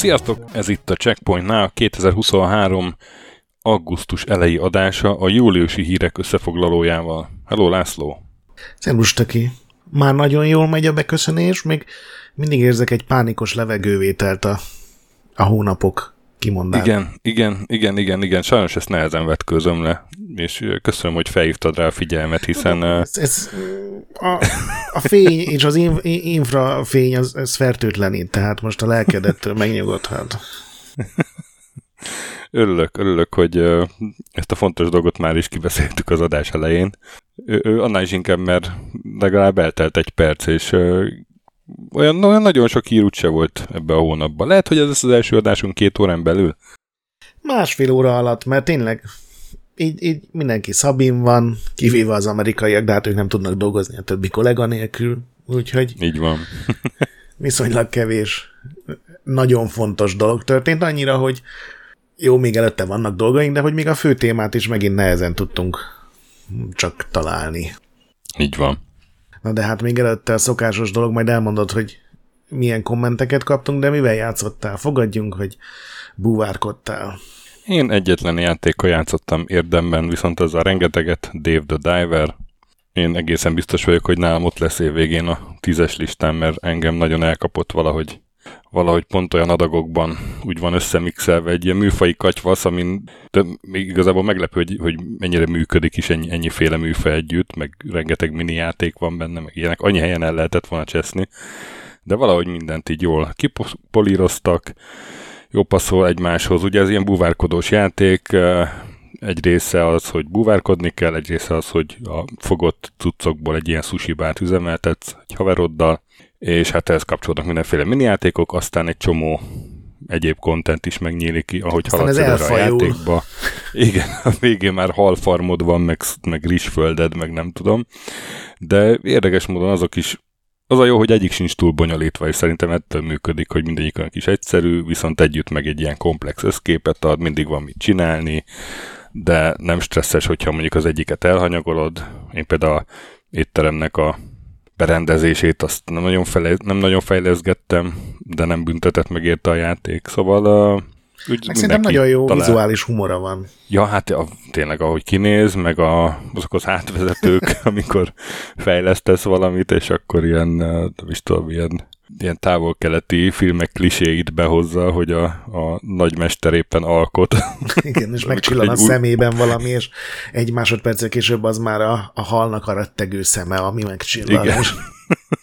Sziasztok! Ez itt a Checkpointnál 2023 augusztus elejé adása a júliusi hírek összefoglalójával. Hello László! Szervus, Töki! Már nagyon jól megy a beköszönés, még mindig érzek egy pánikos levegővételt a, a hónapok kimondán. Igen, igen, igen, igen, igen. Sajnos ezt nehezen vetkőzöm le, és köszönöm, hogy felhívtad rá a figyelmet, hiszen... Ez, ez a, a fény és az infrafény az, ez fertőtlenít, tehát most a lelkedet megnyugodhat. Örülök, örülök, hogy ezt a fontos dolgot már is kibeszéltük az adás elején. Annál is inkább, mert legalább eltelt egy perc, és olyan, olyan nagyon sok hír úgyse volt ebbe a hónapban. Lehet, hogy ez lesz az első adásunk két órán belül? Másfél óra alatt, mert tényleg így, így mindenki szabin van, kivéve az amerikaiak, de hát ők nem tudnak dolgozni a többi kollega nélkül, úgyhogy... Így van. viszonylag kevés, nagyon fontos dolog történt, annyira, hogy jó, még előtte vannak dolgaink, de hogy még a fő témát is megint nehezen tudtunk csak találni. Így van. Na de hát még előtte a szokásos dolog, majd elmondod, hogy milyen kommenteket kaptunk, de mivel játszottál? Fogadjunk, hogy búvárkodtál. Én egyetlen játékkal játszottam érdemben, viszont az a rengeteget, Dave the Diver. Én egészen biztos vagyok, hogy nálam ott lesz évvégén a tízes listán, mert engem nagyon elkapott valahogy valahogy pont olyan adagokban úgy van összemixelve egy ilyen műfai katyvasz, amin de még igazából meglepő, hogy, hogy mennyire működik is ennyi, ennyiféle műfaj együtt, meg rengeteg mini játék van benne, meg ilyenek. Annyi helyen el lehetett volna cseszni, de valahogy mindent így jól kipolíroztak, jó passzol egymáshoz. Ugye ez ilyen búvárkodós játék, egy része az, hogy búvárkodni kell, egy része az, hogy a fogott cuccokból egy ilyen sushi bárt üzemeltetsz egy haveroddal, és hát ehhez kapcsolódnak mindenféle minijátékok, aztán egy csomó egyéb kontent is megnyílik ki, ahogy aztán haladsz előre a játékba. Igen, a végén már halfarmod van, meg, meg rizsfölded, meg nem tudom. De érdekes módon azok is az a jó, hogy egyik sincs túl bonyolítva, és szerintem ettől működik, hogy mindegyik olyan kis egyszerű, viszont együtt meg egy ilyen komplex összképet ad, mindig van mit csinálni, de nem stresszes, hogyha mondjuk az egyiket elhanyagolod. Én például a étteremnek a berendezését azt nem nagyon, fele, nem nagyon fejleszgettem, de nem büntetett meg érte a játék, szóval uh, úgy meg szerintem nagyon jó talál. vizuális humora van. Ja, hát a, tényleg ahogy kinéz, meg a, azok az átvezetők, amikor fejlesztesz valamit, és akkor ilyen, nem is tudom, ilyen ilyen távol-keleti filmek kliséit behozza, hogy a, a nagymester éppen alkot. Igen, és megcsillan a szemében valami, és egy másodperccel később az már a, a halnak a rettegő szeme, ami megcsillan. Igen.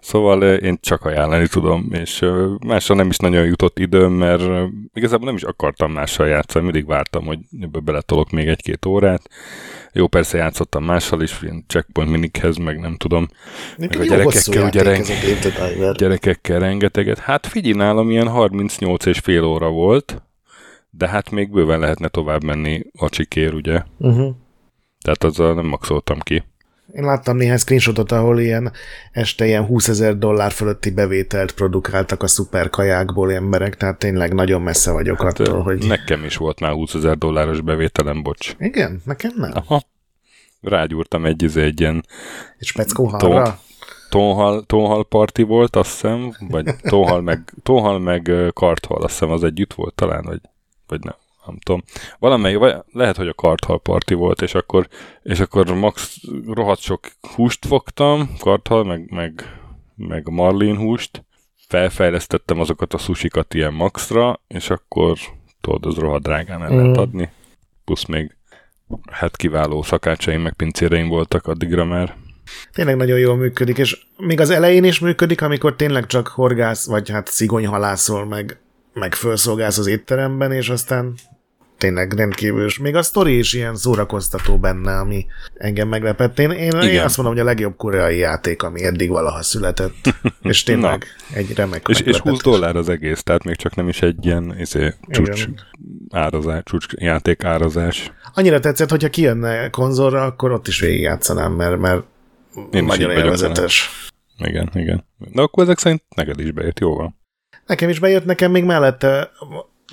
Szóval én csak ajánlani tudom, és másra nem is nagyon jutott időm, mert igazából nem is akartam mással játszani, mindig vártam, hogy ebből beletolok még egy-két órát. Jó, persze játszottam mással is, ilyen checkpoint minikhez, meg nem tudom. Még meg a gyerekekkel, ugye reng... gyerekekkel rengeteget. Hát figyelj, nálam ilyen 38 és fél óra volt, de hát még bőven lehetne tovább menni a csikér, ugye? Uh-huh. Tehát azzal nem maxoltam ki. Én láttam néhány screenshotot, ahol ilyen este ilyen 20 ezer dollár fölötti bevételt produkáltak a szuperkajákból emberek, tehát tényleg nagyon messze vagyok hát, attól, hogy... Nekem is volt már 20 ezer dolláros bevételem, bocs. Igen? Nekem nem? Aha. Rágyúrtam egy, izé, egy ilyen... Egy speckóhalra? Tónhal, tónhal parti volt, azt hiszem, vagy tónhal meg, tónhal meg karthal, azt hiszem az együtt volt talán, vagy, vagy nem nem tudom, valamelyik, vagy lehet, hogy a karthal parti volt, és akkor, és akkor max rohadt sok húst fogtam, karthal, meg, meg, meg marlin húst, felfejlesztettem azokat a susikat ilyen maxra, és akkor tudod, az rohadt drágán el lehet mm. adni. Plusz még hát kiváló szakácsaim, meg pincéreim voltak addigra már. Tényleg nagyon jól működik, és még az elején is működik, amikor tényleg csak horgász, vagy hát szigonyhalászol, meg, meg felszolgálsz az étteremben, és aztán tényleg rendkívül. Még a sztori is ilyen szórakoztató benne, ami engem meglepett. Én, én, én azt mondom, hogy a legjobb koreai játék, ami eddig valaha született. És tényleg egy remek és, és 20 dollár az egész, tehát még csak nem is egy ilyen izé, csúcs, árazás, csúcs játék árazás. Annyira tetszett, hogyha kijönne konzolra, akkor ott is végigjátszanám, mert, mert én nagyon élvezetes. Igen, igen. De akkor ezek szerint neked is bejött, jó van. Nekem is bejött, nekem még mellette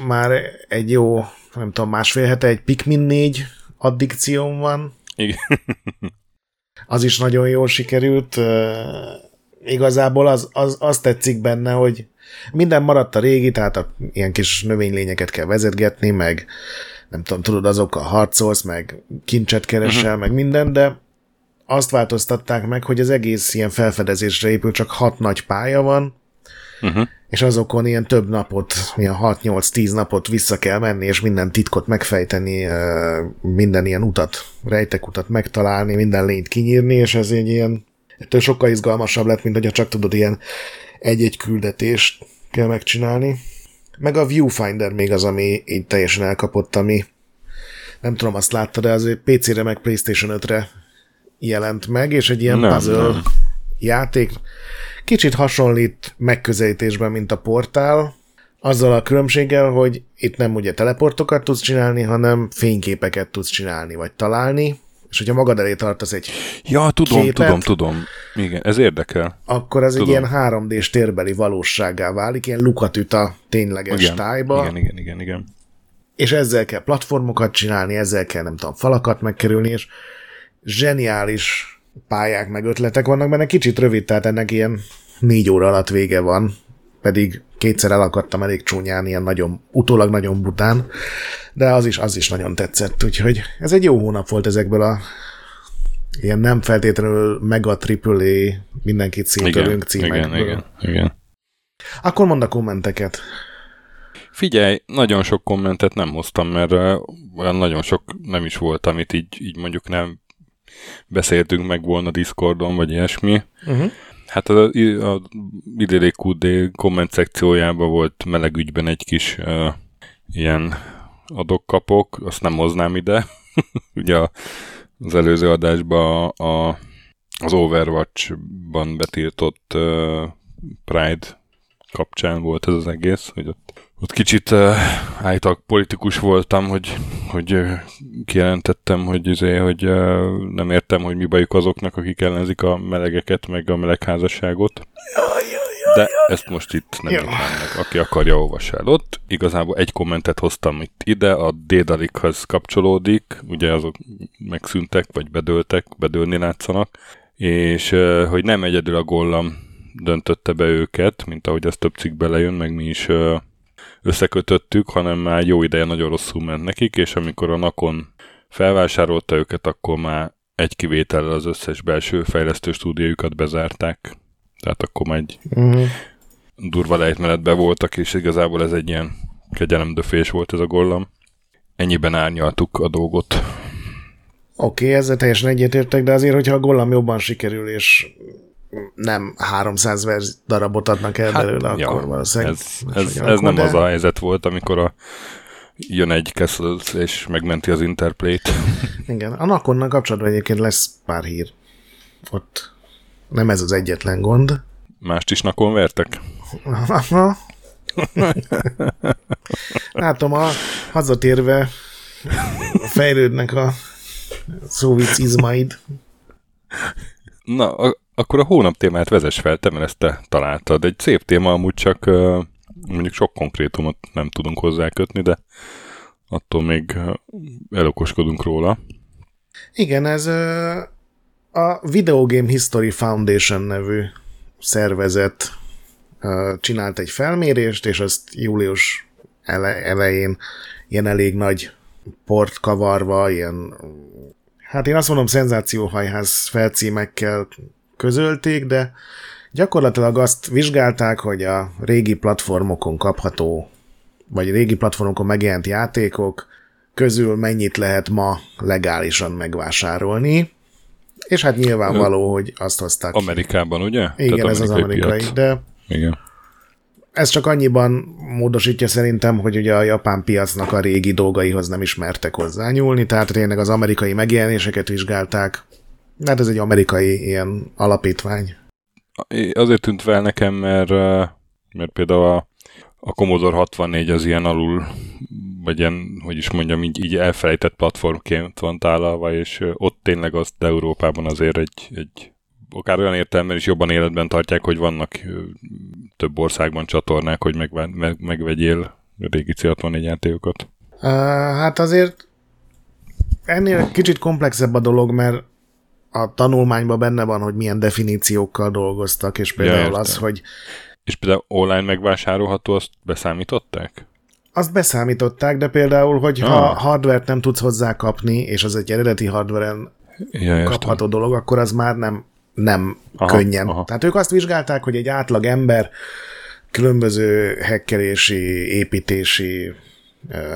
már egy jó, nem tudom, másfél hete egy Pikmin 4 addikcióm van. Igen. az is nagyon jól sikerült. Igazából az, az, az tetszik benne, hogy minden maradt a régi, tehát a, ilyen kis növénylényeket kell vezetgetni, meg nem tudom, tudod, azokkal harcolsz, meg kincset keresel, uh-huh. meg minden, de azt változtatták meg, hogy az egész ilyen felfedezésre épül, csak hat nagy pálya van, uh-huh. és azokon ilyen több napot, ilyen 6-8-10 napot vissza kell menni, és minden titkot megfejteni, minden ilyen utat, rejtekutat megtalálni, minden lényt kinyírni, és ez egy ilyen, ettől sokkal izgalmasabb lett, mint hogyha csak tudod ilyen egy-egy küldetést kell megcsinálni. Meg a Viewfinder még az, ami így teljesen elkapott, ami nem tudom, azt láttad, de az PC-re meg PlayStation 5-re jelent meg, és egy ilyen nem, puzzle nem. játék. Kicsit hasonlít megközelítésben, mint a portál, azzal a különbséggel, hogy itt nem ugye teleportokat tudsz csinálni, hanem fényképeket tudsz csinálni, vagy találni, és hogyha magad elé tartasz egy Ja, tudom, képet, tudom, tudom. Igen, ez érdekel. Akkor ez tudom. egy ilyen 3D-s térbeli valóságá válik, ilyen lukat üt a tényleges igen, tájba. Igen, igen, igen, igen. És ezzel kell platformokat csinálni, ezzel kell, nem tudom, falakat megkerülni, és zseniális pályák meg ötletek vannak benne, kicsit rövid, tehát ennek ilyen négy óra alatt vége van, pedig kétszer elakadtam elég csúnyán, ilyen nagyon, utólag nagyon bután, de az is, az is nagyon tetszett, úgyhogy ez egy jó hónap volt ezekből a ilyen nem feltétlenül mega triple mindenkit szintölünk címekből. Igen, igen, igen. Akkor mondd a kommenteket. Figyelj, nagyon sok kommentet nem hoztam, mert olyan nagyon sok nem is volt, amit így, így mondjuk nem beszéltünk meg volna Discordon, vagy ilyesmi. Uh-huh. Hát a, a IDDQD komment szekciójában volt meleg ügyben egy kis uh, ilyen adok-kapok, azt nem hoznám ide. Ugye az előző adásban a, a, az Overwatch-ban betiltott uh, Pride kapcsán volt ez az egész, hogy ott ott kicsit uh, állítólag politikus voltam, hogy, hogy uh, kijelentettem, hogy, izé, hogy uh, nem értem, hogy mi bajuk azoknak, akik ellenzik a melegeket, meg a melegházasságot. De ezt most itt nem meg. Aki akarja, olvassa el ott. Igazából egy kommentet hoztam itt ide, a Dédalikhoz kapcsolódik, ugye azok megszűntek, vagy bedőltek, bedőlni látszanak, és uh, hogy nem egyedül a gollam döntötte be őket, mint ahogy ez több cikk belejön, meg mi is uh, összekötöttük, hanem már jó ideje nagyon rosszul ment nekik, és amikor a Nakon felvásárolta őket, akkor már egy kivétellel az összes belső fejlesztő stúdiójukat bezárták. Tehát akkor már egy uh-huh. durva lejtmenetben voltak, és igazából ez egy ilyen kegyelemdöfés volt ez a gollam. Ennyiben árnyaltuk a dolgot. Oké, okay, ezzel teljesen egyetértek, de azért, hogyha a gollam jobban sikerül, és nem 300 vers darabot adnak el hát, belőle, ja, akkor valószínűleg... Ez, ez, ez nem de... az a helyzet volt, amikor a jön egy Castle és megmenti az Interplay-t. Igen, a Nakonnal kapcsolatban egyébként lesz pár hír. Ott nem ez az egyetlen gond. Mást is Nakon vertek? Látom, a hazatérve fejlődnek a szóvic izmaid. Na, akkor a hónap témát vezess fel, te, mert ezt te találtad. Egy szép téma, amúgy csak mondjuk sok konkrétumot nem tudunk hozzá kötni, de attól még elokoskodunk róla. Igen, ez a Video Game History Foundation nevű szervezet csinált egy felmérést, és azt július elején ilyen elég nagy port kavarva, ilyen hát én azt mondom szenzációhajház felcímekkel közölték, de gyakorlatilag azt vizsgálták, hogy a régi platformokon kapható, vagy régi platformokon megjelent játékok közül mennyit lehet ma legálisan megvásárolni, és hát nyilvánvaló, hogy azt hozták. Amerikában, ugye? Igen, Tehát ez az amerikai, piac. de Igen. ez csak annyiban módosítja szerintem, hogy ugye a japán piacnak a régi dolgaihoz nem ismertek hozzányúlni, tehát tényleg az amerikai megjelenéseket vizsgálták. Hát ez egy amerikai ilyen alapítvány. Azért tűnt fel nekem, mert, mert például a, a Commodore 64 az ilyen alul, vagy ilyen, hogy is mondjam, így, így elfelejtett platformként van tálalva, és ott tényleg azt Európában azért egy, egy akár olyan értelemben is jobban életben tartják, hogy vannak több országban csatornák, hogy meg, meg, megvegyél régi C64 játékokat. Uh, hát azért ennél kicsit komplexebb a dolog, mert a tanulmányban benne van, hogy milyen definíciókkal dolgoztak, és például ja, az, hogy... És például online megvásárolható, azt beszámították? Azt beszámították, de például, hogy ah. ha hardvert nem tudsz hozzá kapni, és az egy eredeti hardveren ja, kapható dolog, akkor az már nem nem aha, könnyen. Aha. Tehát ők azt vizsgálták, hogy egy átlag ember különböző hekkerési, építési,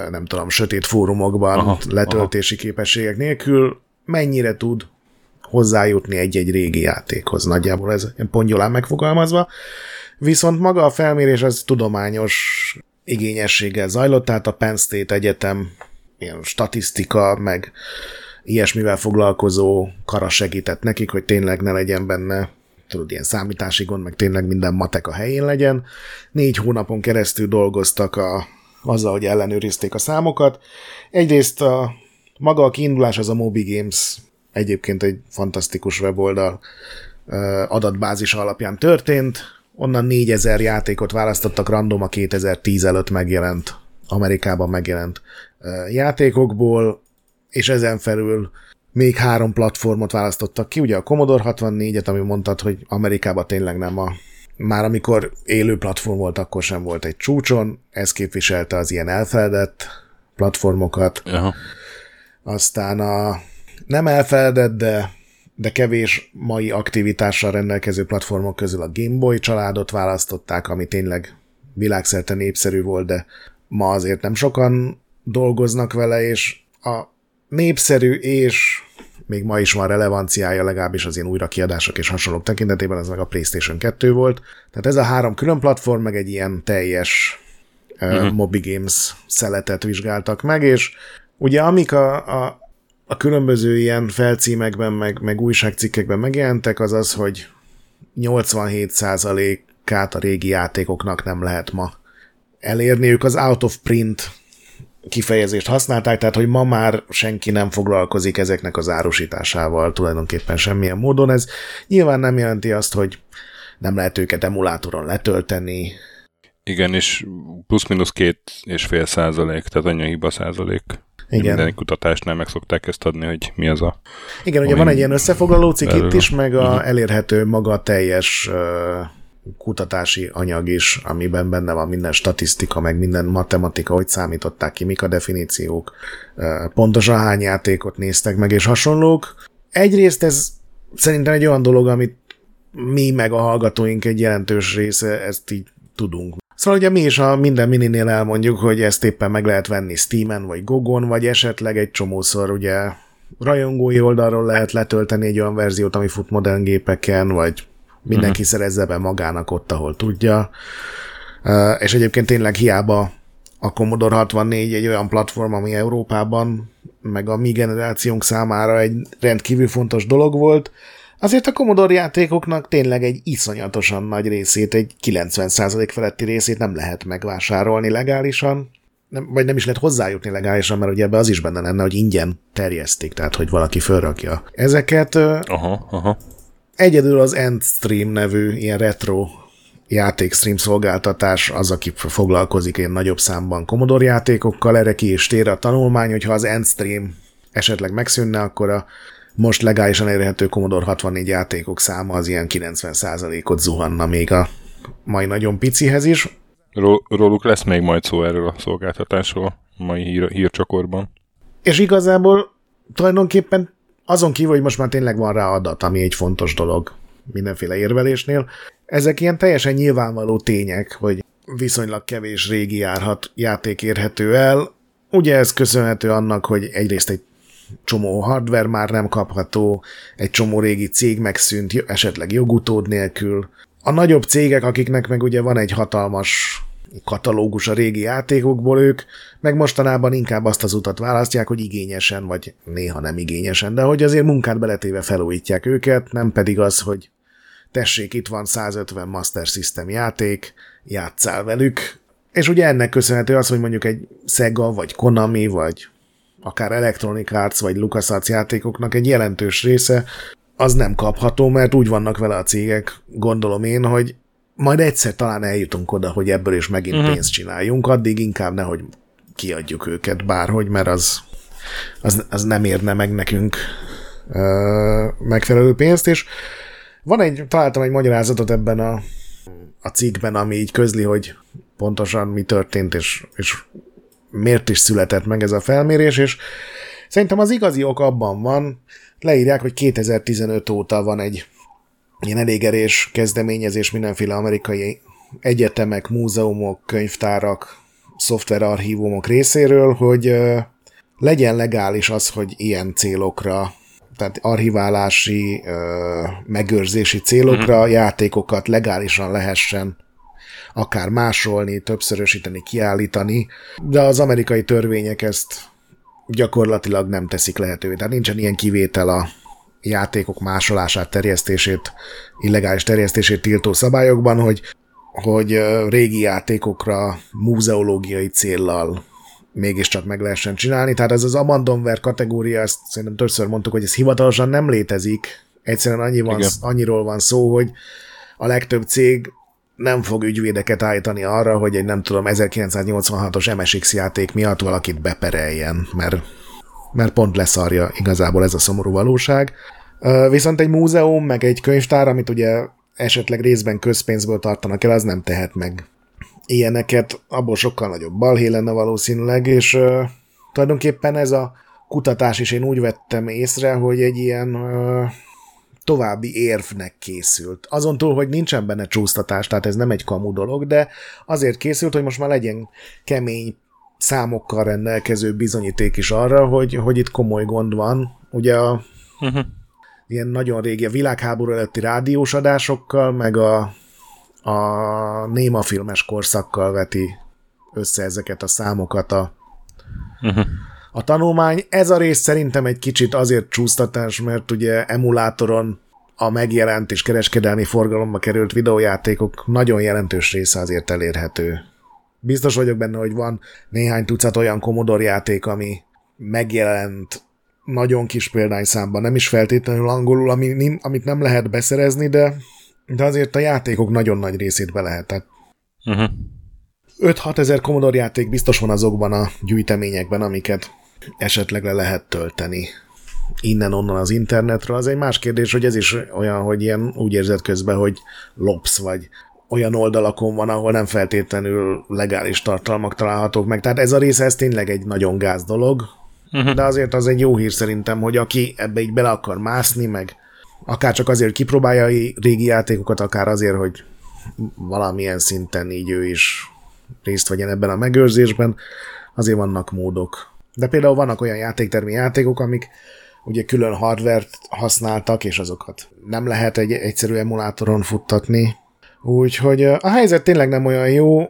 nem tudom, sötét fórumokban aha, letöltési aha. képességek nélkül mennyire tud hozzájutni egy-egy régi játékhoz. Nagyjából ez pongyolán megfogalmazva. Viszont maga a felmérés az tudományos igényességgel zajlott, tehát a Penn State Egyetem ilyen statisztika, meg ilyesmivel foglalkozó kara segített nekik, hogy tényleg ne legyen benne tudod, ilyen számítási gond, meg tényleg minden matek a helyén legyen. Négy hónapon keresztül dolgoztak a, azzal, hogy ellenőrizték a számokat. Egyrészt a maga a kiindulás az a Moby Games egyébként egy fantasztikus weboldal adatbázis alapján történt. Onnan 4000 játékot választottak random a 2010 előtt megjelent, Amerikában megjelent játékokból és ezen felül még három platformot választottak ki, ugye a Commodore 64-et, ami mondtad, hogy Amerikában tényleg nem a már amikor élő platform volt, akkor sem volt egy csúcson, ez képviselte az ilyen elfeledett platformokat. Aha. Aztán a nem elfeledett, de, de kevés mai aktivitással rendelkező platformok közül a Game Boy családot választották, ami tényleg világszerte népszerű volt, de ma azért nem sokan dolgoznak vele, és a népszerű és még ma is van relevanciája, legalábbis az ilyen újrakiadások és hasonlók tekintetében, ez meg a PlayStation 2 volt. Tehát ez a három külön platform, meg egy ilyen teljes uh-huh. uh, Moby Games szeletet vizsgáltak meg, és ugye amik a, a, a különböző ilyen felcímekben, meg, meg újságcikkekben megjelentek, az az, hogy 87%-át a régi játékoknak nem lehet ma elérni. Ők az out of print kifejezést használták, tehát hogy ma már senki nem foglalkozik ezeknek az árusításával tulajdonképpen semmilyen módon. Ez nyilván nem jelenti azt, hogy nem lehet őket emulátoron letölteni. Igen, és plusz-minusz két és fél százalék, tehát annyi hiba százalék. Igen. Minden kutatásnál meg szokták ezt adni, hogy mi az a... Igen, ugye van egy ilyen összefoglaló cikk itt is, meg a uh-huh. elérhető maga teljes kutatási anyag is, amiben benne van minden statisztika, meg minden matematika, hogy számították ki, mik a definíciók, pontosan hány játékot néztek meg, és hasonlók. Egyrészt ez szerintem egy olyan dolog, amit mi meg a hallgatóink egy jelentős része ezt így tudunk. Szóval ugye mi is a minden mininél elmondjuk, hogy ezt éppen meg lehet venni Steamen, vagy Gogon, vagy esetleg egy csomószor ugye rajongói oldalról lehet letölteni egy olyan verziót, ami fut modern gépeken, vagy Mindenki uh-huh. szerezze be magának ott, ahol tudja. És egyébként tényleg hiába a Commodore 64 egy olyan platform, ami Európában, meg a mi generációnk számára egy rendkívül fontos dolog volt, azért a Commodore játékoknak tényleg egy iszonyatosan nagy részét, egy 90% feletti részét nem lehet megvásárolni legálisan, nem, vagy nem is lehet hozzájutni legálisan, mert ugye ebbe az is benne lenne, hogy ingyen terjesztik, tehát hogy valaki fölrakja. Ezeket aha, aha. Egyedül az Endstream nevű ilyen retro játékstream szolgáltatás az, aki foglalkozik ilyen nagyobb számban Commodore játékokkal, erre ki is tér a tanulmány, hogyha az Endstream esetleg megszűnne, akkor a most legálisan elérhető Commodore 64 játékok száma az ilyen 90%-ot zuhanna még a mai nagyon picihez is. Róluk lesz még majd szó erről a szolgáltatásról a mai hír, hírcsakorban. És igazából tulajdonképpen azon kívül, hogy most már tényleg van rá adat, ami egy fontos dolog mindenféle érvelésnél, ezek ilyen teljesen nyilvánvaló tények, hogy viszonylag kevés régi járhat, játék érhető el. Ugye ez köszönhető annak, hogy egyrészt egy csomó hardware már nem kapható, egy csomó régi cég megszűnt, esetleg jogutód nélkül, A nagyobb cégek, akiknek meg ugye van egy hatalmas katalógus a régi játékokból, ők meg mostanában inkább azt az utat választják, hogy igényesen, vagy néha nem igényesen, de hogy azért munkát beletéve felújítják őket, nem pedig az, hogy tessék, itt van 150 Master System játék, játszál velük, és ugye ennek köszönhető az, hogy mondjuk egy Sega, vagy Konami, vagy akár Electronic Arts, vagy LucasArts játékoknak egy jelentős része az nem kapható, mert úgy vannak vele a cégek, gondolom én, hogy majd egyszer talán eljutunk oda, hogy ebből is megint uh-huh. pénzt csináljunk, addig inkább nehogy kiadjuk őket bárhogy, mert az, az, az nem érne meg nekünk ö, megfelelő pénzt, és van egy, találtam egy magyarázatot ebben a, a cikkben, ami így közli, hogy pontosan mi történt, és, és miért is született meg ez a felmérés, és szerintem az igazi ok abban van, leírják, hogy 2015 óta van egy ilyen elég erős kezdeményezés mindenféle amerikai egyetemek, múzeumok, könyvtárak, szoftverarchívumok részéről, hogy legyen legális az, hogy ilyen célokra, tehát archiválási, megőrzési célokra uh-huh. játékokat legálisan lehessen akár másolni, többszörösíteni, kiállítani, de az amerikai törvények ezt gyakorlatilag nem teszik lehetővé. Tehát nincsen ilyen kivétel a játékok másolását, terjesztését, illegális terjesztését tiltó szabályokban, hogy, hogy régi játékokra múzeológiai céllal mégiscsak meg lehessen csinálni. Tehát ez az Abandonware kategória, ezt szerintem többször mondtuk, hogy ez hivatalosan nem létezik. Egyszerűen annyi van, annyiról van szó, hogy a legtöbb cég nem fog ügyvédeket állítani arra, hogy egy nem tudom 1986-os MSX játék miatt valakit bepereljen, mert, mert pont leszarja igazából ez a szomorú valóság. Viszont egy múzeum, meg egy könyvtár, amit ugye esetleg részben közpénzből tartanak el, az nem tehet meg ilyeneket, abból sokkal nagyobb balhé lenne valószínűleg, és uh, tulajdonképpen ez a kutatás is én úgy vettem észre, hogy egy ilyen uh, további érvnek készült. Azon túl, hogy nincsen benne csúsztatás, tehát ez nem egy kamu dolog, de azért készült, hogy most már legyen kemény számokkal rendelkező bizonyíték is arra, hogy, hogy itt komoly gond van. Ugye a uh-huh. ilyen nagyon régi a világháború előtti rádiós adásokkal, meg a, a néma filmes korszakkal veti össze ezeket a számokat a, uh-huh a tanulmány. Ez a rész szerintem egy kicsit azért csúsztatás, mert ugye emulátoron a megjelent és kereskedelmi forgalomba került videójátékok nagyon jelentős része azért elérhető. Biztos vagyok benne, hogy van néhány tucat olyan Commodore játék, ami megjelent nagyon kis példányszámban, nem is feltétlenül angolul, ami, amit nem lehet beszerezni, de, de azért a játékok nagyon nagy részét be lehetett. Uh-huh. 5-6 ezer Commodore játék biztos van azokban a gyűjteményekben, amiket esetleg le lehet tölteni innen-onnan az internetről. Az egy más kérdés, hogy ez is olyan, hogy ilyen úgy érzed közben, hogy lopsz, vagy olyan oldalakon van, ahol nem feltétlenül legális tartalmak találhatók meg. Tehát ez a része, ez tényleg egy nagyon gáz dolog, uh-huh. de azért az egy jó hír szerintem, hogy aki ebbe így bele akar mászni, meg akár csak azért, hogy kipróbálja a régi játékokat, akár azért, hogy valamilyen szinten így ő is részt vegyen ebben a megőrzésben, azért vannak módok. De például vannak olyan játéktermi játékok, amik ugye külön hardvert használtak, és azokat nem lehet egy egyszerű emulátoron futtatni. Úgyhogy a helyzet tényleg nem olyan jó.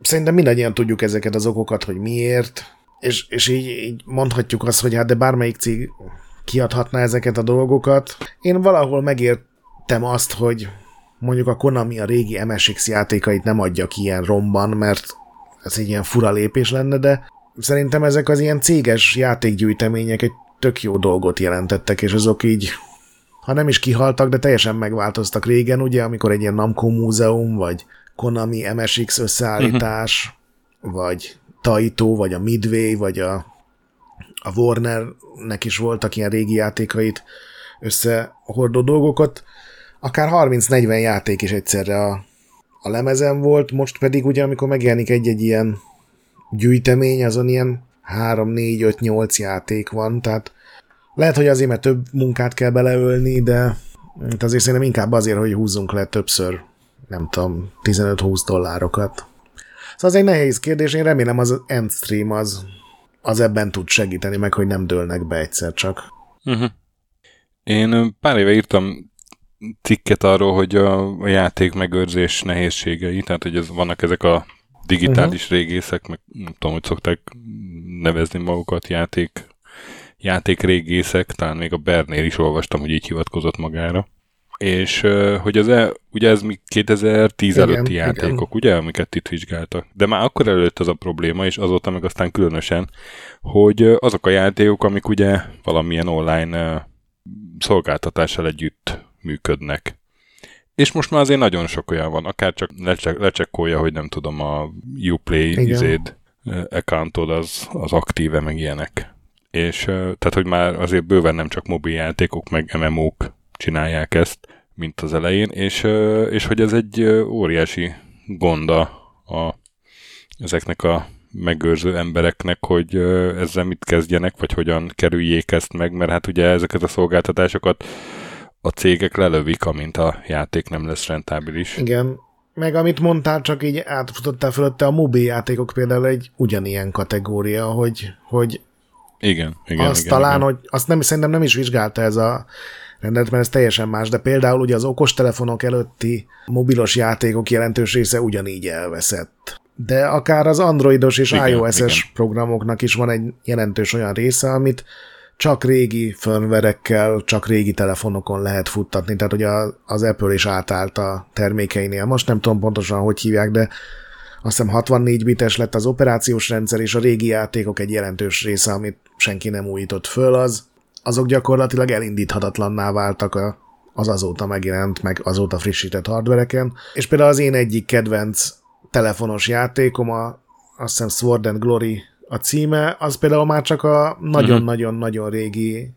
Szerintem mindannyian tudjuk ezeket az okokat, hogy miért, és, és így, így mondhatjuk azt, hogy hát de bármelyik cég kiadhatná ezeket a dolgokat. Én valahol megértem azt, hogy mondjuk a Konami a régi MSX játékait nem adja ki ilyen romban, mert ez egy ilyen fura lépés lenne, de szerintem ezek az ilyen céges játékgyűjtemények egy tök jó dolgot jelentettek, és azok így, ha nem is kihaltak, de teljesen megváltoztak régen, ugye, amikor egy ilyen Namco múzeum, vagy Konami MSX összeállítás, uh-huh. vagy Taito, vagy a Midway, vagy a, a Warnernek is voltak ilyen régi játékait összehordó dolgokat, akár 30-40 játék is egyszerre a, a lemezen volt, most pedig ugye, amikor megjelenik egy-egy ilyen gyűjtemény, azon ilyen 3, 4, 5, 8 játék van, tehát lehet, hogy azért, mert több munkát kell beleölni, de azért szerintem inkább azért, hogy húzzunk le többször, nem tudom, 15-20 dollárokat. Szóval az egy nehéz kérdés, én remélem az Endstream az, az ebben tud segíteni, meg hogy nem dőlnek be egyszer csak. Uh-huh. Én pár éve írtam cikket arról, hogy a, a játék megőrzés nehézségei, tehát hogy ez, vannak ezek a digitális uh-huh. régészek, meg nem tudom, hogy szokták nevezni magukat játék, játék régészek, talán még a Bernél is olvastam, hogy így hivatkozott magára. És hogy az e, ugye ez mi 2010 igen, előtti játékok, igen. ugye, amiket itt vizsgáltak. De már akkor előtt az a probléma, és azóta meg aztán különösen, hogy azok a játékok, amik ugye valamilyen online szolgáltatással együtt működnek. És most már azért nagyon sok olyan van, akár csak lecsek, lecsekkolja, hogy nem tudom, a Uplay izéd, accountod az, az aktíve, meg ilyenek. És tehát, hogy már azért bőven nem csak mobil játékok, meg MMO-k csinálják ezt, mint az elején, és, és hogy ez egy óriási gonda a, ezeknek a megőrző embereknek, hogy ezzel mit kezdjenek, vagy hogyan kerüljék ezt meg, mert hát ugye ezeket a szolgáltatásokat a cégek lelövik, amint a játék nem lesz rentábilis. Igen, meg amit mondtál, csak így átfutottál fölötte, a mobil játékok például egy ugyanilyen kategória, hogy, hogy igen, igen, azt igen, talán, igen. hogy azt nem, szerintem nem is vizsgálta ez a rendet, mert ez teljesen más, de például ugye az okostelefonok előtti mobilos játékok jelentős része ugyanígy elveszett. De akár az androidos és iOS-es programoknak is van egy jelentős olyan része, amit csak régi firmverekkel, csak régi telefonokon lehet futtatni, tehát hogy az Apple is átállt a termékeinél. Most nem tudom pontosan, hogy hívják, de azt hiszem 64 bites lett az operációs rendszer, és a régi játékok egy jelentős része, amit senki nem újított föl, az, azok gyakorlatilag elindíthatatlanná váltak a, az azóta megjelent, meg azóta frissített hardvereken. És például az én egyik kedvenc telefonos játékom, a, azt hiszem Sword and Glory a címe, az például már csak a nagyon-nagyon-nagyon régi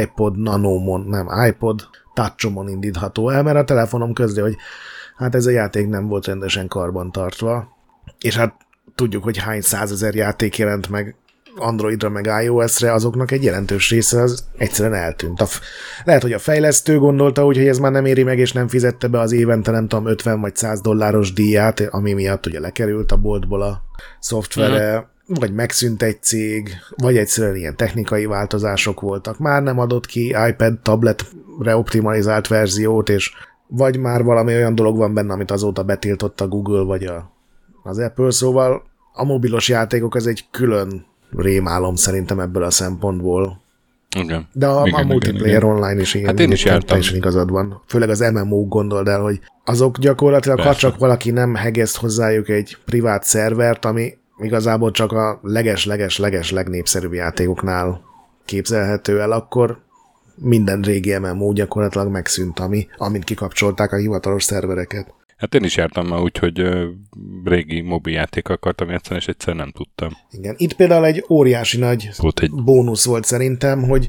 iPod Nanomon, nem iPod Touchomon indítható el, mert a telefonom közli, hogy hát ez a játék nem volt rendesen karban tartva, és hát tudjuk, hogy hány százezer játék jelent meg Androidra meg iOS-re, azoknak egy jelentős része az egyszerűen eltűnt. A f- lehet, hogy a fejlesztő gondolta úgy, hogy ez már nem éri meg, és nem fizette be az évente, nem tudom, 50 vagy 100 dolláros díját, ami miatt ugye lekerült a boltból a szoftvere, uh-huh. vagy megszűnt egy cég, vagy egyszerűen ilyen technikai változások voltak. Már nem adott ki iPad tabletre optimalizált verziót, és vagy már valami olyan dolog van benne, amit azóta betiltott a Google vagy a, az Apple, szóval a mobilos játékok az egy külön rémálom szerintem ebből a szempontból. Igen. De a, igen, a multiplayer igen, online is ilyen. Hát én is jártam. is igazad van. Főleg az MMO gondold el, hogy azok gyakorlatilag, Persze. ha csak valaki nem hegeszt hozzájuk egy privát szervert, ami igazából csak a leges-leges-leges legnépszerűbb játékoknál képzelhető el, akkor minden régi MMO gyakorlatilag megszűnt, ami, amint kikapcsolták a hivatalos szervereket. Hát én is jártam már úgy, hogy régi mobil játék akartam játszani, és egyszer nem tudtam. Igen. Itt például egy óriási nagy volt egy... bónusz volt szerintem, hogy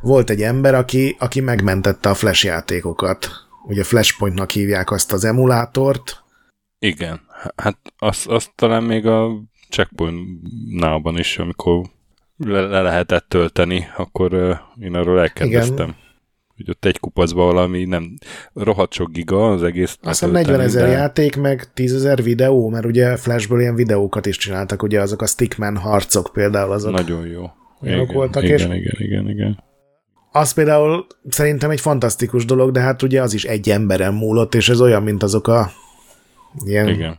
volt egy ember, aki, aki megmentette a flash játékokat. Ugye Flashpointnak hívják azt az emulátort. Igen. Hát azt, azt talán még a Checkpoint nában is, amikor le, le lehetett tölteni, akkor uh, én arról elkezdtem. Igen hogy ott egy kupacban valami nem rohadt sok giga az egész. Azt hiszem 40 ezer de... játék, meg 10 ezer videó, mert ugye Flashből ilyen videókat is csináltak, ugye azok a Stickman harcok például azok. Nagyon jó. Igen, voltak, igen, és igen, igen, igen. Az például szerintem egy fantasztikus dolog, de hát ugye az is egy emberen múlott, és ez olyan, mint azok a ilyen igen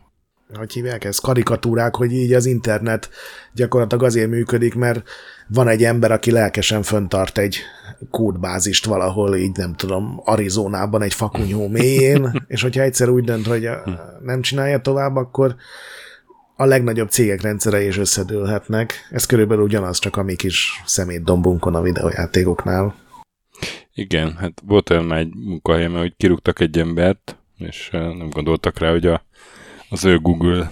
hogy hívják ezt, karikatúrák, hogy így az internet gyakorlatilag azért működik, mert van egy ember, aki lelkesen föntart egy kódbázist valahol, így nem tudom, Arizonában egy fakunyhó mélyén, és hogyha egyszer úgy dönt, hogy nem csinálja tovább, akkor a legnagyobb cégek rendszerei is összedőlhetnek. Ez körülbelül ugyanaz, csak a mi kis szemétdombunkon a videójátékoknál. Igen, hát volt olyan már egy munkahelyem, hogy kirúgtak egy embert, és nem gondoltak rá, hogy a az ő Google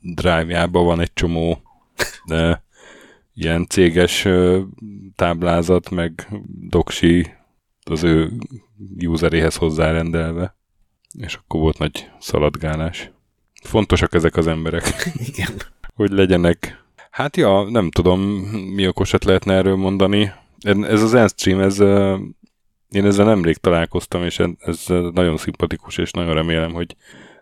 Drive-jában van egy csomó de ilyen céges táblázat, meg doksi az ő useréhez hozzárendelve, és akkor volt nagy szaladgálás. Fontosak ezek az emberek. Igen. hogy legyenek. Hát ja, nem tudom, mi okosat lehetne erről mondani. Ez az Endstream, ez én ezzel nemrég találkoztam, és ez nagyon szimpatikus, és nagyon remélem, hogy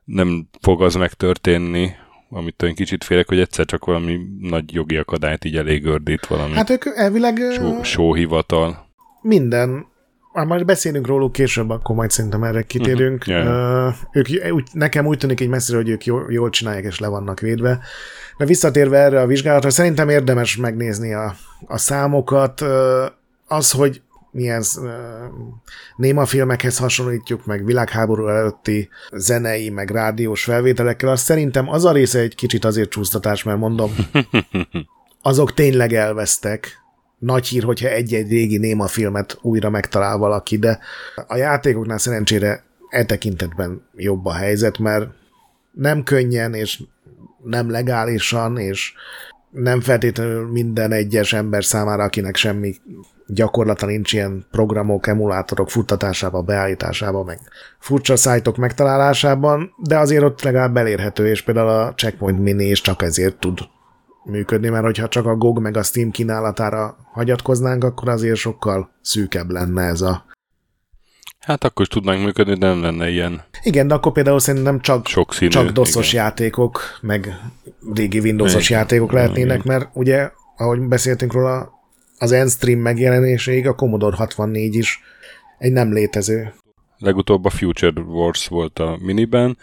nem fog az megtörténni, amit én kicsit félek, hogy egyszer csak valami nagy jogi akadályt így elég gördít valami. Hát ők elvileg... Só, sóhivatal. Minden már majd beszélünk róluk később, akkor majd szerintem erre kitérünk. Uh-huh. Yeah. Uh, ők, úgy, nekem úgy tűnik egy messzire, hogy ők jól, jól csinálják és le vannak védve. De visszatérve erre a vizsgálatra, szerintem érdemes megnézni a, a számokat. Uh, az, hogy milyen uh, néma filmekhez hasonlítjuk, meg világháború előtti zenei, meg rádiós felvételekkel, az szerintem az a része egy kicsit azért csúsztatás, mert mondom, azok tényleg elvesztek, nagy hír, hogyha egy-egy régi néma filmet újra megtalál valaki, de a játékoknál szerencsére e tekintetben jobb a helyzet, mert nem könnyen és nem legálisan, és nem feltétlenül minden egyes ember számára, akinek semmi gyakorlata nincs ilyen programok, emulátorok futtatásába, beállításába, meg furcsa szájtok megtalálásában, de azért ott legalább elérhető, és például a Checkpoint Mini is csak ezért tud működni, mert hogyha csak a GOG meg a Steam kínálatára hagyatkoznánk, akkor azért sokkal szűkebb lenne ez a Hát akkor is tudnánk működni, de nem lenne ilyen. Igen, de akkor például szerintem csak, Sokszínű, csak doszos igen. játékok, meg régi Windowsos igen. játékok lehetnének, igen. mert ugye, ahogy beszéltünk róla, az Endstream megjelenéséig a Commodore 64 is egy nem létező. Legutóbb a Future Wars volt a miniben,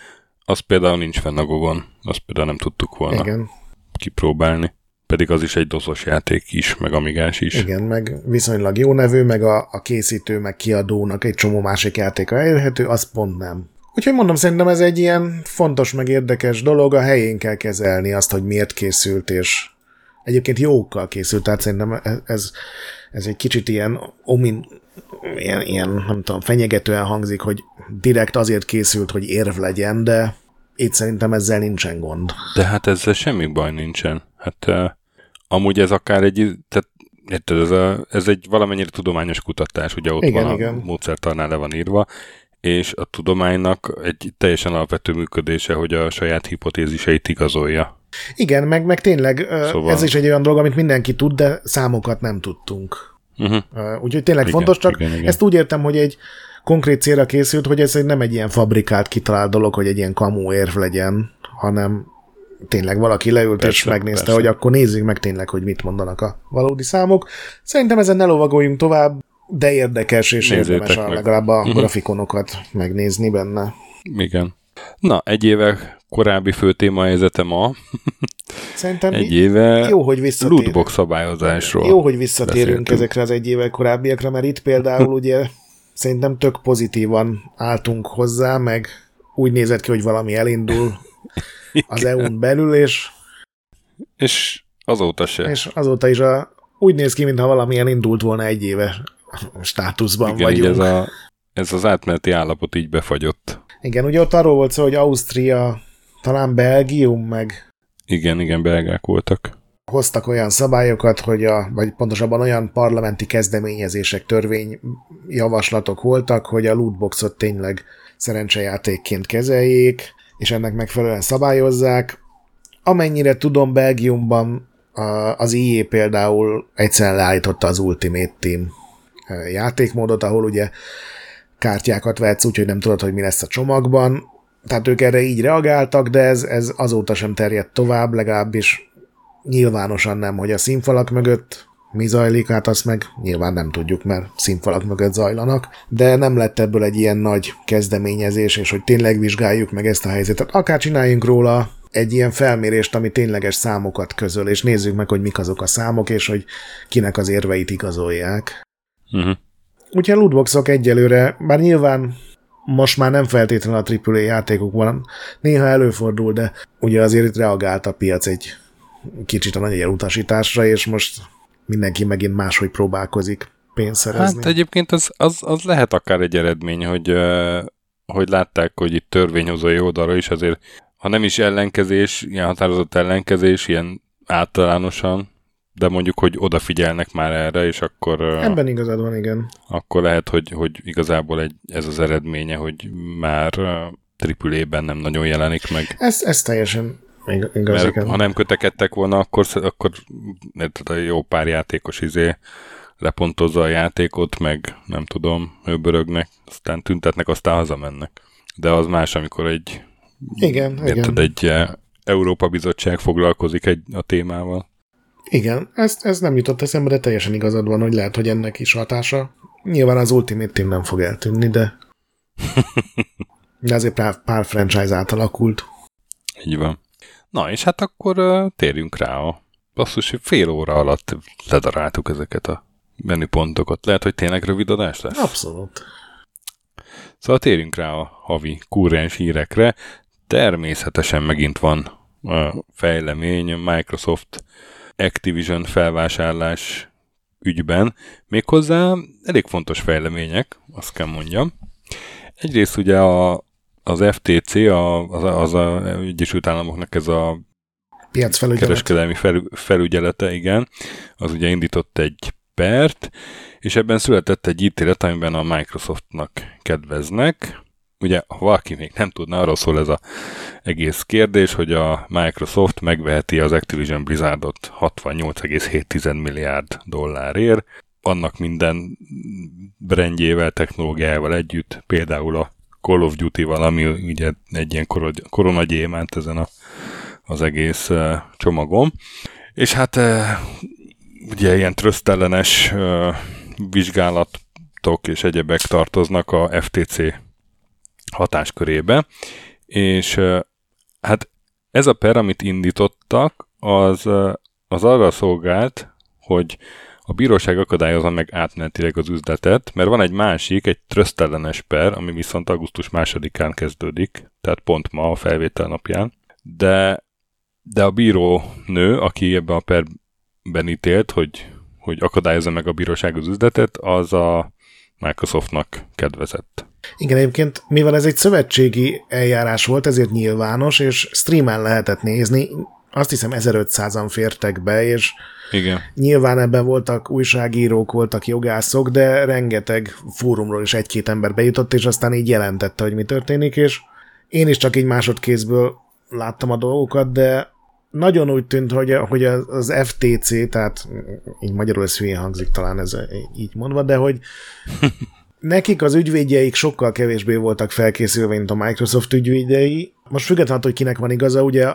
az például nincs fenn a Gogon, azt például nem tudtuk volna. Igen kipróbálni. Pedig az is egy doszos játék is, meg amigás is. Igen, meg viszonylag jó nevű, meg a, a készítő, meg kiadónak egy csomó másik játéka elérhető, az pont nem. Úgyhogy mondom, szerintem ez egy ilyen fontos, meg érdekes dolog, a helyén kell kezelni azt, hogy miért készült, és egyébként jókkal készült, tehát szerintem ez, ez egy kicsit ilyen omin, ilyen, ilyen, nem tudom, fenyegetően hangzik, hogy direkt azért készült, hogy érv legyen, de itt szerintem ezzel nincsen gond. De hát ezzel semmi baj nincsen. Hát uh, amúgy ez akár egy, tehát érted, ez, a, ez egy valamennyire tudományos kutatás, ugye ott igen, van igen. a módszertarnál le van írva, és a tudománynak egy teljesen alapvető működése, hogy a saját hipotéziseit igazolja. Igen, meg, meg tényleg szóval... ez is egy olyan dolog, amit mindenki tud, de számokat nem tudtunk. Uh-huh. Úgyhogy tényleg igen, fontos, csak igen, igen. ezt úgy értem, hogy egy konkrét célra készült, hogy ez nem egy ilyen fabrikált, kitalált dolog, hogy egy ilyen kamu érv legyen, hanem tényleg valaki leült persze, és megnézte, persze. hogy akkor nézzük meg tényleg, hogy mit mondanak a valódi számok. Szerintem ezen ne lovagoljunk tovább, de érdekes és Nézzétek érdemes meg. legalább a uh-huh. grafikonokat megnézni benne. Igen. Na, egy éve korábbi főtéma helyzete ma. Szerintem egy éve jó, hogy visszatérünk. lootbox szabályozásról. Jó, hogy visszatérünk beszéltünk. ezekre az egy éve korábbiakra, mert itt például ugye szerintem tök pozitívan álltunk hozzá, meg úgy nézett ki, hogy valami elindul az EU-n belül, és és azóta se. És azóta is a, úgy néz ki, mintha valami elindult volna egy éve státuszban Igen, vagyunk. Ez, a, ez az átmeneti állapot így befagyott. Igen, ugye ott arról volt szó, hogy Ausztria, talán Belgium, meg... Igen, igen, belgák voltak hoztak olyan szabályokat, hogy a, vagy pontosabban olyan parlamenti kezdeményezések, törvényjavaslatok voltak, hogy a lootboxot tényleg szerencsejátékként kezeljék, és ennek megfelelően szabályozzák. Amennyire tudom, Belgiumban az IE például egyszerűen leállította az Ultimate Team játékmódot, ahol ugye kártyákat vetsz, úgyhogy nem tudod, hogy mi lesz a csomagban. Tehát ők erre így reagáltak, de ez, ez azóta sem terjedt tovább, legalábbis nyilvánosan nem, hogy a színfalak mögött mi zajlik, hát azt meg nyilván nem tudjuk, mert színfalak mögött zajlanak, de nem lett ebből egy ilyen nagy kezdeményezés, és hogy tényleg vizsgáljuk meg ezt a helyzetet. Akár csináljunk róla egy ilyen felmérést, ami tényleges számokat közöl, és nézzük meg, hogy mik azok a számok, és hogy kinek az érveit igazolják. Uh-huh. Úgyhogy a lootboxok egyelőre, bár nyilván most már nem feltétlenül a AAA játékokban, néha előfordul, de ugye azért itt reagált a piac egy kicsit a nagy elutasításra, és most mindenki megint máshogy próbálkozik pénzt szerezni. Hát egyébként az, az, az lehet akár egy eredmény, hogy, hogy látták, hogy itt törvényhozói oldalra is azért, ha nem is ellenkezés, ilyen határozott ellenkezés, ilyen általánosan, de mondjuk, hogy odafigyelnek már erre, és akkor... Ebben igazad van, igen. Akkor lehet, hogy, hogy igazából egy, ez az eredménye, hogy már AAA-ben nem nagyon jelenik meg. Ez, ez teljesen Igaz, Mert igen. ha nem kötekedtek volna, akkor, akkor a jó pár játékos izé lepontozza a játékot, meg nem tudom, őbörögnek, aztán tüntetnek, aztán hazamennek. De az más, amikor egy igen, érted, igen. egy eh, Európa Bizottság foglalkozik egy, a témával. Igen, ez, ez nem jutott eszembe, de teljesen igazad van, hogy lehet, hogy ennek is hatása Nyilván az Ultimate Team nem fog eltűnni, de, de azért pár, pár franchise átalakult. Így van. Na, és hát akkor uh, térjünk rá a basszus, hogy fél óra alatt ledaráltuk ezeket a menüpontokat. Lehet, hogy tényleg rövid adás lesz? Abszolút. Szóval térjünk rá a havi kurrens hírekre. Természetesen megint van a fejlemény, Microsoft Activision felvásárlás ügyben, méghozzá elég fontos fejlemények, azt kell mondjam. Egyrészt ugye a, az FTC, a, az, az a Egyesült Államoknak ez a Piacfelügyelet. kereskedelmi fel, felügyelete, igen, az ugye indított egy pert, és ebben született egy ítélet, amiben a Microsoftnak kedveznek. Ugye, ha valaki még nem tudna, arról szól ez az egész kérdés, hogy a Microsoft megveheti az Activision Blizzardot 68,7 milliárd dollárért, annak minden brandjével, technológiával együtt, például a Call of Duty-val, ami ugye egy ilyen koronagyémánt ezen a, az egész csomagom. És hát ugye ilyen trösztellenes vizsgálatok és egyebek tartoznak a FTC hatáskörébe, és hát ez a per, amit indítottak, az, az arra szolgált, hogy a bíróság akadályozza meg átmenetileg az üzletet, mert van egy másik, egy trösztellenes per, ami viszont augusztus másodikán kezdődik, tehát pont ma a felvétel napján, de, de a bíró nő, aki ebben a perben ítélt, hogy, hogy akadályozza meg a bíróság az üzletet, az a Microsoftnak kedvezett. Igen, egyébként, mivel ez egy szövetségi eljárás volt, ezért nyilvános, és streamen lehetett nézni, azt hiszem 1500-an fértek be, és Igen. nyilván ebben voltak újságírók, voltak jogászok, de rengeteg fórumról is egy-két ember bejutott, és aztán így jelentette, hogy mi történik, és én is csak így másodkézből láttam a dolgokat, de nagyon úgy tűnt, hogy, hogy az FTC, tehát így magyarul ez hülyén hangzik talán ez így mondva, de hogy nekik az ügyvédjeik sokkal kevésbé voltak felkészülve, mint a Microsoft ügyvédjei. Most függetlenül, hogy kinek van igaza, ugye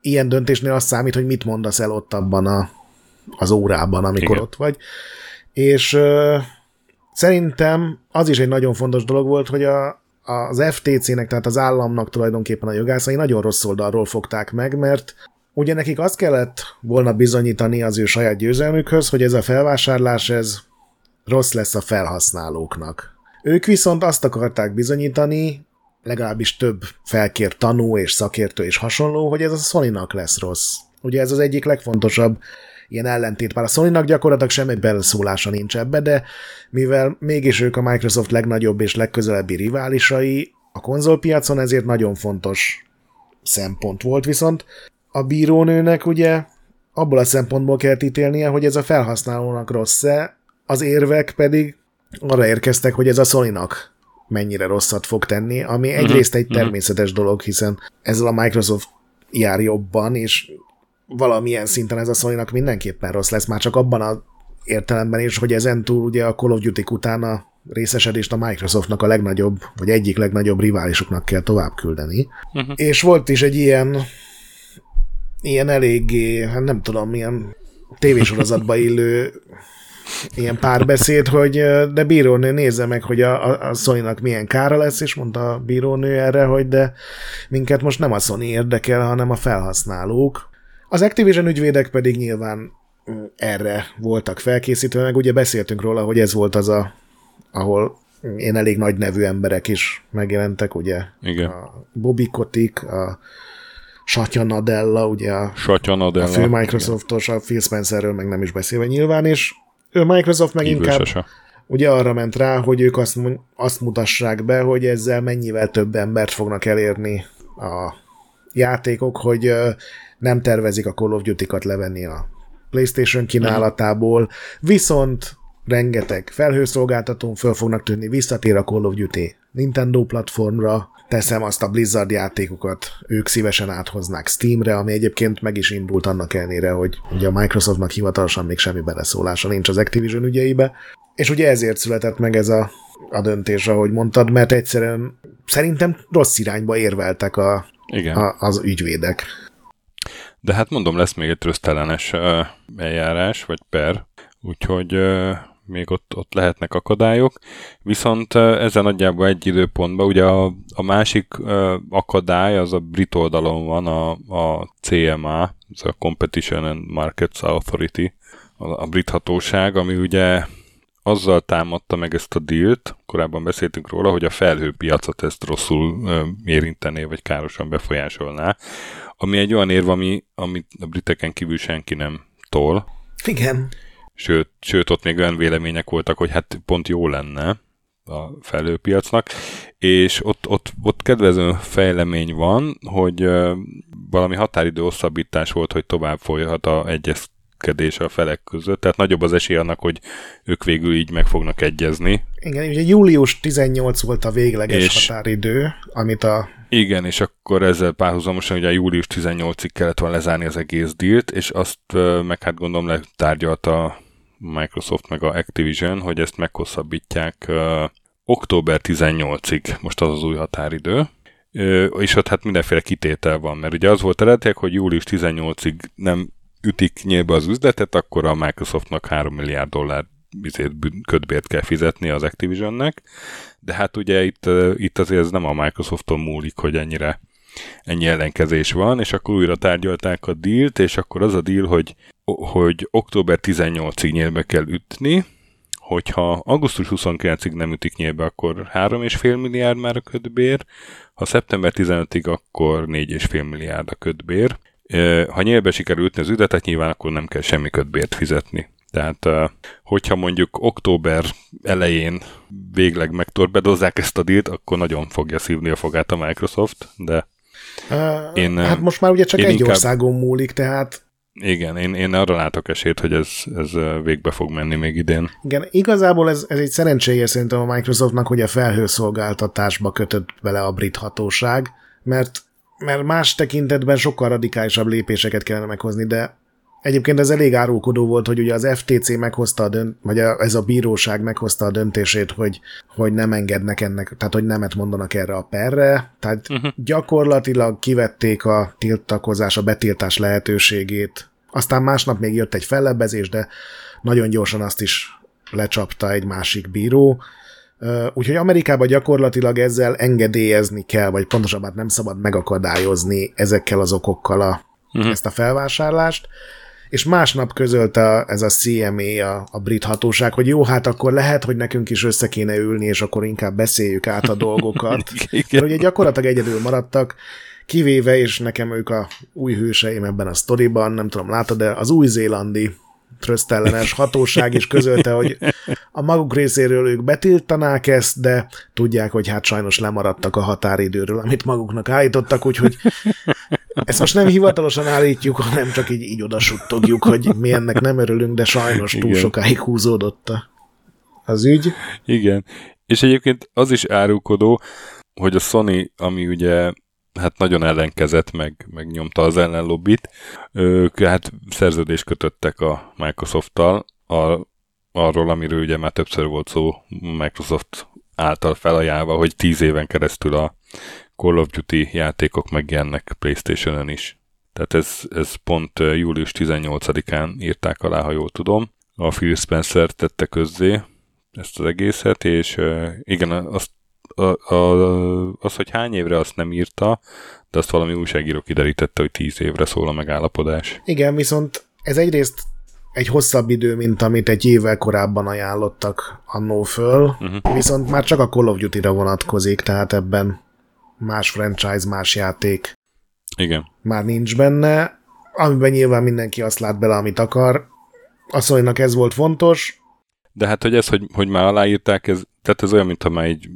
ilyen döntésnél az számít, hogy mit mondasz el ott abban a, az órában, amikor Igen. ott vagy. És uh, szerintem az is egy nagyon fontos dolog volt, hogy a, az FTC-nek, tehát az államnak tulajdonképpen a jogászai nagyon rossz oldalról fogták meg, mert ugye nekik azt kellett volna bizonyítani az ő saját győzelmükhöz, hogy ez a felvásárlás, ez rossz lesz a felhasználóknak. Ők viszont azt akarták bizonyítani, legalábbis több felkért tanú és szakértő és hasonló, hogy ez a Sony-nak lesz rossz. Ugye ez az egyik legfontosabb ilyen ellentét. Bár a Sony-nak gyakorlatilag semmi beleszólása nincs ebbe, de mivel mégis ők a Microsoft legnagyobb és legközelebbi riválisai a konzolpiacon, ezért nagyon fontos szempont volt, viszont a bírónőnek ugye abból a szempontból kell ítélnie, hogy ez a felhasználónak rossz-e, az érvek pedig arra érkeztek, hogy ez a Sony-nak mennyire rosszat fog tenni, ami uh-huh. egyrészt egy természetes dolog, hiszen ezzel a Microsoft jár jobban, és valamilyen szinten ez a sony mindenképpen rossz lesz, már csak abban a értelemben is, hogy ezen túl ugye a Call of Duty után a részesedést a Microsoftnak a legnagyobb, vagy egyik legnagyobb riválisoknak kell tovább küldeni. Uh-huh. És volt is egy ilyen ilyen eléggé, hát nem tudom, milyen tévésorozatba illő ilyen párbeszéd, hogy de bírónő nézze meg, hogy a, a, a sony milyen kára lesz, és mondta a bírónő erre, hogy de minket most nem a Sony érdekel, hanem a felhasználók. Az Activision ügyvédek pedig nyilván erre voltak felkészítve, meg ugye beszéltünk róla, hogy ez volt az a, ahol én elég nagy nevű emberek is megjelentek, ugye? Igen. A Bobby Kotick, a Satya Nadella, ugye a, Satya Nadella, a fő Microsoftos, a Phil Spencerről meg nem is beszélve nyilván, és Microsoft meg inkább sose. ugye arra ment rá, hogy ők azt, azt mutassák be, hogy ezzel mennyivel több embert fognak elérni a játékok, hogy nem tervezik a Call of Duty-kat levenni a PlayStation kínálatából, viszont rengeteg felhőszolgáltatón föl fognak tűnni, visszatér a Call of Duty Nintendo platformra, teszem azt a Blizzard játékokat, ők szívesen áthoznák Steamre, ami egyébként meg is indult annak ellenére, hogy ugye a Microsoftnak hivatalosan még semmi beleszólása nincs az Activision ügyeibe, és ugye ezért született meg ez a, a döntés, ahogy mondtad, mert egyszerűen szerintem rossz irányba érveltek a, Igen. A, az ügyvédek. De hát mondom, lesz még egy trösztelenes uh, eljárás, vagy per, úgyhogy uh, még ott, ott lehetnek akadályok, viszont ezen nagyjából egy időpontban, ugye a, a másik akadály az a brit oldalon van, a, a CMA, ez a Competition and Markets Authority, a, a brit hatóság, ami ugye azzal támadta meg ezt a dílt, korábban beszéltünk róla, hogy a felhőpiacot ezt rosszul érintené, vagy károsan befolyásolná, ami egy olyan érv, ami, amit a briteken kívül senki nem tol. Igen. Sőt, sőt, ott még olyan vélemények voltak, hogy hát pont jó lenne a felhőpiacnak, és ott, ott, ott kedvező fejlemény van, hogy valami határidő hosszabbítás volt, hogy tovább folyhat a egyes egyezkedés a felek között, tehát nagyobb az esély annak, hogy ők végül így meg fognak egyezni. Igen, ugye július 18 volt a végleges és határidő, amit a... Igen, és akkor ezzel párhuzamosan ugye a július 18-ig kellett volna lezárni az egész dílt, és azt meg hát gondolom letárgyalta a Microsoft meg a Activision, hogy ezt meghosszabbítják október 18-ig, most az az új határidő. Uh, és ott hát mindenféle kitétel van, mert ugye az volt eredetileg, hogy július 18-ig nem ütik nyílbe az üzletet, akkor a Microsoftnak 3 milliárd dollár ködbért kell fizetni az Activisionnek, de hát ugye itt, itt azért ez nem a Microsofton múlik, hogy ennyire ennyi ellenkezés van, és akkor újra tárgyalták a dílt, és akkor az a deal, hogy, hogy október 18-ig nyílbe kell ütni, hogyha augusztus 29-ig nem ütik nyílbe, akkor 3,5 milliárd már a ködbér, ha szeptember 15-ig, akkor 4,5 milliárd a ködbér, ha nyílbe sikerül ütni az üzletet, nyilván akkor nem kell semmi kötbért fizetni. Tehát, hogyha mondjuk október elején végleg megtorbedozzák ezt a dílt, akkor nagyon fogja szívni a fogát a Microsoft, de én, hát most már ugye csak egy inkább, országon múlik, tehát igen, én, én arra látok esélyt, hogy ez, ez végbe fog menni még idén. Igen, igazából ez, ez egy szerencséje szerintem a Microsoftnak, hogy a felhőszolgáltatásba kötött bele a brit hatóság, mert mert más tekintetben sokkal radikálisabb lépéseket kellene meghozni, de egyébként ez elég árulkodó volt, hogy ugye az FTC meghozta a dönt, vagy a, ez a bíróság meghozta a döntését, hogy, hogy nem engednek ennek, tehát hogy nemet mondanak erre a perre, tehát uh-huh. gyakorlatilag kivették a tiltakozás, a betiltás lehetőségét. Aztán másnap még jött egy fellebbezés, de nagyon gyorsan azt is lecsapta egy másik bíró, Úgyhogy Amerikában gyakorlatilag ezzel engedélyezni kell, vagy pontosabban nem szabad megakadályozni ezekkel az okokkal a, uh-huh. ezt a felvásárlást. És másnap közölte ez a CMA, a, a brit hatóság, hogy jó, hát akkor lehet, hogy nekünk is össze kéne ülni, és akkor inkább beszéljük át a dolgokat. Mert ugye gyakorlatilag egyedül maradtak, kivéve, és nekem ők a új hőseim ebben a sztoriban, nem tudom, látod, de az új-zélandi trösztellenes hatóság is közölte, hogy a maguk részéről ők betiltanák ezt, de tudják, hogy hát sajnos lemaradtak a határidőről, amit maguknak állítottak, úgyhogy ezt most nem hivatalosan állítjuk, hanem csak így, így odasuttogjuk, hogy mi ennek nem örülünk, de sajnos túl Igen. sokáig húzódott a, az ügy. Igen, és egyébként az is árulkodó, hogy a Sony, ami ugye hát nagyon ellenkezett, meg, meg nyomta az ellenlobbit. Ők hát szerződést kötöttek a Microsoft-tal a, arról, amiről ugye már többször volt szó Microsoft által felajánlva, hogy tíz éven keresztül a Call of Duty játékok megjelennek Playstation-ön is. Tehát ez, ez pont július 18-án írták alá, ha jól tudom. A Phil Spencer tette közzé ezt az egészet, és igen, azt a, a, az, hogy hány évre azt nem írta, de azt valami újságíró kiderítette, hogy tíz évre szól a megállapodás. Igen, viszont ez egyrészt egy hosszabb idő, mint amit egy évvel korábban ajánlottak annó föl, uh-huh. viszont már csak a Call of Duty-ra vonatkozik, tehát ebben más franchise, más játék Igen. már nincs benne, amiben nyilván mindenki azt lát bele, amit akar. A sony ez volt fontos. De hát, hogy ez, hogy, hogy már aláírták, ez, tehát ez olyan, mintha már egy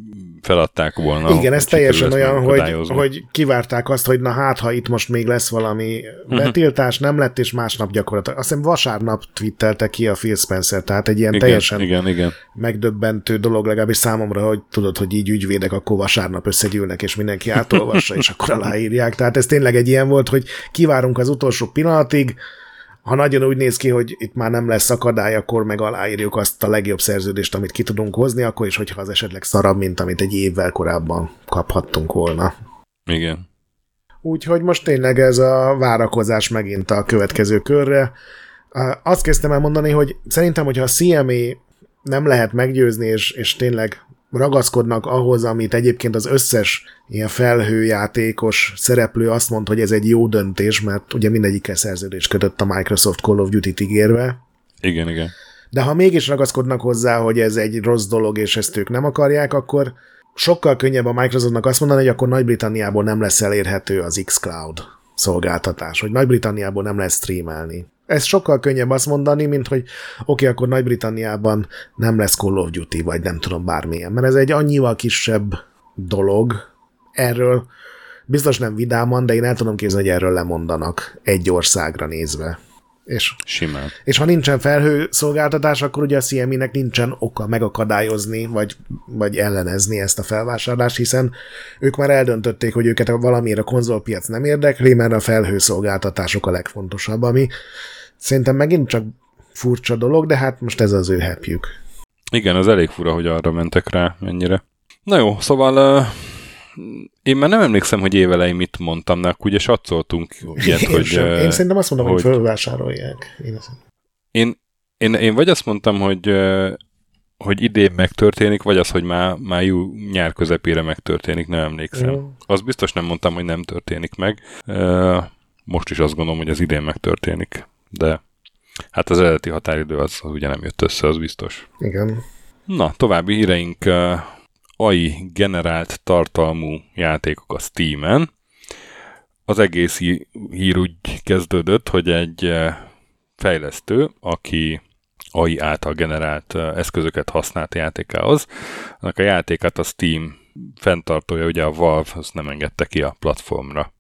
feladták volna. Igen, ez teljesen olyan, hogy, hogy kivárták azt, hogy na hát, ha itt most még lesz valami uh-huh. betiltás, nem lett, és másnap gyakorlatilag. Azt hiszem vasárnap twittelte ki a Phil Spencer, tehát egy ilyen igen, teljesen igen, igen. megdöbbentő dolog, legalábbis számomra, hogy tudod, hogy így ügyvédek akkor vasárnap összegyűlnek, és mindenki átolvassa, és akkor aláírják. Tehát ez tényleg egy ilyen volt, hogy kivárunk az utolsó pillanatig, ha nagyon úgy néz ki, hogy itt már nem lesz akadály, akkor meg aláírjuk azt a legjobb szerződést, amit ki tudunk hozni, akkor is, hogyha az esetleg szarabb, mint amit egy évvel korábban kaphattunk volna. Igen. Úgyhogy most tényleg ez a várakozás megint a következő körre. Azt kezdtem el mondani, hogy szerintem, hogyha a CMA nem lehet meggyőzni, és, és tényleg ragaszkodnak ahhoz, amit egyébként az összes ilyen felhőjátékos szereplő azt mondta, hogy ez egy jó döntés, mert ugye mindegyikkel szerződést kötött a Microsoft Call of Duty-t ígérve. Igen, igen. De ha mégis ragaszkodnak hozzá, hogy ez egy rossz dolog, és ezt ők nem akarják, akkor sokkal könnyebb a Microsoftnak azt mondani, hogy akkor Nagy-Britanniából nem lesz elérhető az xCloud szolgáltatás, hogy Nagy-Britanniából nem lesz streamelni. Ez sokkal könnyebb azt mondani, mint hogy oké, okay, akkor Nagy-Britanniában nem lesz Call of Duty, vagy nem tudom bármilyen, mert ez egy annyival kisebb dolog. Erről biztos nem vidáman, de én el tudom képzelni, hogy erről lemondanak egy országra nézve. És, Simán. és ha nincsen felhő szolgáltatás, akkor ugye a CMI-nek nincsen oka megakadályozni, vagy, vagy ellenezni ezt a felvásárlást, hiszen ők már eldöntötték, hogy őket valamiért a konzolpiac nem érdekli, mert a felhő szolgáltatások a legfontosabb, ami szerintem megint csak furcsa dolog, de hát most ez az ő happyük. Igen, az elég fura, hogy arra mentek rá mennyire. Na jó, szóval uh, én már nem emlékszem, hogy évelején mit mondtam, de ugye satszoltunk ilyet, én hogy... Sem. Én szerintem azt mondom, hogy, hogy fölvásárolják. Én, én, én, én vagy azt mondtam, hogy hogy idén megtörténik, vagy az, hogy már, már jó nyár közepére megtörténik, nem emlékszem. Jó. Az biztos nem mondtam, hogy nem történik meg. Most is azt gondolom, hogy az idén megtörténik, de hát az eredeti határidő az, az ugye nem jött össze, az biztos. Igen. Na, további híreink AI generált tartalmú játékok a Steam-en. Az egész hír úgy kezdődött, hogy egy fejlesztő, aki AI által generált eszközöket használt játékához, annak a játékát a Steam fenntartója, ugye a Valve, az nem engedte ki a platformra.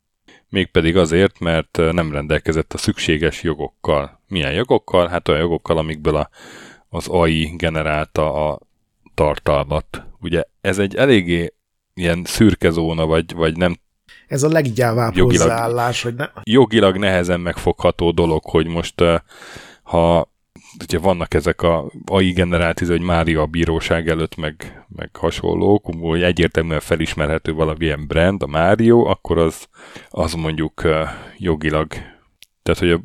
Mégpedig azért, mert nem rendelkezett a szükséges jogokkal. Milyen jogokkal? Hát olyan jogokkal, amikből a, az AI generálta a tartalmat. Ugye ez egy eléggé ilyen szürke zóna, vagy, vagy nem Ez a leggyávább Jogilag- hozzáállás, hogy ne, jogilag nehezen megfogható dolog, hogy most uh, ha ugye vannak ezek a AI generált, izé, hogy Mária a bíróság előtt, meg, meg hasonlók, hogy egyértelműen felismerhető valamilyen brand, a Mário, akkor az, az mondjuk uh, jogilag, tehát hogy a,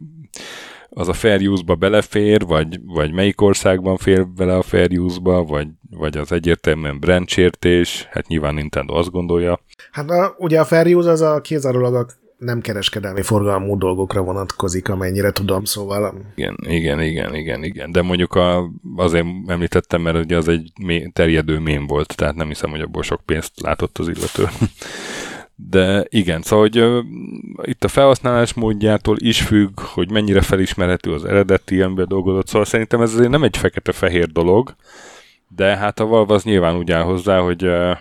az a fair use-ba belefér, vagy, vagy melyik országban fér bele a fair use-ba, vagy, vagy az egyértelműen brandsértés, hát nyilván Nintendo azt gondolja, Hát a, ugye a fair use az a kizárólag a nem kereskedelmi forgalmú dolgokra vonatkozik, amennyire tudom, szóval Igen, igen, igen, igen, igen. De mondjuk a, azért említettem, mert ugye az egy terjedő mém volt, tehát nem hiszem, hogy abból sok pénzt látott az illető. De igen, szóval, hogy ö, itt a felhasználás módjától is függ, hogy mennyire felismerhető az eredeti ember dolgozott, szóval szerintem ez azért nem egy fekete-fehér dolog, de hát a Valve az nyilván úgy áll hozzá, hogy ö,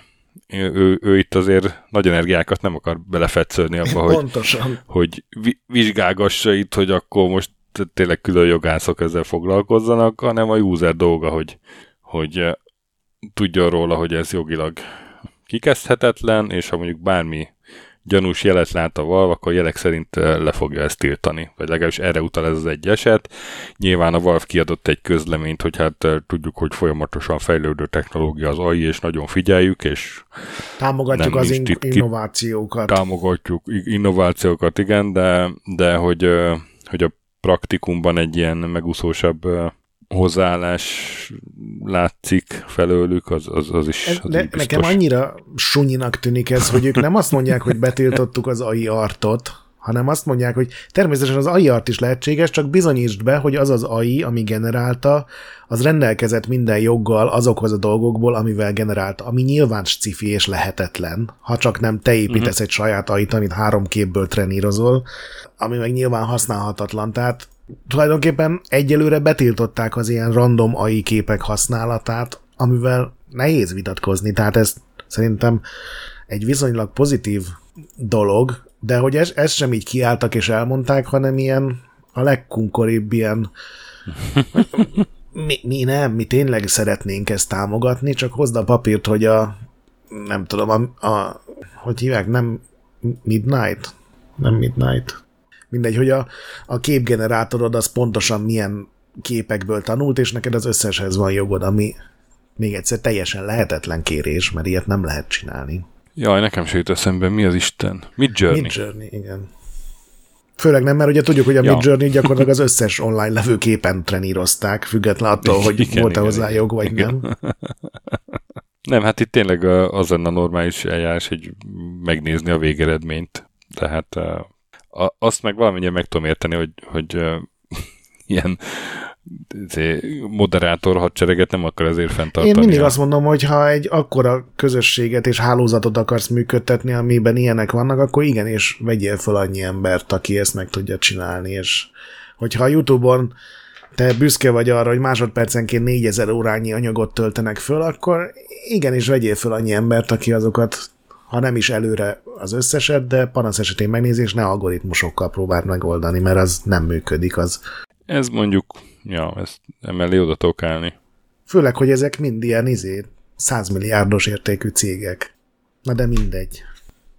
ő, ő, itt azért nagy energiákat nem akar belefetszölni abba, hogy, pontosan. hogy vi- vizsgálgassa itt, hogy akkor most tényleg külön jogászok ezzel foglalkozzanak, hanem a user dolga, hogy, hogy tudjon róla, hogy ez jogilag kikezdhetetlen, és ha mondjuk bármi gyanús jelet lát a Valve, akkor jelek szerint le fogja ezt tiltani. Vagy legalábbis erre utal ez az egy eset. Nyilván a Valve kiadott egy közleményt, hogy hát tudjuk, hogy folyamatosan fejlődő technológia az AI, és nagyon figyeljük, és Támogatjuk az in- ki- innovációkat. támogatjuk innovációkat, igen, de, de hogy, hogy a praktikumban egy ilyen megúszósabb hozzáállás látszik felőlük, az, az, az is, Ez, az is biztos. nekem annyira sunyinak tűnik ez, hogy ők nem azt mondják, hogy betiltottuk az AI artot, hanem azt mondják, hogy természetesen az AI art is lehetséges, csak bizonyítsd be, hogy az az AI, ami generálta, az rendelkezett minden joggal azokhoz a dolgokból, amivel generálta, ami nyilván sci és lehetetlen, ha csak nem te építesz uh-huh. egy saját AI-t, amit három képből trenírozol, ami meg nyilván használhatatlan. Tehát tulajdonképpen egyelőre betiltották az ilyen random AI képek használatát, amivel nehéz vitatkozni, tehát ez szerintem egy viszonylag pozitív dolog, de hogy ez, ezt sem így kiálltak és elmondták, hanem ilyen a legkunkoribb ilyen mi, mi nem, mi tényleg szeretnénk ezt támogatni, csak hozd a papírt, hogy a nem tudom, a, a hogy hívják, nem Midnight? Nem Midnight. Mindegy, hogy a, a képgenerátorod az pontosan milyen képekből tanult, és neked az összeshez van jogod, ami még egyszer teljesen lehetetlen kérés, mert ilyet nem lehet csinálni. Jaj, nekem se jut eszembe, mi az Isten? Mid Journey? Mid Journey, igen. Főleg nem, mert ugye tudjuk, hogy a Ja. ja. Midjourney gyakorlatilag az összes online levő képen trenírozták, független attól, hogy Igen, volt-e hozzá igen. jog, vagy Igen. nem. Nem, hát itt tényleg az lenne a normális eljárás, hogy megnézni a végeredményt. Tehát a- azt meg valamennyire meg tudom érteni, hogy, hogy ö, ilyen izé, moderátor hadsereget nem akar ezért fenntartani. Én mindig azt mondom, hogy ha egy akkora közösséget és hálózatot akarsz működtetni, amiben ilyenek vannak, akkor igenis vegyél fel annyi embert, aki ezt meg tudja csinálni, és hogyha a Youtube-on te büszke vagy arra, hogy másodpercenként 4000 órányi anyagot töltenek föl, akkor igenis vegyél föl annyi embert, aki azokat, ha nem is előre az összeset, de panasz esetén megnézi, és ne algoritmusokkal próbáld megoldani, mert az nem működik, az Ez mondjuk, ja, ezt emellé oda tudok állni. Főleg, hogy ezek mind ilyen izé, 100 milliárdos értékű cégek. Na de mindegy.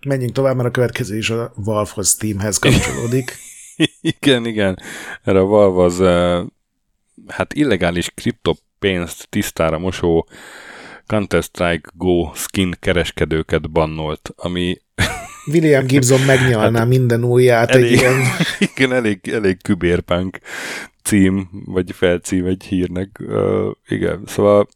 Menjünk tovább, mert a következő is a Valve-hoz, Steamhez kapcsolódik. igen, igen. Erre a Valve az eh, hát illegális kriptopénzt tisztára mosó Counter-Strike Go skin kereskedőket bannolt, ami William Gibson megnyalná hát, minden újját egy elég- ilyen... igen, elég, elég kübérpánk cím, vagy felcím egy hírnek. Uh, igen, szóval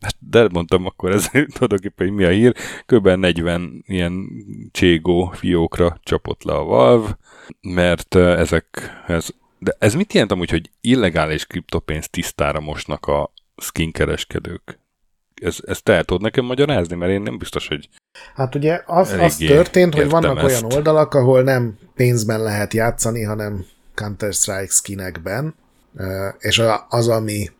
hát de mondtam akkor ez tulajdonképpen, hogy mi a hír. Kb. 40 ilyen cségó fiókra csapott le a Valve, mert uh, ezek, ez, de ez mit jelent amúgy, hogy illegális kriptopénzt tisztára mosnak a skin kereskedők? Ez, ezt el tudod nekem magyarázni, mert én nem biztos, hogy Hát ugye az, az történt, hogy vannak ezt. olyan oldalak, ahol nem pénzben lehet játszani, hanem Counter-Strike skinekben, és az, ami,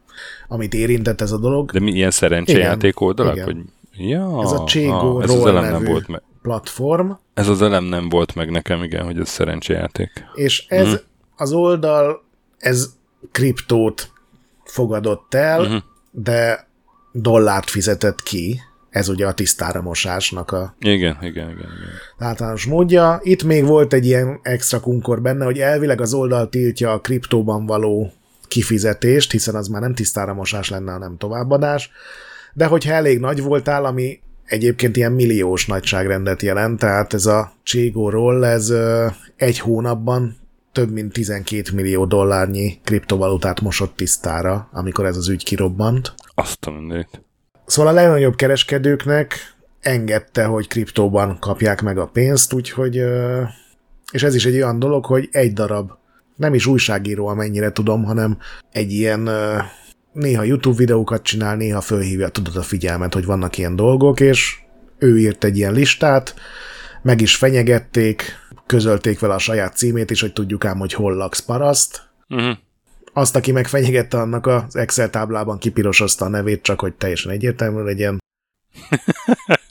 amit érintett ez a dolog, de mi ilyen szerencsejáték oldalak? igen. Vagy... Ja, Ez a Cségó ah, ez az elem nem volt meg. platform, Ez az elem nem volt meg nekem, igen, hogy ez szerencsejáték. És ez uh-huh. az oldal, ez kriptót fogadott el, uh-huh. de dollárt fizetett ki. Ez ugye a tisztára mosásnak a Igen, igen, igen. igen. általános módja. Itt még volt egy ilyen extra kunkor benne, hogy elvileg az oldal tiltja a kriptóban való kifizetést, hiszen az már nem tisztára mosás lenne, hanem továbbadás. De hogyha elég nagy voltál, ami egyébként ilyen milliós nagyságrendet jelent, tehát ez a Cségó Roll, ez egy hónapban több mint 12 millió dollárnyi kriptovalutát mosott tisztára, amikor ez az ügy kirobbant. Azt a mindenit. Szóval a legnagyobb kereskedőknek engedte, hogy kriptóban kapják meg a pénzt, úgyhogy, és ez is egy olyan dolog, hogy egy darab, nem is újságíró, amennyire tudom, hanem egy ilyen néha YouTube videókat csinál, néha fölhívja tudod a figyelmet, hogy vannak ilyen dolgok, és ő írt egy ilyen listát, meg is fenyegették, közölték vele a saját címét is, hogy tudjuk ám, hogy hol laksz paraszt. Uh-huh. Azt, aki meg fenyegette annak az Excel táblában kipirosozta a nevét, csak hogy teljesen egyértelmű legyen.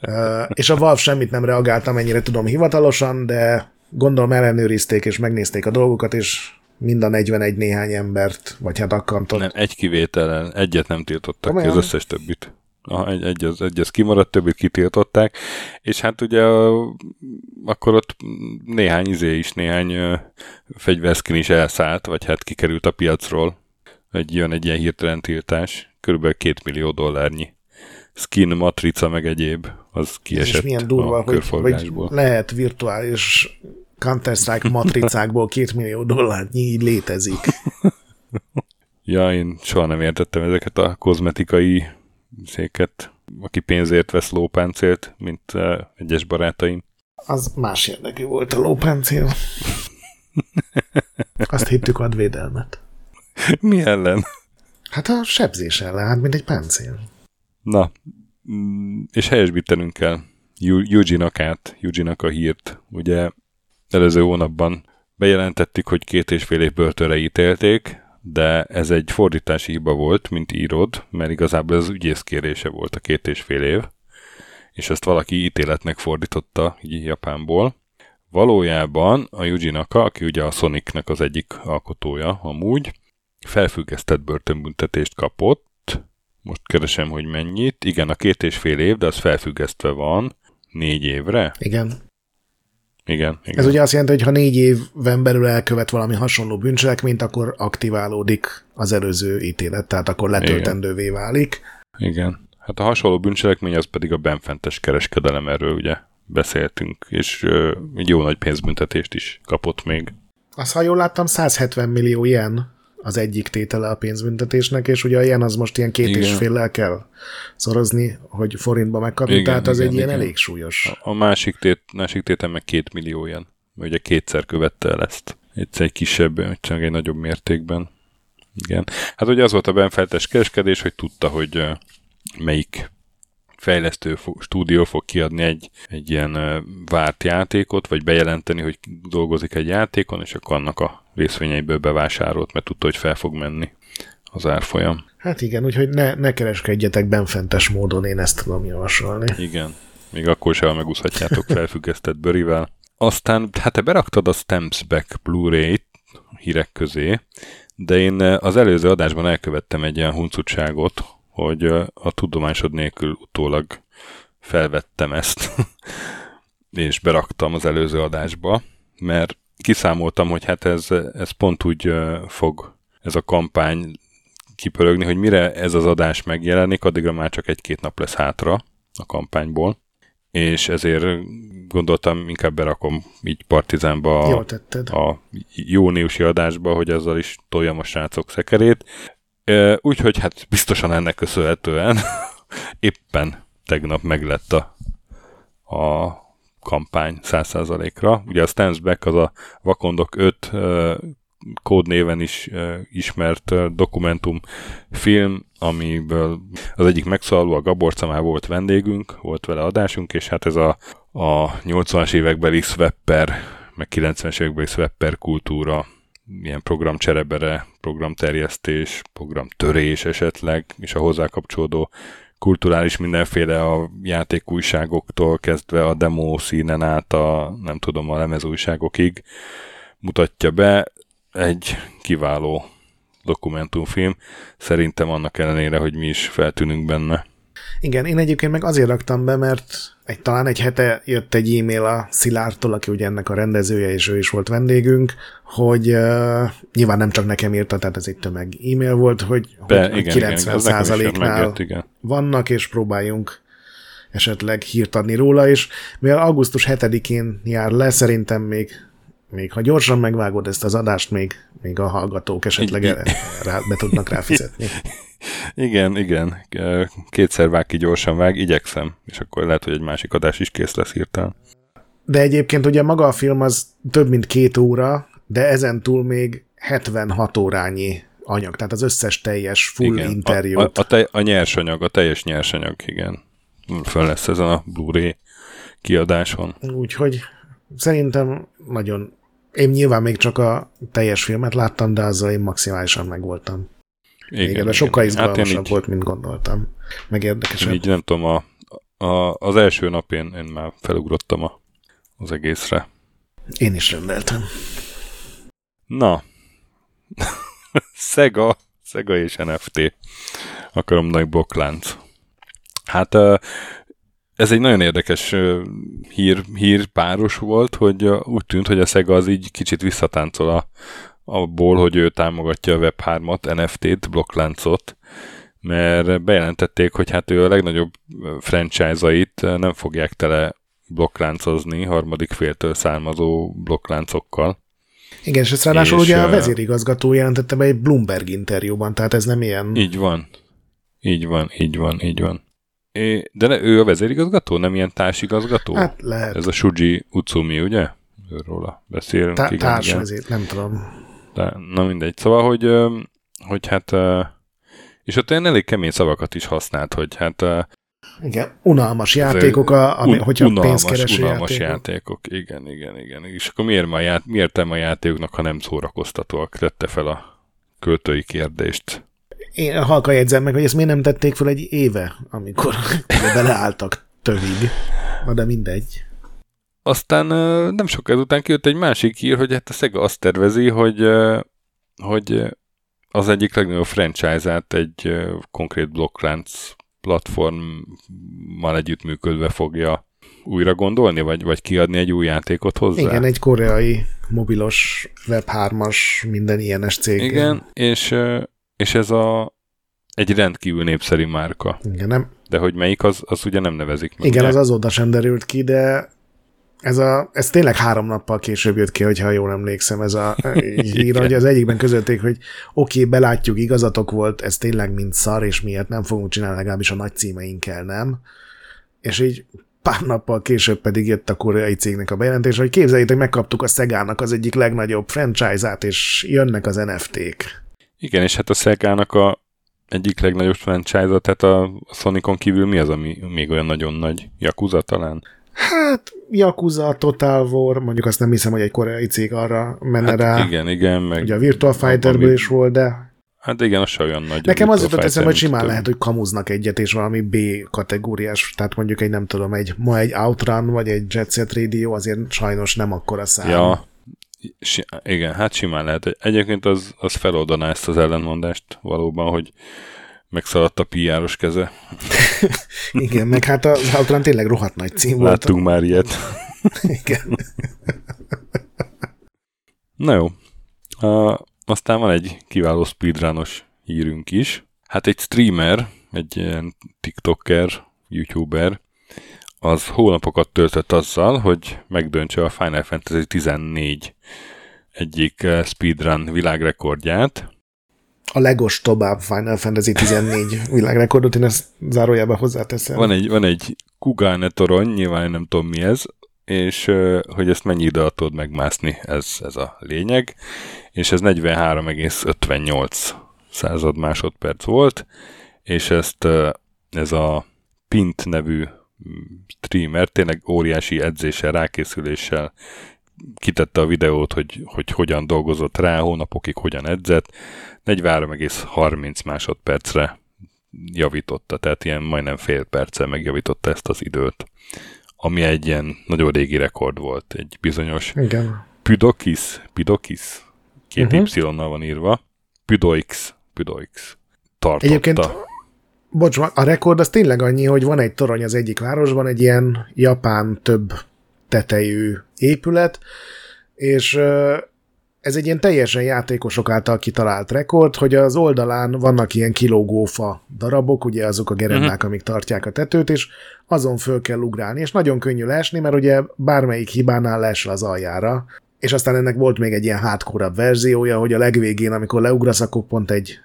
Ö, és a Valve semmit nem reagált, amennyire tudom hivatalosan, de gondolom ellenőrizték és megnézték a dolgokat, és mind a 41 néhány embert, vagy hát akkantott. Nem, egy kivételen, egyet nem tiltottak ki, Komolyan? az összes többit. Aha, egy, egy, az, egy az kimaradt, többit kitiltották, és hát ugye a, akkor ott néhány izé is, néhány ö, fegyverszkin is elszállt, vagy hát kikerült a piacról. Egy, jön egy ilyen hirtelen tiltás, körülbelül két millió dollárnyi skin, matrica, meg egyéb, az kiesett is milyen durva, a hogy, hogy lehet virtuális Counter-Strike matricákból két millió dollárnyi így létezik. Ja, én soha nem értettem ezeket a kozmetikai széket, aki pénzért vesz lópáncélt, mint uh, egyes barátaim. Az más érdekű volt a lópáncél. Azt hittük ad védelmet. Mi ellen? Hát a sebzés ellen, hát mint egy páncél. Na, mm, és helyesbítenünk kell Yu- Yuji-nak át, Yuji-nak a hírt. Ugye előző hónapban bejelentettük, hogy két és fél év börtönre ítélték, de ez egy fordítási hiba volt, mint írod, mert igazából ez az ügyész kérése volt a két és fél év, és ezt valaki ítéletnek fordította így Japánból. Valójában a Yuji Naka, aki ugye a Sonicnek az egyik alkotója amúgy, felfüggesztett börtönbüntetést kapott, most keresem, hogy mennyit. Igen, a két és fél év, de az felfüggesztve van négy évre. Igen. Igen, igen. Ez ugye azt jelenti, hogy ha négy éven belül elkövet valami hasonló bűncselekményt, akkor aktiválódik az előző ítélet, tehát akkor letöltendővé válik. Igen. Hát a hasonló bűncselekmény az pedig a benfentes kereskedelem, erről ugye beszéltünk, és ö, egy jó nagy pénzbüntetést is kapott még. Azt, ha jól láttam, 170 millió ilyen az egyik tétele a pénzbüntetésnek, és ugye a ilyen az most ilyen két igen. és féllel kell szorozni, hogy forintba megkapni, igen, tehát az igen, egy igen. ilyen elég súlyos. A, a másik, tét, másik tétel meg két millió ilyen, ugye kétszer követte el ezt. Egyszer egy kisebb, csak egy nagyobb mértékben. Igen. Hát ugye az volt a benfeltes kereskedés, hogy tudta, hogy melyik fejlesztő stúdió fog kiadni egy, egy ilyen várt játékot, vagy bejelenteni, hogy dolgozik egy játékon, és akkor annak a részvényeiből bevásárolt, mert tudta, hogy fel fog menni az árfolyam. Hát igen, úgyhogy ne, ne kereskedjetek benfentes módon, én ezt tudom javasolni. Igen, még akkor sem megúszhatjátok felfüggesztett bőrivel. Aztán, hát te beraktad a Stamps Back Blu-ray-t hírek közé, de én az előző adásban elkövettem egy ilyen huncutságot, hogy a tudomásod nélkül utólag felvettem ezt, és beraktam az előző adásba, mert kiszámoltam, hogy hát ez, ez pont úgy fog ez a kampány kipörögni, hogy mire ez az adás megjelenik, addigra már csak egy-két nap lesz hátra a kampányból, és ezért gondoltam, inkább berakom így Partizánba a, a júniusi adásba, hogy ezzel is toljam a srácok szekerét. Úgyhogy hát biztosan ennek köszönhetően éppen tegnap meglett a, a kampány 100%-ra. Ugye a Stands Back az a Vakondok 5 kódnéven is ismert dokumentum film, amiből az egyik megszólaló, a Gabor Camá volt vendégünk, volt vele adásunk, és hát ez a, a 80-as évekbeli swapper, meg 90-es évekbeli swapper kultúra ilyen programcserebere, programterjesztés, programtörés esetleg, és a hozzá kapcsolódó kulturális mindenféle a játékújságoktól kezdve a demo színen át a, nem tudom, a lemezújságokig mutatja be. Egy kiváló dokumentumfilm, szerintem annak ellenére, hogy mi is feltűnünk benne. Igen, én egyébként meg azért raktam be, mert egy, talán egy hete jött egy e-mail a Szilártól, aki ugye ennek a rendezője, és ő is volt vendégünk, hogy uh, nyilván nem csak nekem írta, tehát ez egy tömeg e-mail volt, hogy, Be, hogy igen, 90 igen, százaléknál igen. vannak, és próbáljunk esetleg hírt adni róla, és mivel augusztus 7-én jár le, szerintem még, még ha gyorsan megvágod ezt az adást, még, még a hallgatók esetleg rá, be tudnak ráfizetni. Igen, igen. Kétszer vág ki, gyorsan vág, igyekszem, és akkor lehet, hogy egy másik adás is kész lesz hirtelen. De egyébként ugye maga a film az több mint két óra, de ezen túl még 76 órányi anyag, tehát az összes teljes full igen, interjút. A, a, a, tej, a nyersanyag, a teljes nyersanyag, igen. Föl lesz ezen a Blu-ray kiadáson. Úgyhogy szerintem nagyon... Én nyilván még csak a teljes filmet láttam, de azzal én maximálisan megvoltam. Igen, igen, de sokkal hát izgalmasabb hát így, volt, mint gondoltam. Meg érdekesebb. Így nem tudom, a, a, az első nap én, én már felugrottam a, az egészre. Én is rendeltem. Na. Sega, Sega és NFT. Akarom nagy boklánc. Hát ez egy nagyon érdekes hír, hír páros volt, hogy úgy tűnt, hogy a Sega az így kicsit visszatáncol a, abból, hogy ő támogatja a Web3-at, NFT-t, blokkláncot, mert bejelentették, hogy hát ő a legnagyobb franchise-ait nem fogják tele blokkláncozni harmadik féltől származó blokkláncokkal. Igen, és ezt ráadásul és, ugye a vezérigazgató jelentette be egy Bloomberg interjúban, tehát ez nem ilyen... Így van. Így van, így van, így van. É, de ne, ő a vezérigazgató, nem ilyen társigazgató? Hát lehet. Ez a Shuji Utsumi, ugye? Őróla beszélünk. Tá- igen, társvezér, nem tudom. De, na mindegy. Szóval, hogy, hogy hát és ott olyan elég kemény szavakat is használt, hogy hát igen, unalmas játékok, a, ami, un, hogyha unalmas, pénzkereső unalmas játékok. játékok. Igen, igen, igen. És akkor miért, ma ját, miért a játékoknak, ha nem szórakoztatóak? Tette fel a költői kérdést. Én halka jegyzem meg, hogy ezt miért nem tették fel egy éve, amikor beleálltak tövig. Na de mindegy. Aztán nem sok ezután kijött egy másik hír, hogy hát a Sega azt tervezi, hogy, hogy az egyik legnagyobb franchise-át egy konkrét blokklánc platformmal együttműködve fogja újra gondolni, vagy, vagy kiadni egy új játékot hozzá? Igen, egy koreai mobilos Web 3-as, minden ilyenes cég. Igen, és, és ez a egy rendkívül népszerű márka. Igen, nem? De hogy melyik, az, az ugye nem nevezik meg. Igen, ugye? az azóta sem derült ki, de Ez, a, ez tényleg három nappal később jött ki, hogyha jól emlékszem, ez a hír, hogy az egyikben közölték, hogy oké, okay, belátjuk, igazatok volt, ez tényleg mind szar, és miért nem fogunk csinálni legalábbis a nagy címeinkkel, nem? És így pár nappal később pedig jött a koreai cégnek a bejelentés, hogy képzeljétek, megkaptuk a Szegának az egyik legnagyobb franchise-át, és jönnek az NFT-k. Igen, és hát a Szegának a egyik legnagyobb franchise tehát a Sonicon kívül mi az, ami még olyan nagyon nagy? Yakuza talán? Hát, Yakuza, Total War, mondjuk azt nem hiszem, hogy egy koreai cég arra menne hát rá. Igen, igen. Meg Ugye a Virtual Fighterből is volt, de Hát igen, az se olyan nagy. Nekem az jutott eszembe, hogy simán lehet, hogy kamuznak egyet, és valami B kategóriás, tehát mondjuk egy nem tudom, egy, ma egy Outrun, vagy egy Jet Set Radio, azért sajnos nem akkora szám. Ja, igen, hát simán lehet. Egyébként az, az feloldaná ezt az ellenmondást valóban, hogy megszaladt a PR-os keze. igen, meg hát az Outrun tényleg rohadt nagy cím volt. Láttunk már ilyet. igen. Na jó. Uh, aztán van egy kiváló speedrunos hírünk is. Hát egy streamer, egy ilyen tiktoker, youtuber, az hónapokat töltött azzal, hogy megdöntse a Final Fantasy 14 egyik eh, speedrun világrekordját. A legostobább Final Fantasy 14 világrekordot, én ezt zárójában hozzáteszem. Van egy, van egy Kugane torony, nyilván nem tudom mi ez, és hogy ezt mennyi idő alatt tudod megmászni, ez, ez a lényeg, és ez 43,58 század másodperc volt, és ezt ez a Pint nevű streamer tényleg óriási edzéssel, rákészüléssel kitette a videót, hogy, hogy hogyan dolgozott rá, hónapokig hogyan edzett, 43,30 másodpercre javította, tehát ilyen majdnem fél perccel megjavította ezt az időt ami egy ilyen nagyon régi rekord volt, egy bizonyos Igen. Pudokis, Pudokis, két uh-huh. Y-nal van írva, Pudoix, Pudoix tartotta. Egyébként, bocs, a rekord az tényleg annyi, hogy van egy torony az egyik városban, egy ilyen japán több tetejű épület, és ez egy ilyen teljesen játékosok által kitalált rekord, hogy az oldalán vannak ilyen kilógófa darabok, ugye azok a gerendák, uh-huh. amik tartják a tetőt, és azon föl kell ugrálni, és nagyon könnyű leesni, mert ugye bármelyik hibánál leesel az aljára, és aztán ennek volt még egy ilyen hardcore verziója, hogy a legvégén, amikor leugrasz, akkor pont egy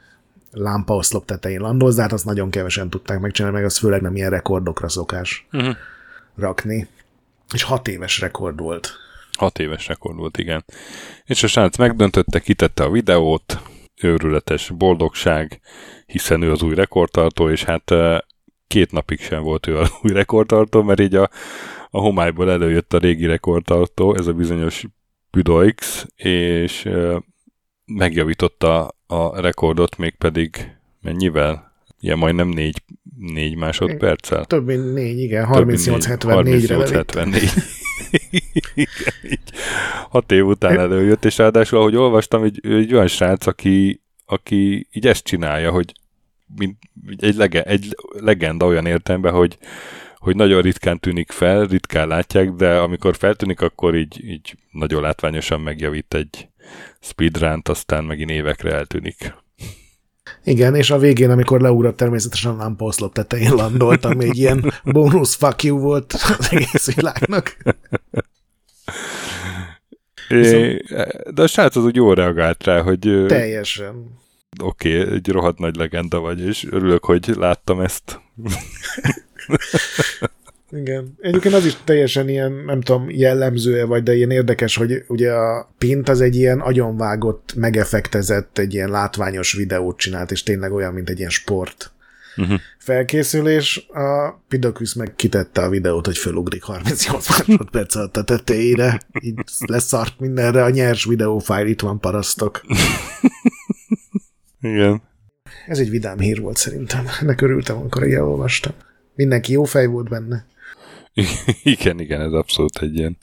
lámpaoszlop tetején landolsz, de hát azt nagyon kevesen tudták megcsinálni, meg az főleg nem ilyen rekordokra szokás uh-huh. rakni. És hat éves rekord volt. Hat éves rekord volt, igen. És a srác megdöntötte, kitette a videót, őrületes boldogság, hiszen ő az új rekordtartó, és hát két napig sem volt ő az új rekordtartó, mert így a, a homályból előjött a régi rekordtartó, ez a bizonyos Pudoix, és megjavította a rekordot mégpedig mennyivel? Ilyen majdnem négy, négy másodperccel? Több mint négy, igen, 38-74-re 38 hat év után előjött, és ráadásul, ahogy olvastam, egy, egy olyan srác, aki, aki így ezt csinálja, hogy mint egy, lege, egy legenda olyan értelemben, hogy, hogy nagyon ritkán tűnik fel, ritkán látják, de amikor feltűnik, akkor így, így nagyon látványosan megjavít egy speedrunt, aztán megint évekre eltűnik. Igen, és a végén, amikor leugrott, természetesen a lámpaoszlop tetején landolt, ami egy ilyen bónusz fuck you volt az egész világnak. É, de a srác az úgy jól reagált rá, hogy... Teljesen. Oké, okay, egy rohadt nagy legenda vagy, és örülök, hogy láttam ezt. Igen. Egyébként az is teljesen ilyen, nem tudom, jellemzője vagy, de ilyen érdekes, hogy ugye a Pint az egy ilyen agyonvágott, megefektezett, egy ilyen látványos videót csinált, és tényleg olyan, mint egy ilyen sport uh-huh. felkészülés. A Pidocus meg kitette a videót, hogy fölugrik 38 másodperc alatt a tetejére, így leszart mindenre, a nyers videófájl itt van parasztok. Igen. Ez egy vidám hír volt szerintem. Ennek örültem, amikor elolvastam. Mindenki jó fej volt benne. Igen, igen, ez abszolút egy ilyen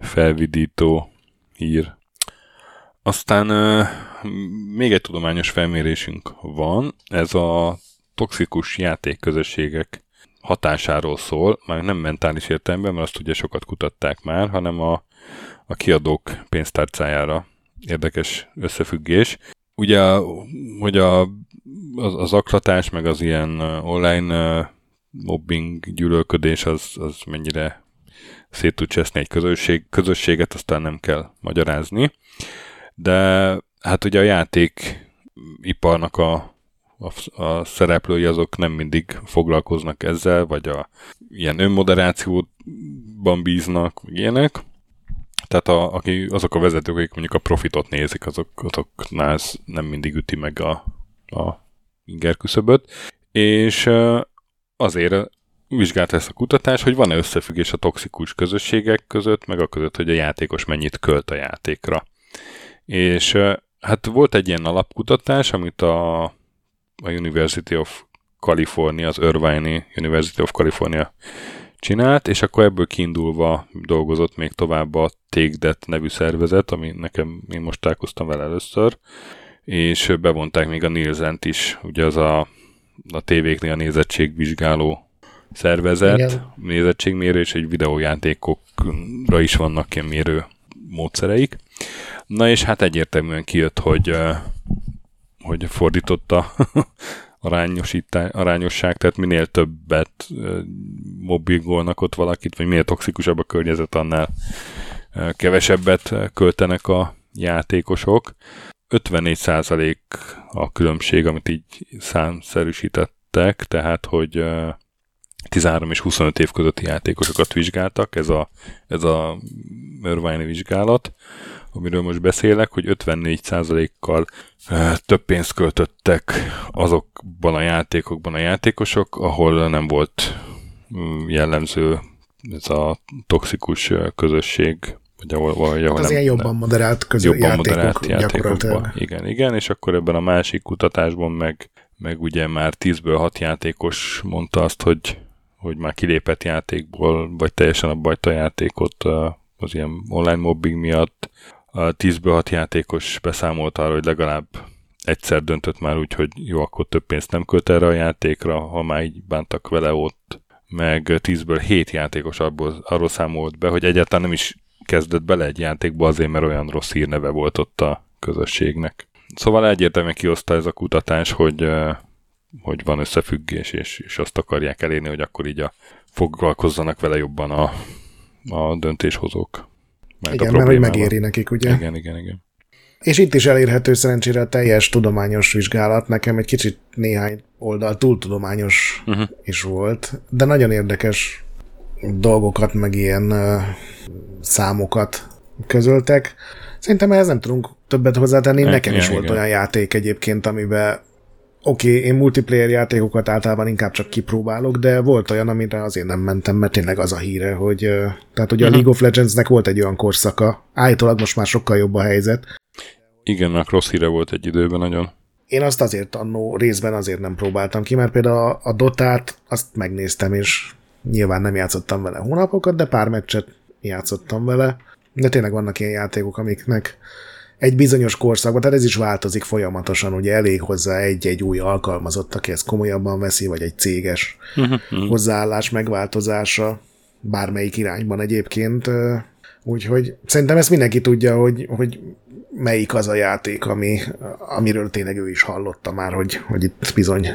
felvidító hír. Aztán még egy tudományos felmérésünk van, ez a toxikus játékközösségek hatásáról szól, már nem mentális értelemben, mert azt ugye sokat kutatták már, hanem a, a kiadók pénztárcájára érdekes összefüggés. Ugye, hogy a, az, az aklatás, meg az ilyen online mobbing, gyűlölködés az, az mennyire szét tud cseszni egy közösség, közösséget, aztán nem kell magyarázni. De hát ugye a játék iparnak a, a, a szereplői azok nem mindig foglalkoznak ezzel, vagy a ilyen önmoderációban bíznak, ilyenek. Tehát a, aki, azok a vezetők, akik mondjuk a profitot nézik, azok, azoknál ez nem mindig üti meg a, a inger küszöböt. És azért vizsgált ezt a kutatás, hogy van-e összefüggés a toxikus közösségek között, meg a között, hogy a játékos mennyit költ a játékra. És hát volt egy ilyen alapkutatás, amit a, a University of California, az Irvine University of California csinált, és akkor ebből kiindulva dolgozott még tovább a Take nevű szervezet, ami nekem, én most találkoztam vele először, és bevonták még a Nielsen-t is, ugye az a, a tévéknél a nézettségvizsgáló szervezet, Igen. nézettségmérő, és egy videójátékokra is vannak ilyen mérő módszereik. Na és hát egyértelműen kijött, hogy, hogy fordította arányosság, tehát minél többet mobbingolnak ott valakit, vagy minél toxikusabb a környezet, annál kevesebbet költenek a játékosok. 54% a különbség, amit így számszerűsítettek, tehát hogy 13 és 25 év közötti játékosokat vizsgáltak, ez a, ez a Irvine vizsgálat, amiről most beszélek, hogy 54%-kal több pénzt költöttek azokban a játékokban a játékosok, ahol nem volt mm, jellemző ez a toxikus közösség, vagy ahol, vagy ahol hát az nem, ilyen jobban moderált közö, jobban játékok, moderált játékokban. Igen, igen, és akkor ebben a másik kutatásban meg, meg ugye már 10-ből 6 játékos mondta azt, hogy, hogy már kilépett játékból, vagy teljesen abba a játékot az ilyen online mobbing miatt, a 10-ből 6 játékos beszámolt arra, hogy legalább egyszer döntött már úgy, hogy jó, akkor több pénzt nem költ erre a játékra, ha már így bántak vele ott, meg 10-ből 7 játékos abból, arról számolt be, hogy egyáltalán nem is kezdett bele egy játékba azért, mert olyan rossz hírneve volt ott a közösségnek. Szóval egyértelműen kioszta ez a kutatás, hogy, hogy van összefüggés, és, és azt akarják elérni, hogy akkor így a, foglalkozzanak vele jobban a, a döntéshozók. Majd igen, mert hogy megéri nekik, ugye? Igen, igen, igen. És itt is elérhető szerencsére a teljes tudományos vizsgálat. Nekem egy kicsit néhány oldal túl tudományos uh-huh. is volt, de nagyon érdekes dolgokat, meg ilyen uh, számokat közöltek. Szerintem ehhez nem tudunk többet hozzátenni. Nekem igen, is volt igen. olyan játék egyébként, amiben oké, okay, én multiplayer játékokat általában inkább csak kipróbálok, de volt olyan, amire azért nem mentem, mert tényleg az a híre, hogy tehát ugye uh-huh. a League of Legendsnek volt egy olyan korszaka, állítólag most már sokkal jobb a helyzet. Igen, meg rossz híre volt egy időben nagyon. Én azt azért annó részben azért nem próbáltam ki, mert például a, a Dotát azt megnéztem, és nyilván nem játszottam vele hónapokat, de pár meccset játszottam vele, de tényleg vannak ilyen játékok, amiknek egy bizonyos korszakban, tehát ez is változik folyamatosan, ugye elég hozzá egy-egy új alkalmazott, aki ezt komolyabban veszi, vagy egy céges uh-huh. hozzáállás megváltozása, bármelyik irányban egyébként. Úgyhogy szerintem ezt mindenki tudja, hogy, hogy melyik az a játék, ami, amiről tényleg ő is hallotta már, hogy, hogy itt bizony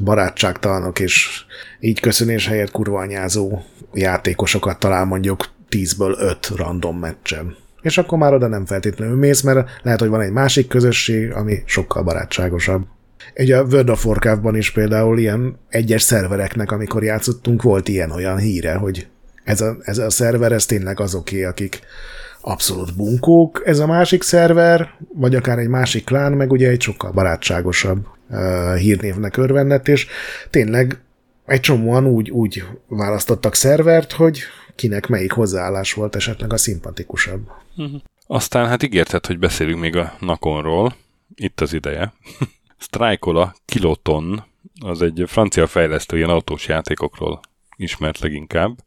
barátságtalanok, és így köszönés helyett kurvanyázó játékosokat talál mondjuk 10-ből 5 random meccsen. És akkor már oda nem feltétlenül mész, mert lehet, hogy van egy másik közösség, ami sokkal barátságosabb. Ugye a World of Warcraft-ban is például ilyen egyes szervereknek, amikor játszottunk, volt ilyen-olyan híre, hogy ez a, ez a szerver, ez tényleg azoké, akik abszolút bunkók, ez a másik szerver, vagy akár egy másik klán, meg ugye egy sokkal barátságosabb hírnévnek örvendett, és tényleg egy csomóan úgy, úgy választottak szervert, hogy kinek melyik hozzáállás volt esetleg a szimpatikusabb. Uh-huh. Aztán hát ígérted, hogy beszélünk még a Nakonról. Itt az ideje. Strikeola Kiloton, az egy francia fejlesztő ilyen autós játékokról ismert leginkább,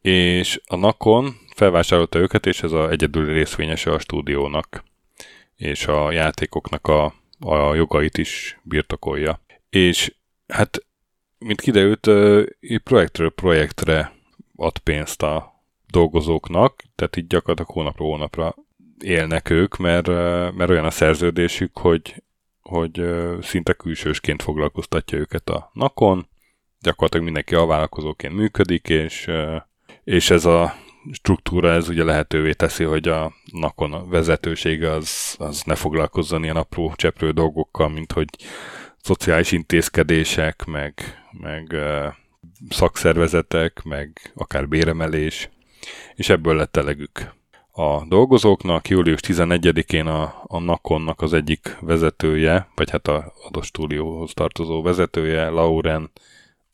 és a Nakon felvásárolta őket, és ez a egyedüli részvényese a stúdiónak, és a játékoknak a, a jogait is birtokolja. És hát, mint kiderült, projektről projektre ad pénzt a dolgozóknak, tehát így gyakorlatilag hónapról hónapra élnek ők, mert, mert olyan a szerződésük, hogy, hogy szinte külsősként foglalkoztatja őket a nakon, gyakorlatilag mindenki vállalkozóként működik, és, és ez a struktúra ez ugye lehetővé teszi, hogy a nakon a vezetősége az, az ne foglalkozzon ilyen apró cseprő dolgokkal, mint hogy szociális intézkedések, meg, meg uh, szakszervezetek, meg akár béremelés, és ebből lett elegük a dolgozóknak. Július 11-én a, a Nakonnak az egyik vezetője, vagy hát a adott tartozó vezetője, Lauren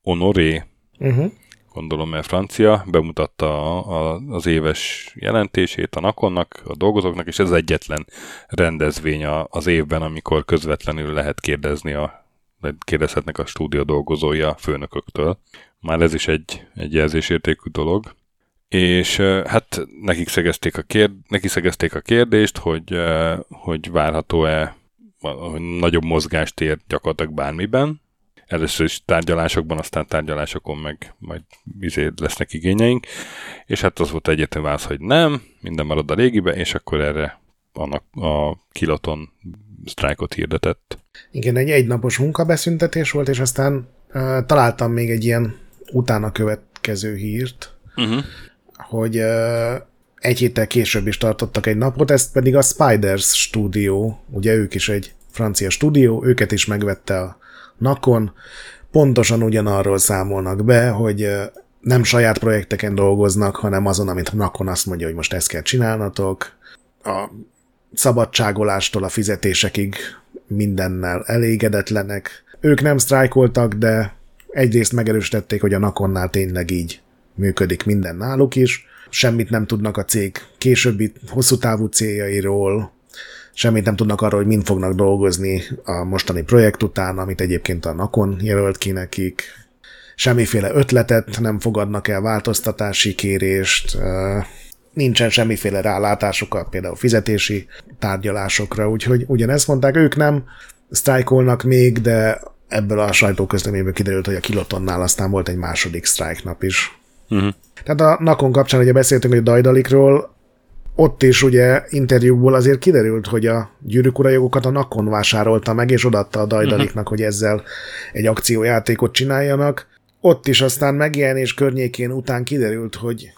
Honoré, uh-huh. Gondolom mert francia, bemutatta a, a, az éves jelentését a Nakonnak, a dolgozóknak, és ez egyetlen rendezvény a, az évben, amikor közvetlenül lehet kérdezni a kérdezhetnek a stúdió dolgozója a főnököktől. Már ez is egy, egy jelzésértékű dolog és hát nekik szegezték a, kérd, neki szegezték a kérdést, hogy, hogy várható-e nagyobb mozgást ér gyakorlatilag bármiben. Először is tárgyalásokban, aztán tárgyalásokon meg majd izé lesznek igényeink. És hát az volt egyetlen válasz, hogy nem, minden marad a régibe, és akkor erre annak a kiloton sztrájkot hirdetett. Igen, egy egynapos munkabeszüntetés volt, és aztán uh, találtam még egy ilyen utána következő hírt, uh-huh hogy egy héttel később is tartottak egy napot, ezt pedig a Spiders stúdió, ugye ők is egy francia stúdió, őket is megvette a Nakon, pontosan ugyanarról számolnak be, hogy nem saját projekteken dolgoznak, hanem azon, amit Nakon azt mondja, hogy most ezt kell csinálnatok. A szabadságolástól a fizetésekig mindennel elégedetlenek. Ők nem sztrájkoltak, de egyrészt megerősítették, hogy a Nakonnál tényleg így működik minden náluk is, semmit nem tudnak a cég későbbi hosszú távú céljairól, semmit nem tudnak arról, hogy mind fognak dolgozni a mostani projekt után, amit egyébként a Nakon jelölt ki nekik. Semmiféle ötletet nem fogadnak el, változtatási kérést, nincsen semmiféle rálátásuk például fizetési tárgyalásokra, úgyhogy ugyanezt mondták, ők nem sztrájkolnak még, de ebből a sajtóközleményből kiderült, hogy a kilotonnál aztán volt egy második sztrájk nap is. Uh-huh. Tehát a Nakon kapcsán ugye beszéltünk, hogy a Dajdalikról, ott is ugye interjúkból azért kiderült, hogy a gyűrűk jogokat a Nakon vásárolta meg, és odatta a Dajdaliknak, hogy ezzel egy akciójátékot csináljanak. Ott is aztán megjelenés környékén után kiderült, hogy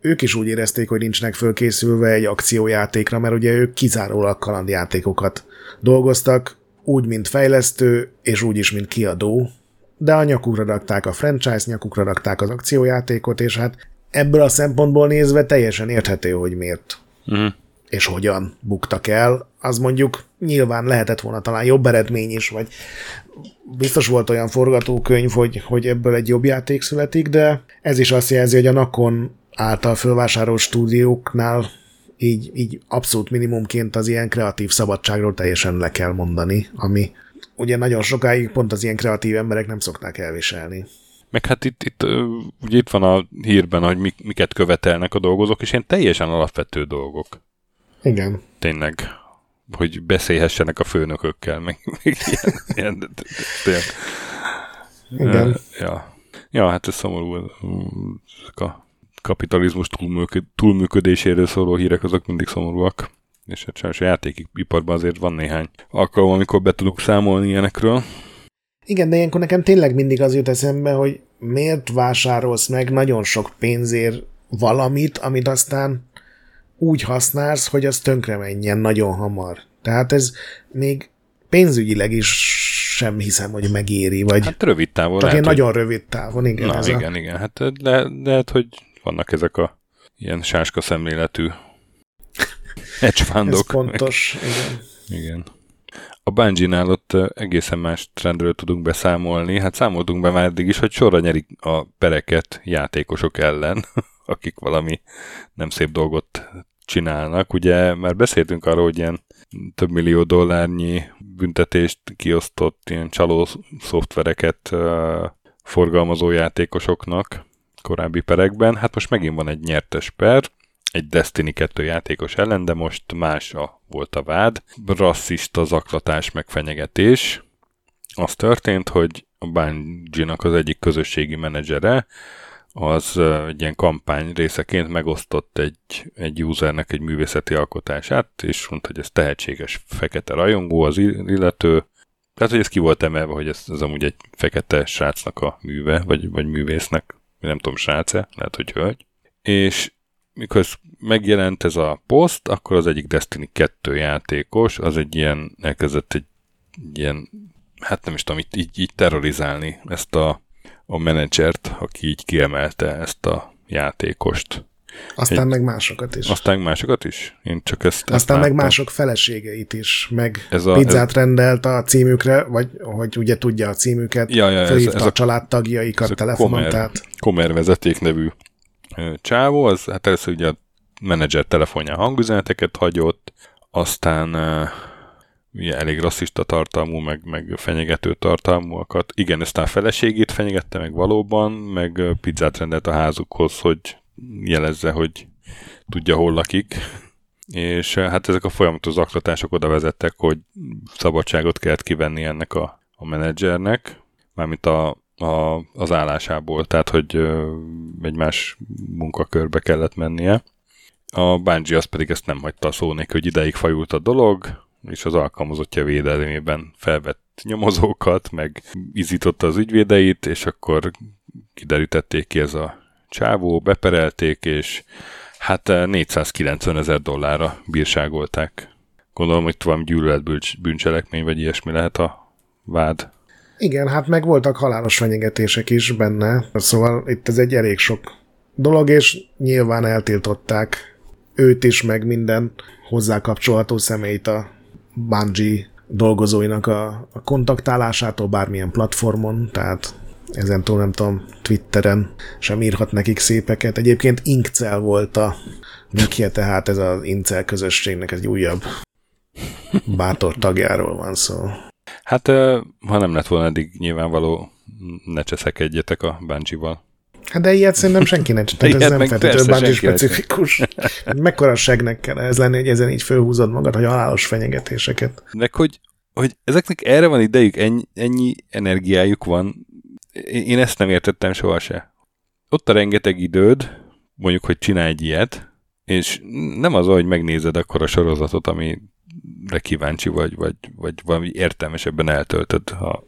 ők is úgy érezték, hogy nincsnek fölkészülve egy akciójátékra, mert ugye ők kizárólag kalandjátékokat dolgoztak, úgy, mint fejlesztő, és úgy is, mint kiadó, de a nyakukra rakták a franchise, nyakukra rakták az akciójátékot, és hát ebből a szempontból nézve teljesen érthető, hogy miért uh-huh. és hogyan buktak el. Az mondjuk nyilván lehetett volna talán jobb eredmény is, vagy biztos volt olyan forgatókönyv, hogy, hogy ebből egy jobb játék születik, de ez is azt jelzi, hogy a Nakon által fölvásárolt stúdióknál így, így abszolút minimumként az ilyen kreatív szabadságról teljesen le kell mondani, ami ugye nagyon sokáig pont az ilyen kreatív emberek nem szokták elviselni. Meg hát itt, itt, ugye itt van a hírben, hogy mik, miket követelnek a dolgozók, és ilyen teljesen alapvető dolgok. Igen. Tényleg, hogy beszélhessenek a főnökökkel, meg, meg ilyen, ilyen tényleg. Igen. Ja. ja, hát ez szomorú, a kapitalizmus túlműködéséről szóló hírek azok mindig szomorúak és hát sajnos a játékiparban azért van néhány alkalom, amikor be tudok számolni ilyenekről. Igen, de ilyenkor nekem tényleg mindig az jut eszembe, hogy miért vásárolsz meg nagyon sok pénzért valamit, amit aztán úgy használsz, hogy az tönkre menjen nagyon hamar. Tehát ez még pénzügyileg is sem hiszem, hogy megéri. Vagy hát rövid távon. Csak lehet, nagyon hogy... rövid távon, igen. Na, ez igen, a... igen. Hát le, lehet, hogy vannak ezek a ilyen sáska szemléletű hedge fundok. Ez pontos, igen. igen. A Bungie-nál ott egészen más trendről tudunk beszámolni. Hát számoltunk be már eddig is, hogy sorra nyerik a pereket játékosok ellen, akik valami nem szép dolgot csinálnak. Ugye már beszéltünk arról, hogy ilyen több millió dollárnyi büntetést kiosztott ilyen csaló szoftvereket forgalmazó játékosoknak korábbi perekben. Hát most megint van egy nyertes per, egy Destiny 2 játékos ellen, de most más a, volt a vád. Rasszista zaklatás meg fenyegetés. Az történt, hogy a Bungie-nak az egyik közösségi menedzsere az egy ilyen kampány részeként megosztott egy, egy usernek egy művészeti alkotását, és mondta, hogy ez tehetséges fekete rajongó az illető, tehát, hogy ez ki volt emelve, hogy ez, ez amúgy egy fekete srácnak a műve, vagy, vagy művésznek, nem tudom, srác lehet, hogy hölgy. És mikor ez megjelent ez a poszt, akkor az egyik Destiny 2 játékos, az egy ilyen, elkezdett egy, egy ilyen, hát nem is tudom, így, így, így terrorizálni ezt a, a menedzsert, aki így kiemelte ezt a játékost. Aztán egy, meg másokat is. Aztán másokat is? Én csak ezt Aztán ezt meg mások feleségeit is, meg ez a, pizzát ez... rendelt a címükre, vagy hogy ugye tudja a címüket, ja, ja, ez, ez a, a családtagjaikat telefonon, Comer, tehát... Comer vezeték nevű csávó, az hát először ugye a menedzser telefonján hangüzeneteket hagyott, aztán ugye elég rasszista tartalmú, meg, meg fenyegető tartalmúakat. Igen, aztán feleségét fenyegette meg valóban, meg pizzát rendelt a házukhoz, hogy jelezze, hogy tudja, hol lakik. És hát ezek a folyamatos zaklatások oda vezettek, hogy szabadságot kellett kivenni ennek a, a menedzsernek, mármint a, a, az állásából, tehát hogy egy más munkakörbe kellett mennie. A Bungie az pedig ezt nem hagyta szó hogy ideig fajult a dolog, és az alkalmazottja védelmében felvett nyomozókat, meg izította az ügyvédeit, és akkor kiderítették ki ez a csávó, beperelték, és hát 490 ezer dollárra bírságolták. Gondolom, hogy tovább gyűlölet bűncselekmény, vagy ilyesmi lehet a vád. Igen, hát meg voltak halálos fenyegetések is benne, szóval itt ez egy elég sok dolog, és nyilván eltiltották őt is, meg minden hozzá kapcsolható személyt a Bungie dolgozóinak a, a kontaktálásától bármilyen platformon, tehát ezen túl nem tudom, Twitteren sem írhat nekik szépeket. Egyébként Inkcel volt a Wikia, tehát ez az Incel közösségnek egy újabb bátor tagjáról van szó. Hát, ha nem lett volna eddig nyilvánvaló, ne cseszekedjetek a Bungie-val. Hát de ilyet szerintem senki ne Tehát ez nem feltétlenül Bungie specifikus. Mekkora segnek kell ez lenni, hogy ezen így fölhúzod magad, hogy halálos fenyegetéseket. Meg hogy, hogy ezeknek erre van idejük, ennyi, ennyi energiájuk van, én ezt nem értettem sohasem. Ott a rengeteg időd, mondjuk, hogy csinálj egy ilyet, és nem az, hogy megnézed akkor a sorozatot, ami kíváncsi vagy, vagy, vagy valami értelmesebben eltöltöd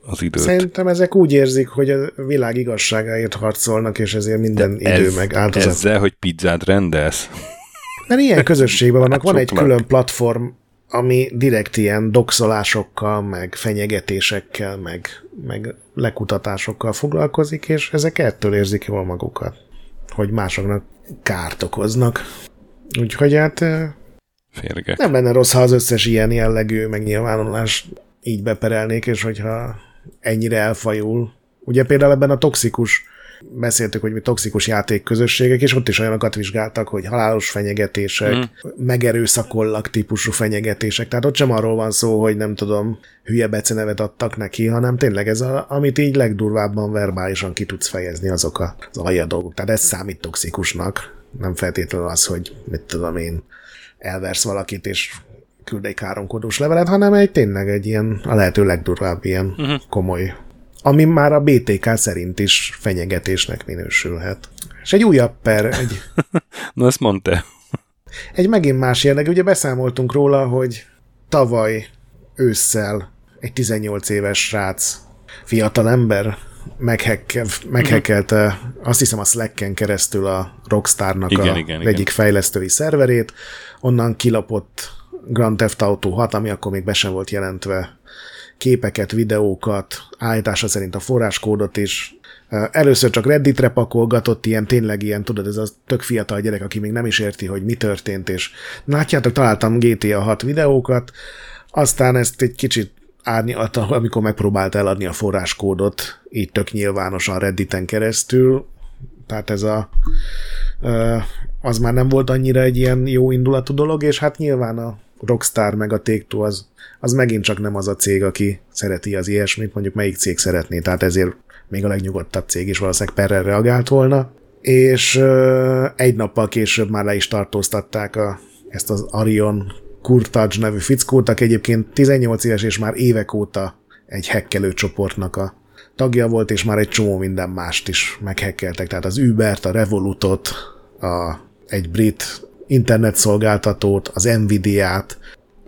az időt. Szerintem ezek úgy érzik, hogy a világ igazságáért harcolnak, és ezért minden De idő ez, meg áldozat. Ezzel, hogy pizzát rendelsz? Mert ilyen közösségben vannak, van egy külön platform, ami direkt ilyen doxolásokkal, meg fenyegetésekkel, meg, meg lekutatásokkal foglalkozik, és ezek ettől érzik jól magukat, hogy másoknak kárt okoznak. Úgyhogy hát Férgek. Nem lenne rossz, ha az összes ilyen jellegű megnyilvánulás így beperelnék, és hogyha ennyire elfajul. Ugye például ebben a toxikus, beszéltük, hogy mi toxikus játékközösségek, és ott is olyanokat vizsgáltak, hogy halálos fenyegetések, mm. megerőszakollak típusú fenyegetések. Tehát ott sem arról van szó, hogy nem tudom, hülye becenevet adtak neki, hanem tényleg ez, a, amit így legdurvábban verbálisan ki tudsz fejezni, azok az alja dolgok. Tehát ez számít toxikusnak, nem feltétlenül az, hogy mit tudom én, elversz valakit, és küld egy káromkodós levelet, hanem egy tényleg egy ilyen, a lehető legdurvább ilyen uh-huh. komoly, ami már a BTK szerint is fenyegetésnek minősülhet. És egy újabb per, egy... Na, ezt mondta. Egy megint más jellegű, ugye beszámoltunk róla, hogy tavaly ősszel egy 18 éves srác, fiatal ember meghekkel, meghekkelte, uh-huh. azt hiszem a Slacken keresztül a Rockstarnak igen, a igen, egyik igen. fejlesztői szerverét, onnan kilapott Grand Theft Auto 6, ami akkor még be sem volt jelentve, képeket, videókat, állítása szerint a forráskódot is. Először csak Redditre pakolgatott, ilyen tényleg ilyen, tudod, ez a tök fiatal gyerek, aki még nem is érti, hogy mi történt, és látjátok, találtam GTA 6 videókat, aztán ezt egy kicsit árnyalta, amikor megpróbált eladni a forráskódot, így tök nyilvánosan Redditen keresztül, tehát ez a az már nem volt annyira egy ilyen jó indulatú dolog, és hát nyilván a Rockstar meg a take az, az megint csak nem az a cég, aki szereti az ilyesmit, mondjuk melyik cég szeretné, tehát ezért még a legnyugodtabb cég is valószínűleg perre reagált volna, és egy nappal később már le is tartóztatták a, ezt az Arion Kurtage nevű fickót, aki egyébként 18 éves és már évek óta egy hekkelő csoportnak a tagja volt, és már egy csomó minden mást is meghekkeltek, tehát az Ubert, a Revolutot, a, egy brit internetszolgáltatót, az Nvidia-t,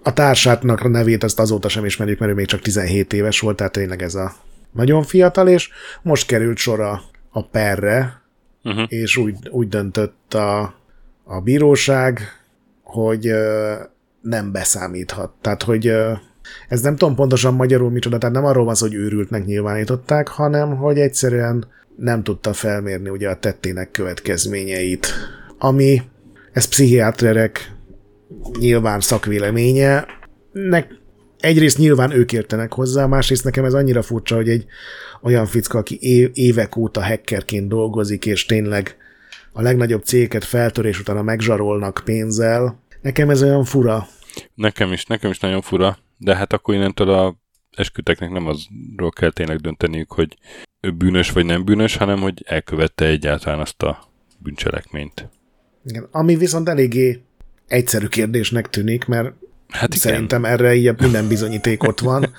a társátnak a nevét azt azóta sem ismerjük, mert ő még csak 17 éves volt, tehát tényleg ez a nagyon fiatal, és most került sor a, a perre, uh-huh. és úgy, úgy döntött a a bíróság, hogy nem beszámíthat. Tehát, hogy ez nem tudom pontosan magyarul micsoda, tehát nem arról van szó, hogy őrültnek nyilvánították, hanem hogy egyszerűen nem tudta felmérni ugye a tettének következményeit. Ami, ez pszichiáterek nyilván szakvéleménye, nek, egyrészt nyilván ők értenek hozzá, másrészt nekem ez annyira furcsa, hogy egy olyan fickó, aki évek óta hackerként dolgozik, és tényleg a legnagyobb cégeket feltörés utána megzsarolnak pénzzel, nekem ez olyan fura. Nekem is, nekem is nagyon fura, de hát akkor innentől a esküteknek nem azról kell tényleg dönteniük, hogy bűnös vagy nem bűnös, hanem hogy elkövette egyáltalán azt a bűncselekményt. Igen, ami viszont eléggé egyszerű kérdésnek tűnik, mert hát szerintem erre így minden bizonyíték ott van.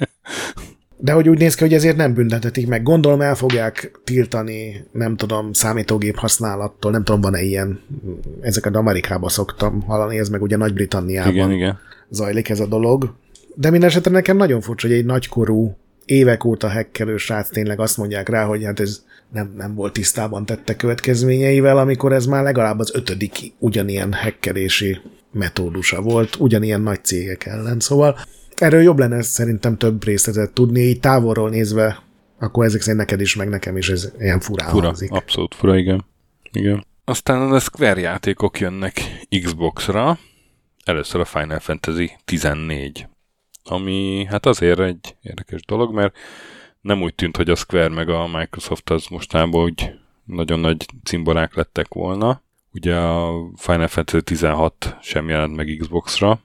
De hogy úgy néz ki, hogy ezért nem büntetik meg. Gondolom el fogják tiltani, nem tudom, számítógép használattól, nem tudom, van-e ilyen, ezeket Amerikában szoktam hallani, ez meg ugye Nagy-Britanniában igen, igen. zajlik ez a dolog. De minden esetre nekem nagyon furcsa, hogy egy nagykorú, évek óta hekkelő srác tényleg azt mondják rá, hogy hát ez nem, nem volt tisztában tette következményeivel, amikor ez már legalább az ötödik ugyanilyen hekkelési metódusa volt, ugyanilyen nagy cégek ellen. Szóval erről jobb lenne szerintem több részletet tudni, így távolról nézve, akkor ezek szerint neked is, meg nekem is ez ilyen furán fura, hangzik. abszolút fura, igen. igen. Aztán a Square játékok jönnek Xbox-ra, először a Final Fantasy 14, ami hát azért egy érdekes dolog, mert nem úgy tűnt, hogy a Square meg a Microsoft az mostában úgy nagyon nagy cimborák lettek volna. Ugye a Final Fantasy 16 sem jelent meg Xbox-ra,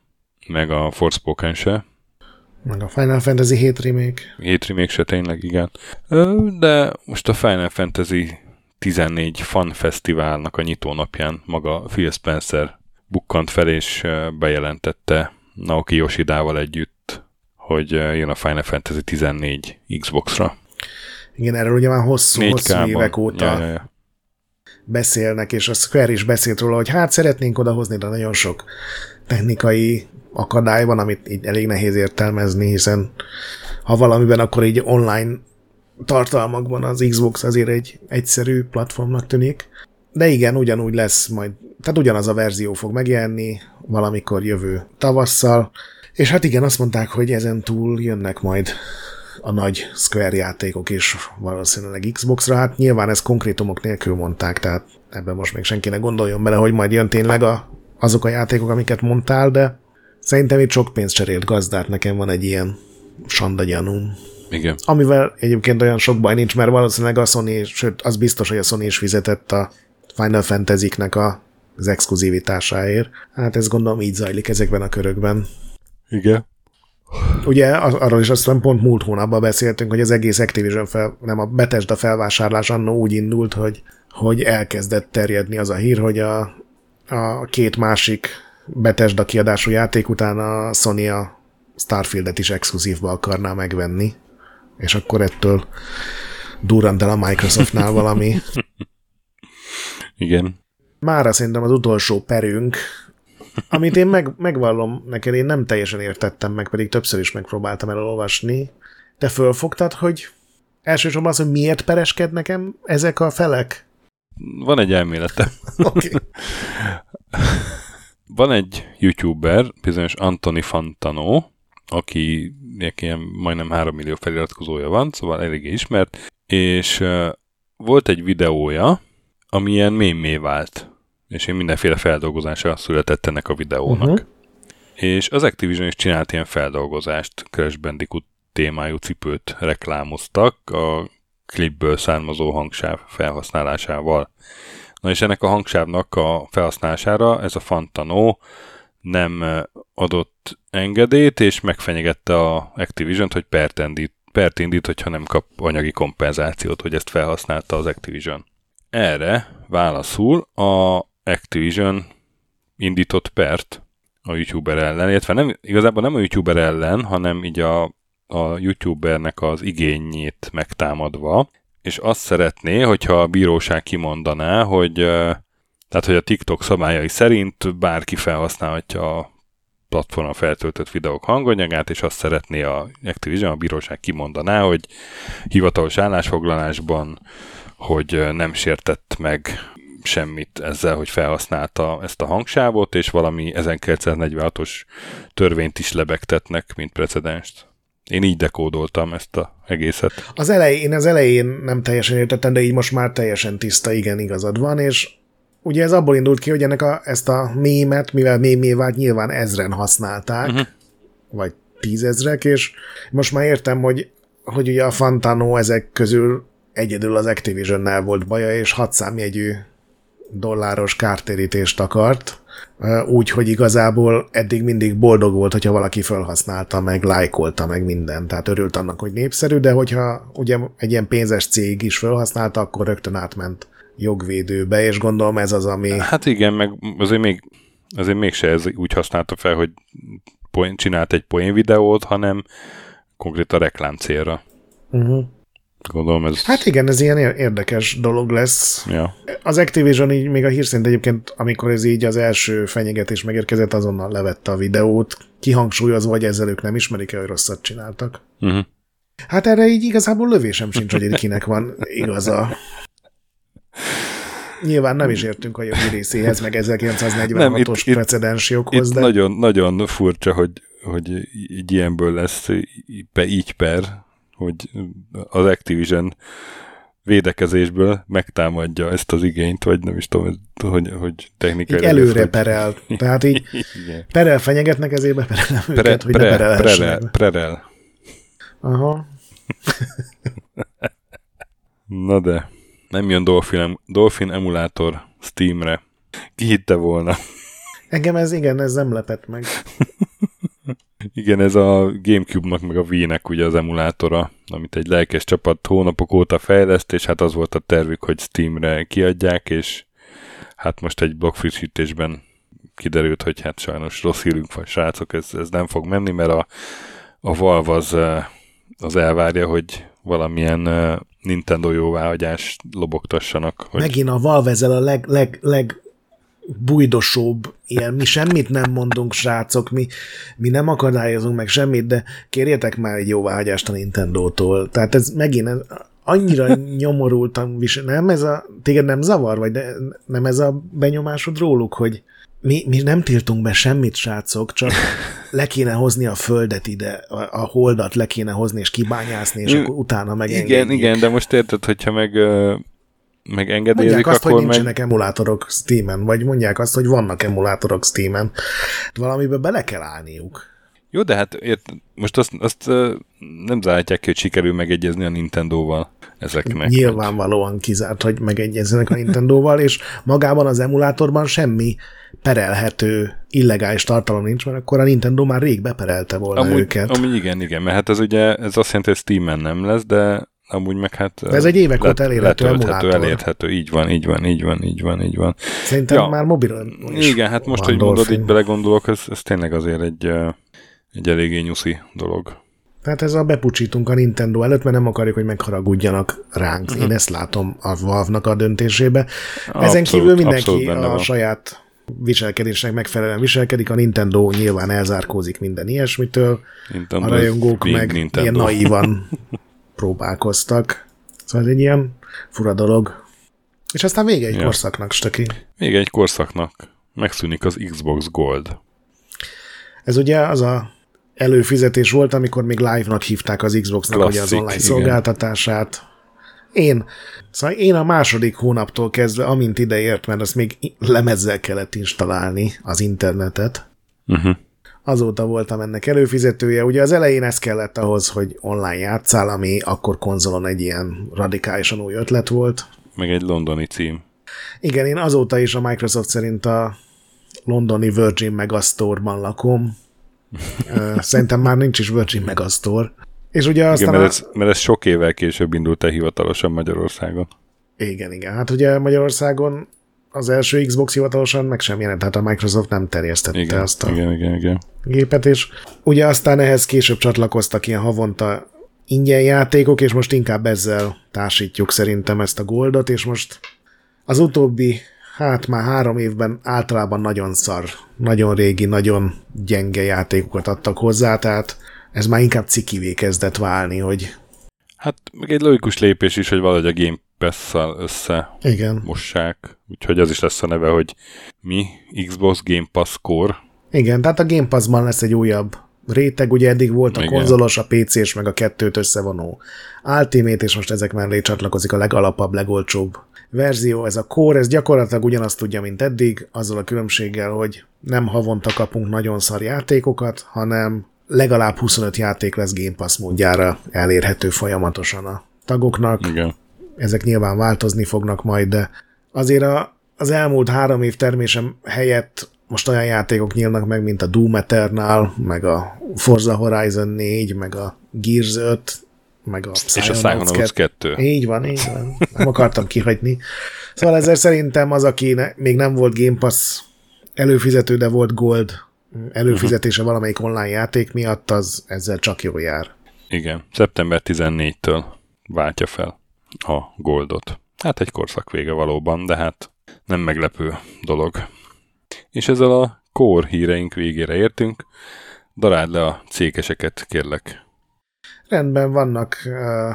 meg a Forspoken se. Meg a Final Fantasy 7 remake. 7 remake se tényleg, igen. De most a Final Fantasy 14 Fan Fesztiválnak a nyitónapján maga Phil Spencer bukkant fel és bejelentette Naoki Yoshidával együtt, hogy jön a Final Fantasy 14 Xbox-ra. Igen, erről ugye már hosszú, hosszú évek óta ja, ja, ja. beszélnek, és a Square is beszélt róla, hogy hát szeretnénk odahozni, de nagyon sok technikai akadály van, amit így elég nehéz értelmezni, hiszen ha valamiben, akkor így online tartalmakban az Xbox azért egy egyszerű platformnak tűnik. De igen, ugyanúgy lesz majd, tehát ugyanaz a verzió fog megjelenni valamikor jövő tavasszal, és hát igen, azt mondták, hogy ezen túl jönnek majd a nagy Square játékok is valószínűleg Xbox-ra. Hát nyilván ez konkrétumok nélkül mondták, tehát ebben most még senki ne gondoljon bele, hogy majd jön tényleg a, azok a játékok, amiket mondtál, de szerintem itt sok pénzt cserélt gazdát, nekem van egy ilyen sanda gyanúm. Igen. Amivel egyébként olyan sok baj nincs, mert valószínűleg a Sony, sőt, az biztos, hogy a Sony is fizetett a Final Fantasy-knek a, az exkluzivitásáért. Hát ez gondolom így zajlik ezekben a körökben. Igen. Ugye arról is aztán pont múlt hónapban beszéltünk, hogy az egész Activision fel, nem a Bethesda felvásárlás annó úgy indult, hogy, hogy elkezdett terjedni az a hír, hogy a, a két másik Bethesda kiadású játék után a Sony a Starfieldet is exkluzívba akarná megvenni, és akkor ettől durrant el a Microsoftnál valami. Igen. Mára szerintem az utolsó perünk, amit én meg, megvallom neked, én nem teljesen értettem meg, pedig többször is megpróbáltam elolvasni. Te fölfogtad, hogy elsősorban az, hogy miért pereskednek nekem ezek a felek? Van egy elméletem. Oké. Okay. Van egy youtuber, bizonyos Antoni Fantano, aki ilyen majdnem 3 millió feliratkozója van, szóval eléggé ismert, és uh, volt egy videója, ami ilyen mémé vált, és én mindenféle feldolgozása született ennek a videónak. Uh-huh. És az Activision is csinált ilyen feldolgozást, Crash Bandicoot témájú cipőt reklámoztak a klipből származó hangsáv felhasználásával. Na és ennek a hangsávnak a felhasználására ez a Fantano nem adott engedélyt, és megfenyegette a Activision-t, hogy pert indít, pert indít, hogyha nem kap anyagi kompenzációt, hogy ezt felhasználta az Activision. Erre válaszul a Activision indított pert a YouTuber ellen, illetve nem, igazából nem a YouTuber ellen, hanem így a, a YouTubernek az igényét megtámadva, és azt szeretné, hogyha a bíróság kimondaná, hogy tehát, hogy a TikTok szabályai szerint bárki felhasználhatja a platformon feltöltött videók hanganyagát, és azt szeretné a Activision, a bíróság kimondaná, hogy hivatalos állásfoglalásban, hogy nem sértett meg semmit ezzel, hogy felhasználta ezt a hangsávot, és valami 1946-os törvényt is lebegtetnek, mint precedenst. Én így dekódoltam ezt a egészet. Az elején, én az elején nem teljesen értettem, de így most már teljesen tiszta, igen, igazad van, és ugye ez abból indult ki, hogy ennek a, ezt a mémet, mivel mémé vált, nyilván ezren használták, uh-huh. vagy tízezrek, és most már értem, hogy, hogy ugye a Fantano ezek közül egyedül az Activision-nel volt baja, és 6 számjegyű dolláros kártérítést akart, úgy, hogy igazából eddig mindig boldog volt, hogyha valaki felhasználta, meg lájkolta, meg minden, tehát örült annak, hogy népszerű, de hogyha ugye egy ilyen pénzes cég is felhasználta, akkor rögtön átment jogvédőbe, és gondolom ez az, ami... Hát igen, meg azért még azért mégse ez úgy használta fel, hogy csinált egy poén videót, hanem konkrétan reklám célra. Uh-huh. Gondolom ez... Hát igen, ez ilyen érdekes dolog lesz. Ja. Az Activision így még a hír szerint egyébként, amikor ez így az első fenyegetés megérkezett, azonnal levette a videót, kihangsúlyozva, hogy ezzel ők nem ismerik el, hogy rosszat csináltak. Uh-huh. Hát erre így igazából lövésem sincs, hogy kinek van igaza. Nyilván nem is értünk a jogi részéhez, meg 1946-os precedens joghoz. Itt de... nagyon, nagyon furcsa, hogy, hogy így ilyenből lesz így per, hogy az Activision védekezésből megtámadja ezt az igényt, vagy nem is tudom, hogy, hogy technikai... Így előre hogy... perel. Tehát így perel fenyegetnek, ezért beperelem Pre, őket, hogy pre, ne perel, perel. Aha. Na de, nem jön Dolphin, Dolphin emulátor Steamre. Ki hitte volna? Engem ez igen, ez nem lepett meg. Igen, ez a Gamecube-nak meg a Wii-nek ugye az emulátora, amit egy lelkes csapat hónapok óta fejleszt, és hát az volt a tervük, hogy Steamre kiadják, és hát most egy blokkfrissítésben kiderült, hogy hát sajnos rossz hírünk van, srácok, ez, ez nem fog menni, mert a, a Valve az, az elvárja, hogy valamilyen Nintendo jóváhagyást lobogtassanak. Hogy... Megint a Valve ezzel a leg, leg, leg bujdosóbb, ilyen, mi semmit nem mondunk, srácok, mi, mi nem akadályozunk meg semmit, de kérjetek már egy jóváhagyást a Nintendo-tól. Tehát ez megint annyira nyomorultam, nem ez a, téged nem zavar, vagy de, nem ez a benyomásod róluk, hogy mi, mi nem tiltunk be semmit, srácok, csak le kéne hozni a földet ide, a, a holdat le kéne hozni és kibányászni, és akkor utána megengedjük. Igen, igen, de most érted, hogyha meg meg engedélyezik, mondják azt, akkor hogy nincsenek meg... emulátorok Steam-en, vagy mondják azt, hogy vannak emulátorok Steam-en. Valamibe bele kell állniuk. Jó, de hát ért, most azt, azt nem zárhatják ki, hogy sikerül megegyezni a Nintendo-val ezeknek. Nyilvánvalóan kizárt, hogy megegyezzenek a Nintendo-val, és magában az emulátorban semmi perelhető illegális tartalom nincs, mert akkor a Nintendo már rég beperelte volna amúgy, őket. Amúgy igen, igen, mert hát ez ugye, ez azt jelenti, hogy Steam-en nem lesz, de amúgy meg hát... De ez egy évek óta elérhető emulátor. elérhető, így van, így van, így van, így van, így van. Szerintem ja. már mobilon is Igen, hát most, hogy mondod, így belegondolok, ez, ez tényleg azért egy, egy eléggé nyuszi dolog. Tehát ez a bepucsítunk a Nintendo előtt, mert nem akarjuk, hogy megharagudjanak ránk. Uh-huh. Én ezt látom a Valve-nak a döntésébe. Abszolút, Ezen kívül mindenki a van. saját viselkedésnek megfelelően viselkedik, a Nintendo nyilván elzárkózik minden ilyesmitől, Nintendo a rajongók meg Nintendo. ilyen naívan próbálkoztak. Szóval ez egy ilyen fura dolog. És aztán még egy ja. korszaknak, Stöki. Még egy korszaknak. Megszűnik az Xbox Gold. Ez ugye az a előfizetés volt, amikor még live-nak hívták az Xbox-nak ugye az online igen. szolgáltatását. Én, szóval én a második hónaptól kezdve, amint ideért, mert azt még lemezzel kellett installálni az internetet, uh-huh azóta voltam ennek előfizetője. Ugye az elején ez kellett ahhoz, hogy online játszál, ami akkor konzolon egy ilyen radikálisan új ötlet volt. Meg egy londoni cím. Igen, én azóta is a Microsoft szerint a londoni Virgin Megastore-ban lakom. Szerintem már nincs is Virgin Megastore. És ugye aztán igen, mert, ez, mert ez sok évvel később indult el hivatalosan Magyarországon. Igen, igen. Hát ugye Magyarországon az első Xbox hivatalosan meg sem jelent, tehát a Microsoft nem terjesztette igen, azt a igen, igen, igen. gépet, és ugye aztán ehhez később csatlakoztak ilyen havonta ingyen játékok, és most inkább ezzel társítjuk szerintem ezt a goldot, és most az utóbbi, hát már három évben általában nagyon szar, nagyon régi, nagyon gyenge játékokat adtak hozzá, tehát ez már inkább cikivé kezdett válni, hogy Hát meg egy logikus lépés is, hogy valahogy a Game Pass-szal össze Igen. mossák. Úgyhogy az is lesz a neve, hogy mi? Xbox Game Pass Core. Igen, tehát a Game Pass-ban lesz egy újabb réteg, ugye eddig volt a Igen. konzolos, a PC-s, meg a kettőt összevonó Ultimate, és most ezek mellé csatlakozik a legalapabb, legolcsóbb verzió, ez a Core, ez gyakorlatilag ugyanazt tudja, mint eddig, azzal a különbséggel, hogy nem havonta kapunk nagyon szar játékokat, hanem legalább 25 játék lesz Game Pass módjára elérhető folyamatosan a tagoknak. Igen. Ezek nyilván változni fognak majd, de azért a, az elmúlt három év termésem helyett most olyan játékok nyílnak meg, mint a Doom Eternal, meg a Forza Horizon 4, meg a Gears 5, meg a És a Psychonauts Psychonauts 2. így van, így van. Nem akartam kihagyni. Szóval ezzel szerintem az, aki ne, még nem volt Game Pass előfizető, de volt Gold előfizetése valamelyik online játék miatt, az ezzel csak jól jár. Igen. Szeptember 14-től váltja fel a Goldot. Hát egy korszak vége valóban, de hát nem meglepő dolog. És ezzel a kór híreink végére értünk. Daráld le a cégeseket, kérlek. Rendben vannak, ö,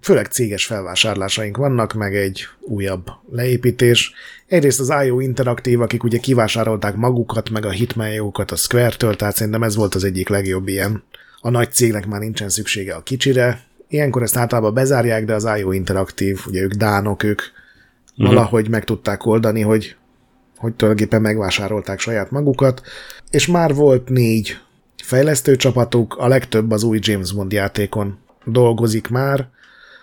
főleg céges felvásárlásaink vannak, meg egy újabb leépítés. Egyrészt az IO Interaktív, akik ugye kivásárolták magukat, meg a Hitman-jókat a Square-től, tehát szerintem ez volt az egyik legjobb ilyen. A nagy cégnek már nincsen szüksége a kicsire. Ilyenkor ezt általában bezárják, de az IO Interaktív, ugye ők dánok, ők valahogy meg tudták oldani, hogy, hogy tulajdonképpen megvásárolták saját magukat, és már volt négy fejlesztő csapatuk, a legtöbb az új James Bond játékon dolgozik már,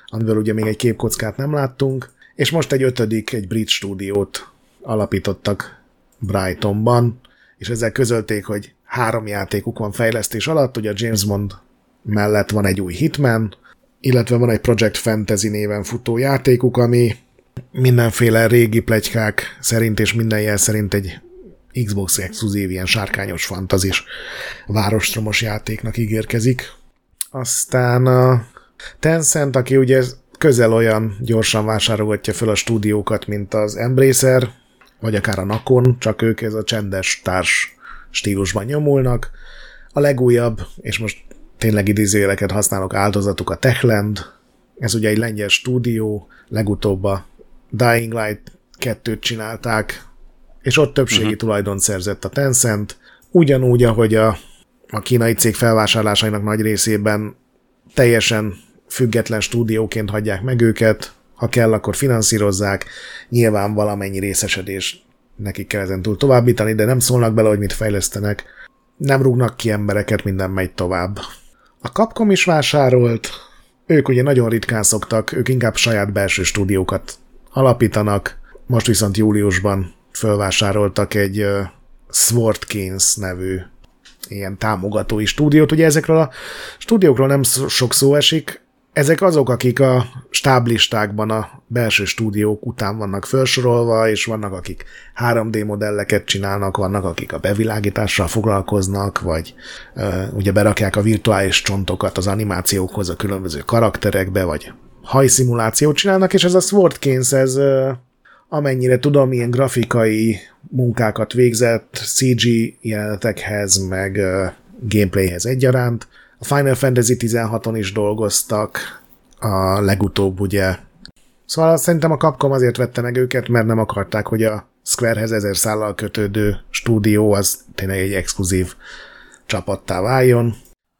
amiből ugye még egy képkockát nem láttunk, és most egy ötödik, egy brit stúdiót alapítottak Brightonban, és ezzel közölték, hogy három játékuk van fejlesztés alatt, ugye a James Bond mellett van egy új Hitman, illetve van egy Project Fantasy néven futó játékuk, ami mindenféle régi plegykák szerint és minden jel szerint egy Xbox exkluzív ilyen sárkányos fantazis várostromos játéknak ígérkezik. Aztán a Tencent, aki ugye közel olyan gyorsan vásárolgatja fel a stúdiókat, mint az Embracer, vagy akár a Nakon, csak ők ez a csendes társ stílusban nyomulnak. A legújabb, és most tényleg idézőjeleket használok, áldozatuk a Techland, ez ugye egy lengyel stúdió, legutóbb a Dying Light 2-t csinálták, és ott többségi uh-huh. tulajdon szerzett a Tencent, ugyanúgy, ahogy a, a kínai cég felvásárlásainak nagy részében teljesen független stúdióként hagyják meg őket, ha kell, akkor finanszírozzák, nyilván valamennyi részesedés nekik kell ezen túl továbbítani, de nem szólnak bele, hogy mit fejlesztenek, nem rúgnak ki embereket, minden megy tovább. A Capcom is vásárolt, ők ugye nagyon ritkán szoktak, ők inkább saját belső stúdiókat alapítanak, most viszont júliusban fölvásároltak egy uh, Sword Kings nevű ilyen támogatói stúdiót. Ugye ezekről a stúdiókról nem sok szó esik, ezek azok, akik a stáblistákban a belső stúdiók után vannak felsorolva, és vannak, akik 3D modelleket csinálnak, vannak, akik a bevilágítással foglalkoznak, vagy uh, ugye berakják a virtuális csontokat az animációkhoz a különböző karakterekbe, vagy hajszimulációt csinálnak, és ez a Sword Kings, ez uh, amennyire tudom, ilyen grafikai munkákat végzett CG jelenetekhez, meg uh, gameplayhez egyaránt. A Final Fantasy 16-on is dolgoztak, a legutóbb ugye. Szóval szerintem a Capcom azért vette meg őket, mert nem akarták, hogy a Squarehez ezer szállal kötődő stúdió az tényleg egy exkluzív csapattá váljon.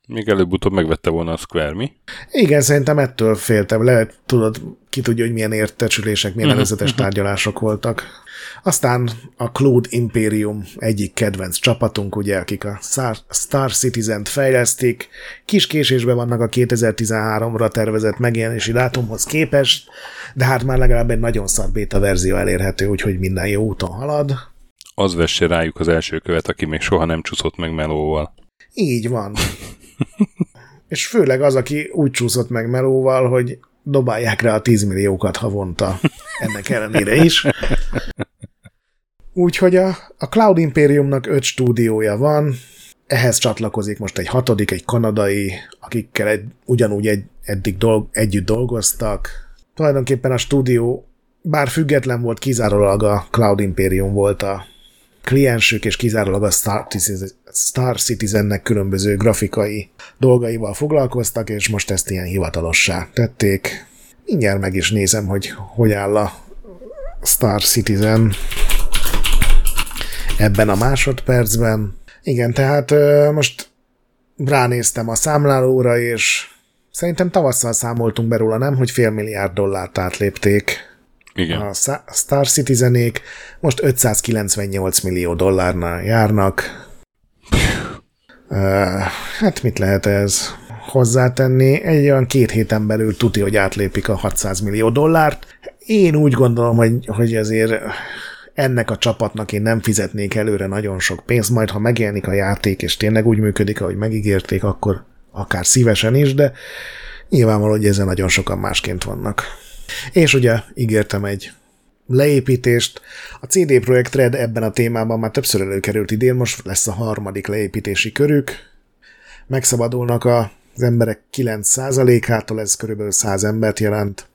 Még előbb-utóbb megvette volna a Square, mi? Igen, szerintem ettől féltem. Lehet, tudod, ki tudja, hogy milyen értecsülések, milyen előzetes tárgyalások voltak. Aztán a Cloud Imperium egyik kedvenc csapatunk, ugye, akik a Star Citizen-t fejlesztik, kis késésben vannak a 2013-ra tervezett megjelenési dátumhoz képest, de hát már legalább egy nagyon szar beta verzió elérhető, úgyhogy minden jó úton halad. Az vesse rájuk az első követ, aki még soha nem csúszott meg melóval. Így van. És főleg az, aki úgy csúszott meg melóval, hogy dobálják rá a 10 milliókat havonta. Ennek ellenére is. Úgyhogy a, a Cloud Imperiumnak öt stúdiója van, ehhez csatlakozik most egy hatodik, egy kanadai, akikkel egy, ugyanúgy egy, eddig dolg, együtt dolgoztak. Tulajdonképpen a stúdió, bár független volt, kizárólag a Cloud Imperium volt a kliensük, és kizárólag a Star, Star Citizennek különböző grafikai dolgaival foglalkoztak, és most ezt ilyen hivatalossá tették. Mindjárt meg is nézem, hogy hogy áll a Star Citizen ebben a másodpercben. Igen, tehát most ránéztem a számlálóra, és szerintem tavasszal számoltunk be róla, nem, hogy fél milliárd dollárt átlépték Igen. a Star Citizenék, most 598 millió dollárnál járnak. hát mit lehet ez hozzátenni? Egy olyan két héten belül tuti, hogy átlépik a 600 millió dollárt. Én úgy gondolom, hogy, hogy azért ennek a csapatnak én nem fizetnék előre nagyon sok pénzt, majd ha megjelenik a játék, és tényleg úgy működik, ahogy megígérték, akkor akár szívesen is, de nyilvánvaló, hogy ezzel nagyon sokan másként vannak. És ugye ígértem egy leépítést. A CD Projekt Red ebben a témában már többször előkerült idén, most lesz a harmadik leépítési körük. Megszabadulnak az emberek 9%-ától, ez körülbelül 100 embert jelent.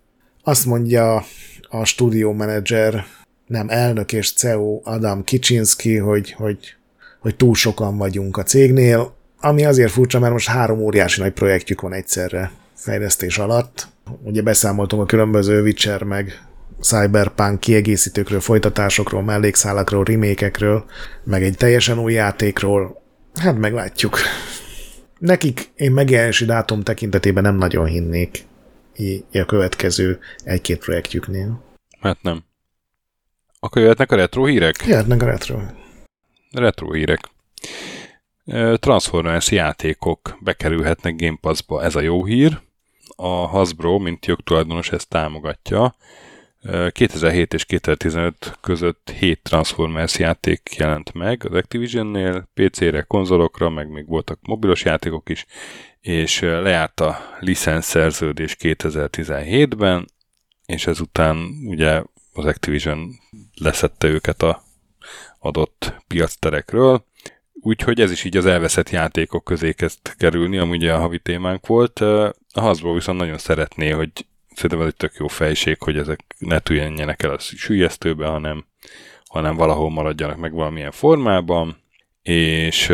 Azt mondja a stúdió menedzser nem elnök és CEO Adam Kicsinski, hogy, hogy, hogy túl sokan vagyunk a cégnél, ami azért furcsa, mert most három óriási nagy projektjük van egyszerre fejlesztés alatt. Ugye beszámoltunk a különböző Witcher meg Cyberpunk kiegészítőkről, folytatásokról, mellékszálakról, remékekről, meg egy teljesen új játékról. Hát meglátjuk. Nekik én megjelenési dátum tekintetében nem nagyon hinnék a következő egy-két projektjüknél. Hát nem. Akkor jöhetnek a retro hírek? Jöhetnek a retro. Retro hírek. Transformers játékok bekerülhetnek Game Pass-ba, ez a jó hír. A Hasbro, mint jogtulajdonos, ezt támogatja. 2007 és 2015 között 7 Transformers játék jelent meg az Activision-nél, PC-re, konzolokra, meg még voltak mobilos játékok is, és lejárt a licenszerződés 2017-ben, és ezután ugye az Activision leszette őket a adott piacterekről. Úgyhogy ez is így az elveszett játékok közé kezd kerülni, amúgy a havi témánk volt. A Hasbro viszont nagyon szeretné, hogy szerintem ez egy tök jó fejség, hogy ezek ne tűnjenek el a sülyeztőbe, hanem, hanem valahol maradjanak meg valamilyen formában, és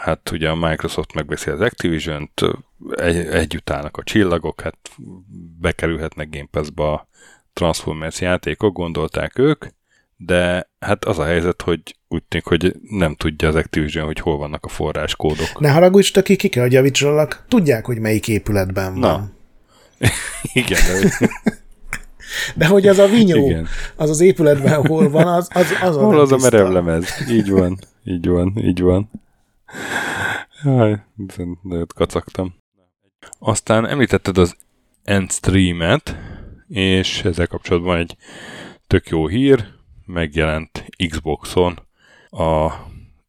hát ugye a Microsoft megbeszi az Activision-t, egy, együtt állnak a csillagok, hát bekerülhetnek Game Pass-ba a Transformers játékok, gondolták ők, de hát az a helyzet, hogy úgy tűnik, hogy nem tudja az Activision, hogy hol vannak a forráskódok. Ne haragudj, aki ki kell javítsalak, tudják, hogy melyik épületben van. Na. Igen, de... de hogy az a vinyó, Igen. az az épületben hol van, az az, az Hol az a merevlemez? Így van, így van, így van. Jaj, nagyot kacagtam. Aztán említetted az Endstream-et, és ezzel kapcsolatban egy tök jó hír, megjelent Xboxon a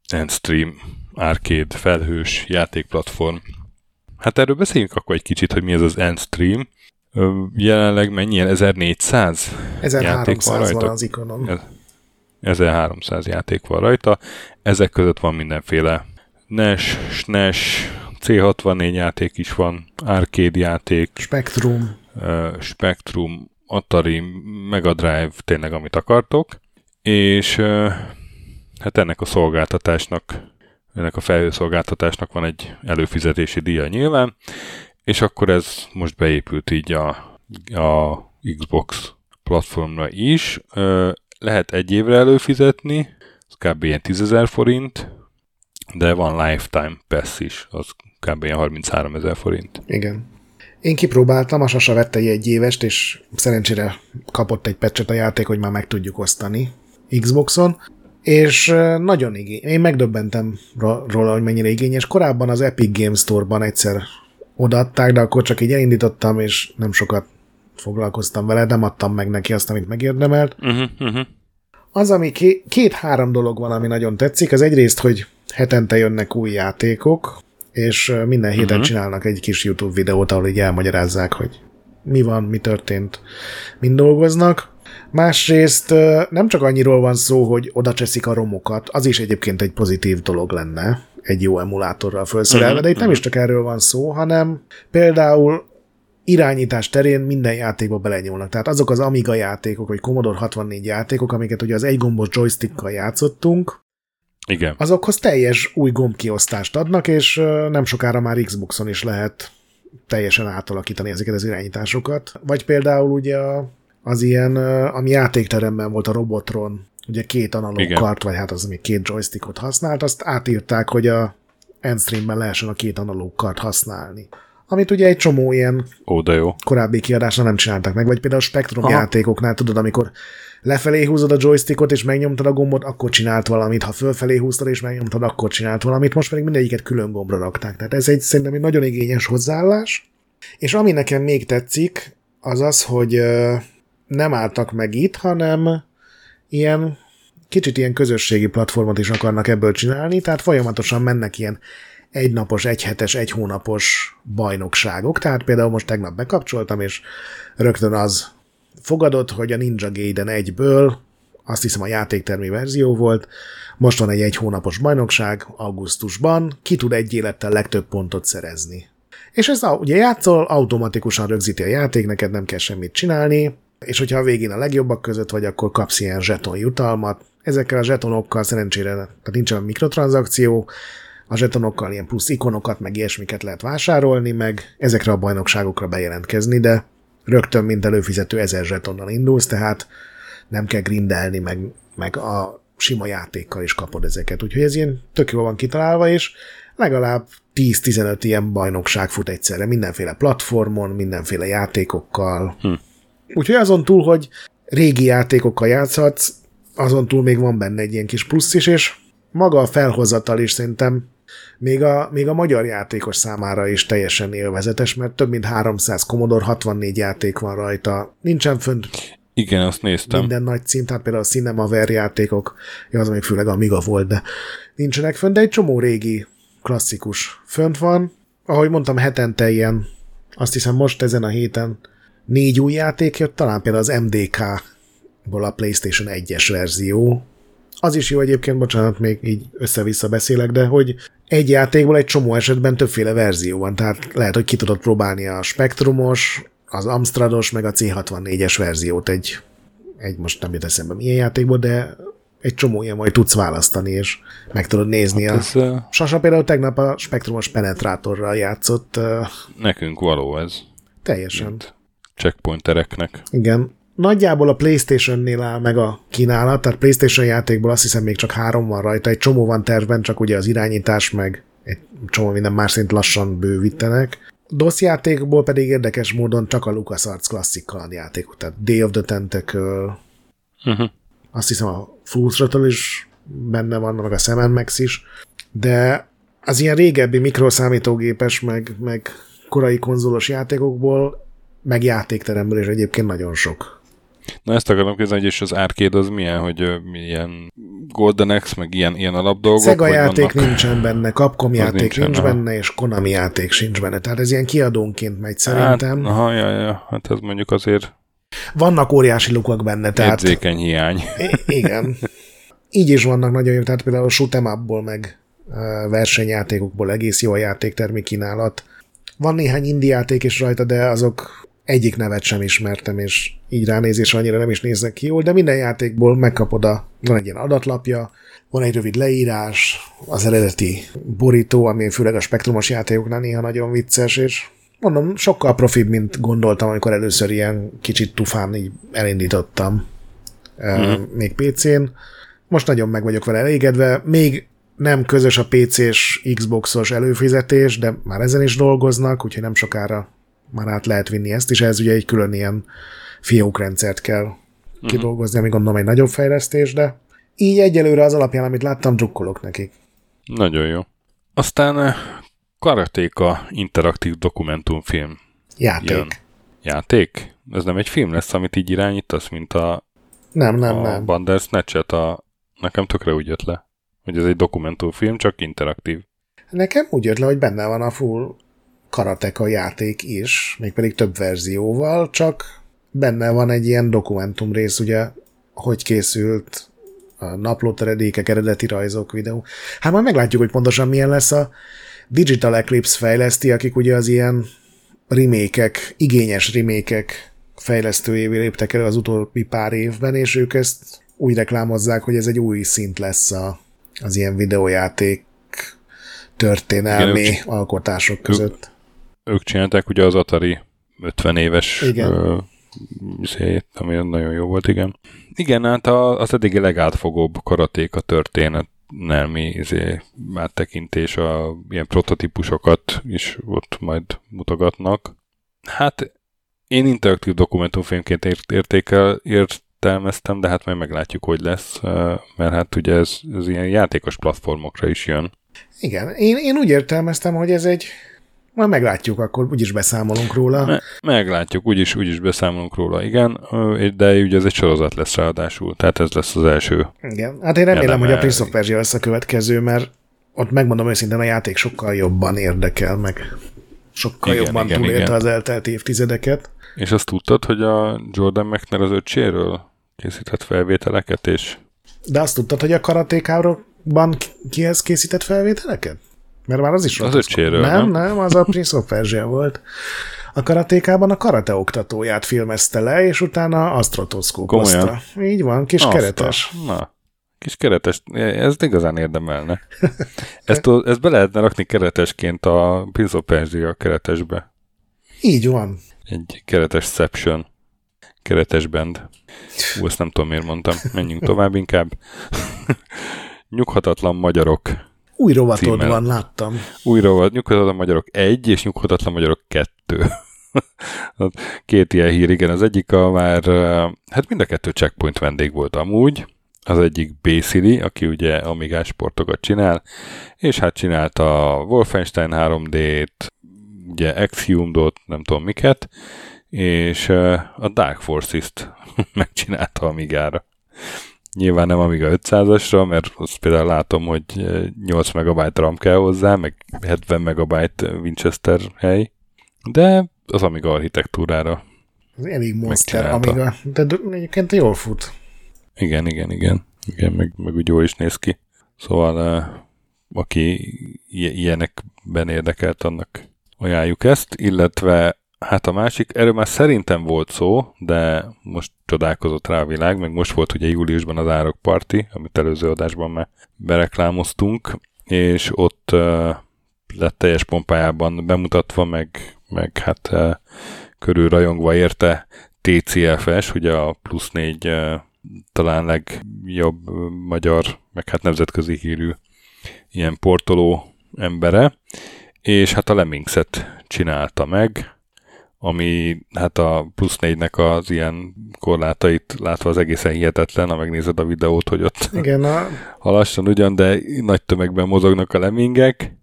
Endstream Arcade felhős játékplatform. Hát erről beszéljünk akkor egy kicsit, hogy mi ez az Endstream. Jelenleg mennyi? 1400 1300 játék van rajta? van az ikonon. 1300 játék van rajta. Ezek között van mindenféle NES, SNES, C64 játék is van, arcade játék. Spectrum. Spectrum, Atari, Mega Drive, tényleg amit akartok és hát ennek a szolgáltatásnak, ennek a felhőszolgáltatásnak van egy előfizetési díja nyilván, és akkor ez most beépült így a, a Xbox platformra is. Lehet egy évre előfizetni, az kb. ilyen 10 forint, de van lifetime pass is, az kb. ilyen 33 ezer forint. Igen. Én kipróbáltam, a Sasa vette egy évest, és szerencsére kapott egy pecset a játék, hogy már meg tudjuk osztani. Xboxon, és nagyon igény. Én megdöbbentem róla, hogy mennyire igényes. Korábban az Epic Games Store-ban egyszer odaadták, de akkor csak így elindítottam, és nem sokat foglalkoztam vele, nem adtam meg neki azt, amit megérdemelt. Uh-huh, uh-huh. Az, ami két-három dolog van, ami nagyon tetszik, az egyrészt, hogy hetente jönnek új játékok, és minden héten uh-huh. csinálnak egy kis YouTube videót, ahol így elmagyarázzák, hogy mi van, mi történt, mind dolgoznak. Másrészt nem csak annyiról van szó, hogy oda cseszik a romokat, az is egyébként egy pozitív dolog lenne, egy jó emulátorral felszerelve, uh-huh, de itt nem is csak erről van szó, hanem például irányítás terén minden játékba belenyúlnak. Tehát azok az Amiga játékok, vagy Commodore 64 játékok, amiket ugye az egy gombos joystickkal játszottunk, Igen. azokhoz teljes új gombkiosztást adnak, és nem sokára már Xboxon is lehet teljesen átalakítani ezeket az irányításokat. Vagy például ugye a- az ilyen, ami játékteremben volt a Robotron, ugye két analóg Igen. kart, vagy hát az, ami két joystickot használt, azt átírták, hogy a Endstreamben lehessen a két analóg kart használni. Amit ugye egy csomó ilyen Ó, de jó. korábbi kiadásnál nem csináltak meg, vagy például a Spectrum Aha. játékoknál, tudod, amikor lefelé húzod a joystickot és megnyomtad a gombot, akkor csinált valamit, ha fölfelé húztad és megnyomtad, akkor csinált valamit, most pedig mindegyiket külön gombra rakták. Tehát ez egy szerintem egy nagyon igényes hozzáállás. És ami nekem még tetszik, az az, hogy nem álltak meg itt, hanem ilyen kicsit ilyen közösségi platformot is akarnak ebből csinálni, tehát folyamatosan mennek ilyen egynapos, egyhetes, egy hónapos bajnokságok, tehát például most tegnap bekapcsoltam, és rögtön az fogadott, hogy a Ninja Gaiden 1-ből, azt hiszem a játéktermi verzió volt, most van egy egy hónapos bajnokság augusztusban, ki tud egy élettel legtöbb pontot szerezni. És ez a- ugye játszol, automatikusan rögzíti a játék, neked nem kell semmit csinálni, és hogyha a végén a legjobbak között vagy, akkor kapsz ilyen zseton jutalmat. Ezekkel a zsetonokkal szerencsére tehát nincsen mikrotranszakció, a zsetonokkal ilyen plusz ikonokat, meg ilyesmiket lehet vásárolni, meg ezekre a bajnokságokra bejelentkezni, de rögtön, mint előfizető, ezer zsetonnal indulsz, tehát nem kell grindelni, meg, meg a sima játékkal is kapod ezeket. Úgyhogy ez ilyen tök jól van kitalálva, és legalább 10-15 ilyen bajnokság fut egyszerre, mindenféle platformon, mindenféle játékokkal. Hm. Úgyhogy azon túl, hogy régi játékokkal játszhatsz, azon túl még van benne egy ilyen kis plusz is, és maga a felhozatal is szerintem még a, még a magyar játékos számára is teljesen élvezetes, mert több mint 300 Commodore 64 játék van rajta. Nincsen fönt Igen, azt néztem. minden nagy cím, tehát például a Cinemaware játékok, ja, az még főleg Amiga volt, de nincsenek fönt, de egy csomó régi klasszikus fönt van. Ahogy mondtam, hetente ilyen, azt hiszem most ezen a héten négy új játék jött, talán például az MDK-ból a PlayStation 1-es verzió. Az is jó egyébként, bocsánat, még így össze-vissza beszélek, de hogy egy játékból egy csomó esetben többféle verzió van, tehát lehet, hogy ki tudod próbálni a Spectrumos, az Amstrados, meg a C64-es verziót egy, egy most nem jut eszembe milyen játékból, de egy csomó ilyen majd tudsz választani, és meg tudod nézni. a... Ez uh, Sasa például tegnap a Spectrumos penetrátorral játszott nekünk való ez. teljesen. Mint checkpointereknek. Igen. Nagyjából a Playstation-nél áll meg a kínálat, tehát Playstation játékból azt hiszem még csak három van rajta, egy csomó van tervben, csak ugye az irányítás meg egy csomó minden más szint lassan bővítenek. DOS játékból pedig érdekes módon csak a LucasArts klasszik játékok, tehát Day of the Tentacle, Uh-huh. azt hiszem a Full Throttle is benne van, meg a Sam Max is, de az ilyen régebbi mikroszámítógépes, meg, meg korai konzolos játékokból, meg játékteremből is egyébként nagyon sok. Na ezt akarom kérdezni, és az arcade az milyen, hogy milyen Golden Axe, meg ilyen, ilyen alapdolgok? Sega játék vannak? nincsen benne, Capcom játék nincsen, nincs aha. benne, és Konami játék sincs benne. Tehát ez ilyen kiadónként megy szerintem. Hát, aha, ja, ja, hát ez mondjuk azért Vannak óriási lukak benne, tehát érzékeny hiány. I- igen. Így is vannak nagyon jó, tehát például a shoot'em meg versenyjátékokból egész jó a játéktermi kínálat. Van néhány indie játék is rajta, de azok egyik nevet sem ismertem, és így ránézésre annyira nem is néznek ki jól, de minden játékból megkapod a, van egy ilyen adatlapja, van egy rövid leírás, az eredeti borító, ami főleg a spektrumos játékoknál néha nagyon vicces, és mondom, sokkal profibb, mint gondoltam, amikor először ilyen kicsit tufán így elindítottam mm. még PC-n. Most nagyon meg vagyok vele elégedve. Még nem közös a PC-s Xboxos előfizetés, de már ezen is dolgoznak, úgyhogy nem sokára már át lehet vinni ezt is. Ez ugye egy külön ilyen fiókrendszert kell kidolgozni, ami gondolom egy nagyobb fejlesztés, de így egyelőre az alapján, amit láttam, drukkolok nekik. Nagyon jó. Aztán eh, Karatéka interaktív dokumentumfilm. Játék. Jön. Játék? Ez nem egy film lesz, amit így irányítasz, mint a, Nem, nem, a nem. Bandersnatch-et? A... Nekem tökre úgy jött le, hogy ez egy dokumentumfilm, csak interaktív. Nekem úgy jött le, hogy benne van a full karateka játék is, mégpedig több verzióval, csak benne van egy ilyen dokumentum rész, ugye, hogy készült a naplóteredékek, eredeti rajzok, videó. Hát majd meglátjuk, hogy pontosan milyen lesz a Digital Eclipse fejleszti, akik ugye az ilyen remékek, igényes remékek fejlesztőjévé léptek elő az utóbbi pár évben, és ők ezt úgy reklámozzák, hogy ez egy új szint lesz a az ilyen videójáték történelmi Igen, alkotások között. Ők, ők csinálták ugye az Atari 50 éves igen. Ö, ami nagyon jó volt, igen. Igen, hát az eddigi legátfogóbb karaték a történet nelmi izé, áttekintés, a ilyen prototípusokat is ott majd mutogatnak. Hát én interaktív dokumentumfilmként ért, értékel, értelmeztem, de hát majd meglátjuk, hogy lesz, mert hát ugye ez, ez ilyen játékos platformokra is jön. Igen, én, én úgy értelmeztem, hogy ez egy majd meglátjuk, akkor úgyis beszámolunk róla. Me- meglátjuk, úgyis, úgyis beszámolunk róla, igen, de ugye ez egy sorozat lesz ráadásul, tehát ez lesz az első. Igen, hát én remélem, hogy a Prince of Persia lesz a következő, mert ott megmondom őszintén, a játék sokkal jobban érdekel, meg sokkal igen, jobban igen, túlélte igen. az eltelt évtizedeket. És azt tudtad, hogy a Jordan McNair az öccséről készített felvételeket, és... De azt tudtad, hogy a karatékárokban kihez készített felvételeket? Mert már az is Az öcséről, nem? Nem, nem, az a Prince of Persia volt. A karatékában a karate oktatóját filmezte le, és utána asztrotoszkópozta. Így van, kis Azta. keretes. Na, kis keretes, ez igazán érdemelne. Ezt, ezt be lehetne rakni keretesként a Prince of Persia keretesbe. Így van. Egy keretes Seption. Keretes band. Ú, ezt nem tudom, miért mondtam. Menjünk tovább inkább. Nyughatatlan magyarok új rovatod címmel. van, láttam. Új rovat, nyughatatlan magyarok egy, és nyughatatlan magyarok kettő. Két ilyen hír, igen. Az egyik a már, hát mind a kettő checkpoint vendég volt amúgy. Az egyik Basili, aki ugye Amigás sportokat csinál, és hát csinálta a Wolfenstein 3D-t, ugye Exhumed-ot, nem tudom miket, és a Dark Forces-t megcsinálta Amigára. Nyilván nem Amiga 500-asra, mert azt például látom, hogy 8 megabyte RAM kell hozzá, meg 70 megabyte Winchester hely, de az Amiga architektúrára az elég monster Amiga, de egyébként jól fut. Igen, igen, igen. Igen, meg, meg úgy jól is néz ki. Szóval aki ilyenekben érdekelt, annak ajánljuk ezt, illetve Hát a másik, erről már szerintem volt szó, de most csodálkozott rá a világ, meg most volt ugye júliusban az Árok Parti, amit előző adásban már bereklámoztunk, és ott uh, lett teljes pompájában bemutatva, meg, meg hát uh, körül rajongva érte TCFS, ugye a plusz négy uh, talán legjobb magyar, meg hát nemzetközi hírű ilyen portoló embere, és hát a Lemmingset csinálta meg, ami hát a plusz négynek az ilyen korlátait látva az egészen hihetetlen, ha megnézed a videót, hogy ott Igen, a... halassan ugyan, de nagy tömegben mozognak a lemingek,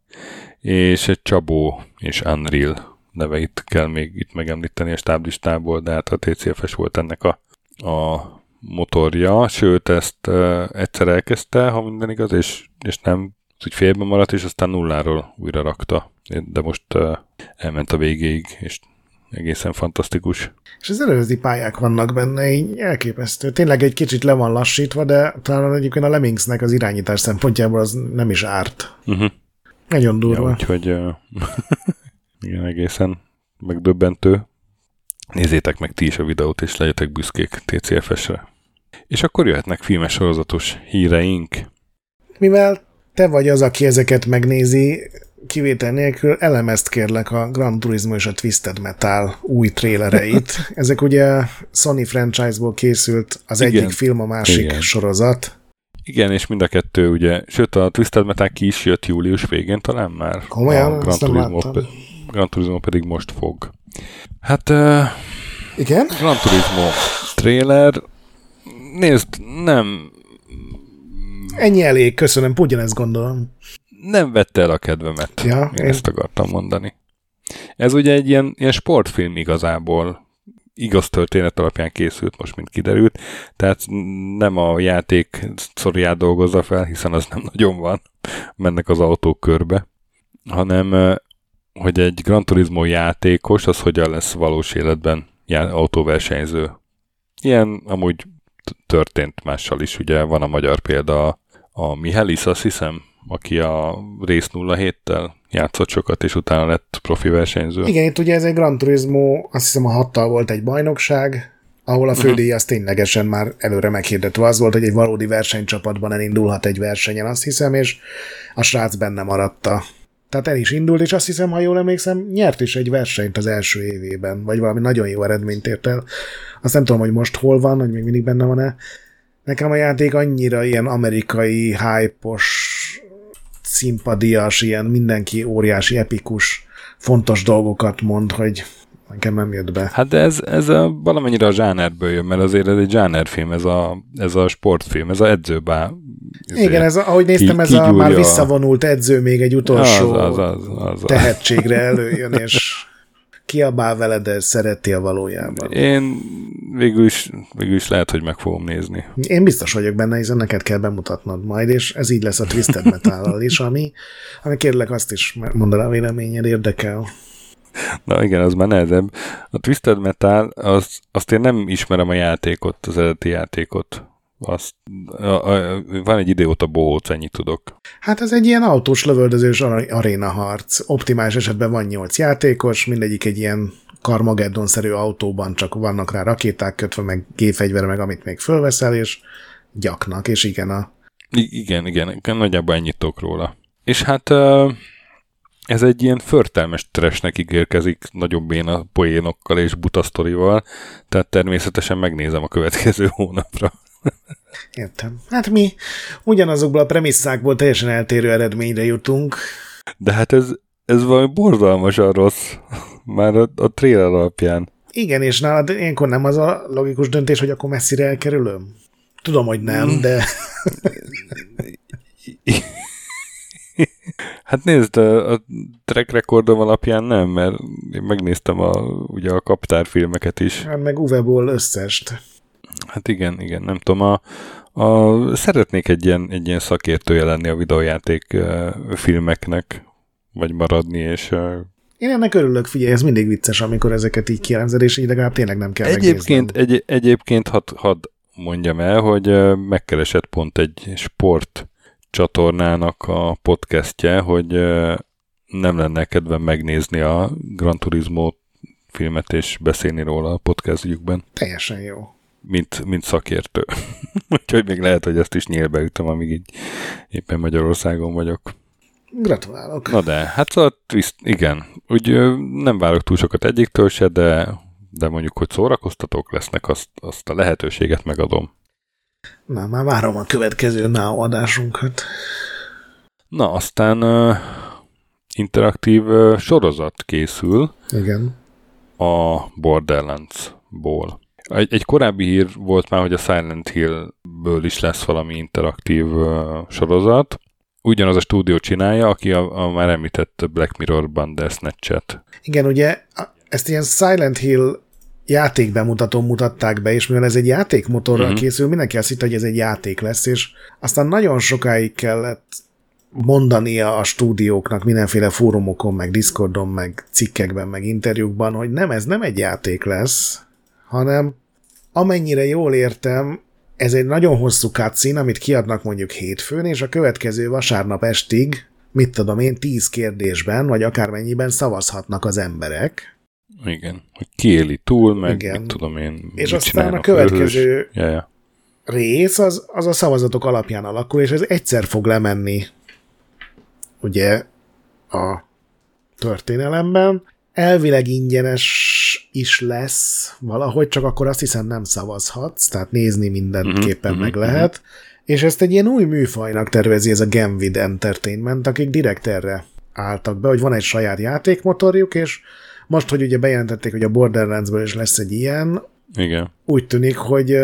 és egy Csabó és Unreal neveit kell még itt megemlíteni a stáblistából, de hát a TCFS volt ennek a, a motorja, sőt ezt uh, egyszer elkezdte, ha minden igaz, és, és nem úgy félben maradt, és aztán nulláról újra rakta. De most uh, elment a végéig, és egészen fantasztikus. És az eredeti pályák vannak benne, így elképesztő. Tényleg egy kicsit le van lassítva, de talán egyébként a Lemmingsnek az irányítás szempontjából az nem is árt. Uh-huh. Nagyon durva. Ja, úgyhogy uh, igen, egészen megdöbbentő. Nézzétek meg ti is a videót, és legyetek büszkék TCFS-re. És akkor jöhetnek filmes sorozatos híreink. Mivel te vagy az, aki ezeket megnézi, kivétel nélkül elemezt kérlek a Gran Turismo és a Twisted Metal új trélereit. Ezek ugye Sony franchise-ból készült az Igen. egyik film, a másik Igen. sorozat. Igen, és mind a kettő ugye, sőt a Twisted Metal ki is jött július végén talán már. Komolyan? A Gran Turismo, pe- Gran Turismo pedig most fog. Hát... Uh, Igen? Gran Turismo trailer, nézd, nem... Ennyi elég, köszönöm, ugyanezt gondolom nem vette el a kedvemet. Ja, én, én ezt akartam mondani. Ez ugye egy ilyen, ilyen sportfilm igazából, igaz történet alapján készült, most mint kiderült, tehát nem a játék szoriát dolgozza fel, hiszen az nem nagyon van, mennek az autók körbe, hanem hogy egy Gran Turismo játékos, az hogyan lesz valós életben autóversenyző. Ilyen amúgy történt mással is, ugye van a magyar példa a, a Mihelis, azt hiszem, aki a Race 07-tel játszott sokat, és utána lett profi versenyző. Igen, itt ugye ez egy Gran Turismo, azt hiszem a hattal volt egy bajnokság, ahol a fődíj az ténylegesen már előre meghirdetve az volt, hogy egy valódi versenycsapatban elindulhat egy versenyen, azt hiszem, és a srác benne maradta. Tehát el is indult, és azt hiszem, ha jól emlékszem, nyert is egy versenyt az első évében, vagy valami nagyon jó eredményt ért el. Azt nem tudom, hogy most hol van, hogy még mindig benne van-e. Nekem a játék annyira ilyen amerikai, hype-os, szimpadias, ilyen mindenki óriási, epikus, fontos dolgokat mond, hogy nekem nem jött be. Hát de ez, ez a, valamennyire a zsánerből jön, mert azért ez egy zsánerfilm, ez a, ez a sportfilm, ez a edzőbá. Igen, ez, a, ahogy néztem, ez a már visszavonult edző még egy utolsó az, az, az, az, az. tehetségre előjön, és kiabál vele, de szereti a valójában. Én végül is, végül is lehet, hogy meg fogom nézni. Én biztos vagyok benne, hiszen neked kell bemutatnod majd, és ez így lesz a Twisted metal is, ami, ami kérlek azt is mondd a véleményed, érdekel. Na igen, az már nehezebb. A Twisted Metal, az, azt én nem ismerem a játékot, az eredeti játékot. Azt, a, a, van egy idióta bohóc, ennyit tudok. Hát ez egy ilyen autós lövöldözős aréna harc. Optimális esetben van nyolc játékos, mindegyik egy ilyen Carmageddon-szerű autóban, csak vannak rá rakéták kötve, meg gépfegyver, meg amit még fölveszel, és gyaknak, és igen a... I- igen, igen, nagyjából ennyit tudok róla. És hát ez egy ilyen förtelmes tresnek ígérkezik nagyobb béna poénokkal és butasztorival, tehát természetesen megnézem a következő hónapra. Értem. Hát mi ugyanazokból a premisszákból teljesen eltérő eredményre jutunk. De hát ez, ez valami borzalmasan rossz, már a, a trailer alapján. Igen, és nálad ilyenkor nem az a logikus döntés, hogy akkor messzire elkerülöm? Tudom, hogy nem, mm. de... hát nézd, a, a track recordom alapján nem, mert én megnéztem a, ugye a kaptárfilmeket is. Hát meg Uwe összest. Hát igen, igen, nem tudom, a, a, szeretnék egy ilyen, egy ilyen szakértője lenni a videójáték filmeknek, vagy maradni, és én ennek örülök, figyelj, ez mindig vicces, amikor ezeket így kielemzed, és így legalább tényleg nem kell Egyébként, egy, egyébként hadd had mondjam el, hogy megkeresett pont egy sport csatornának a podcastje, hogy nem lenne kedvem megnézni a Gran Turismo filmet és beszélni róla a podcastjükben. Teljesen jó mint, mint szakértő. Úgyhogy még lehet, hogy ezt is nyílbe ütöm, amíg így éppen Magyarországon vagyok. Gratulálok. Na de, hát szóval twist, igen. Úgy nem várok túl sokat egyiktől se, de, de mondjuk, hogy szórakoztatók lesznek, azt, azt a lehetőséget megadom. Na, már várom a következő NAO adásunkat. Na, aztán uh, interaktív uh, sorozat készül. Igen. A Borderlands-ból. Egy, egy korábbi hír volt már, hogy a Silent Hill-ből is lesz valami interaktív uh, sorozat. Ugyanaz a stúdió csinálja, aki a, a már említett Black Mirror Bandersnatch-et. Igen, ugye ezt ilyen Silent Hill játékbemutatón mutatták be, és mivel ez egy játékmotorral uh-huh. készül, mindenki azt hitt, hogy ez egy játék lesz, és aztán nagyon sokáig kellett mondania a stúdióknak mindenféle fórumokon, meg Discordon, meg cikkekben, meg interjúkban, hogy nem, ez nem egy játék lesz, hanem amennyire jól értem, ez egy nagyon hosszú cutscene, amit kiadnak mondjuk hétfőn, és a következő vasárnap estig, mit tudom én, tíz kérdésben, vagy akármennyiben szavazhatnak az emberek. Igen, hogy ki éli túl, meg Igen. mit tudom én. És aztán a következő ja, ja. rész az, az a szavazatok alapján alakul, és ez egyszer fog lemenni ugye a történelemben. Elvileg ingyenes is lesz valahogy, csak akkor azt hiszem nem szavazhatsz, tehát nézni mindenképpen uh-huh, meg uh-huh. lehet. Uh-huh. És ezt egy ilyen új műfajnak tervezi ez a Gamvid Entertainment, akik direkt erre álltak be, hogy van egy saját játékmotorjuk, és most, hogy ugye bejelentették, hogy a Borderlandsből is lesz egy ilyen, Igen. úgy tűnik, hogy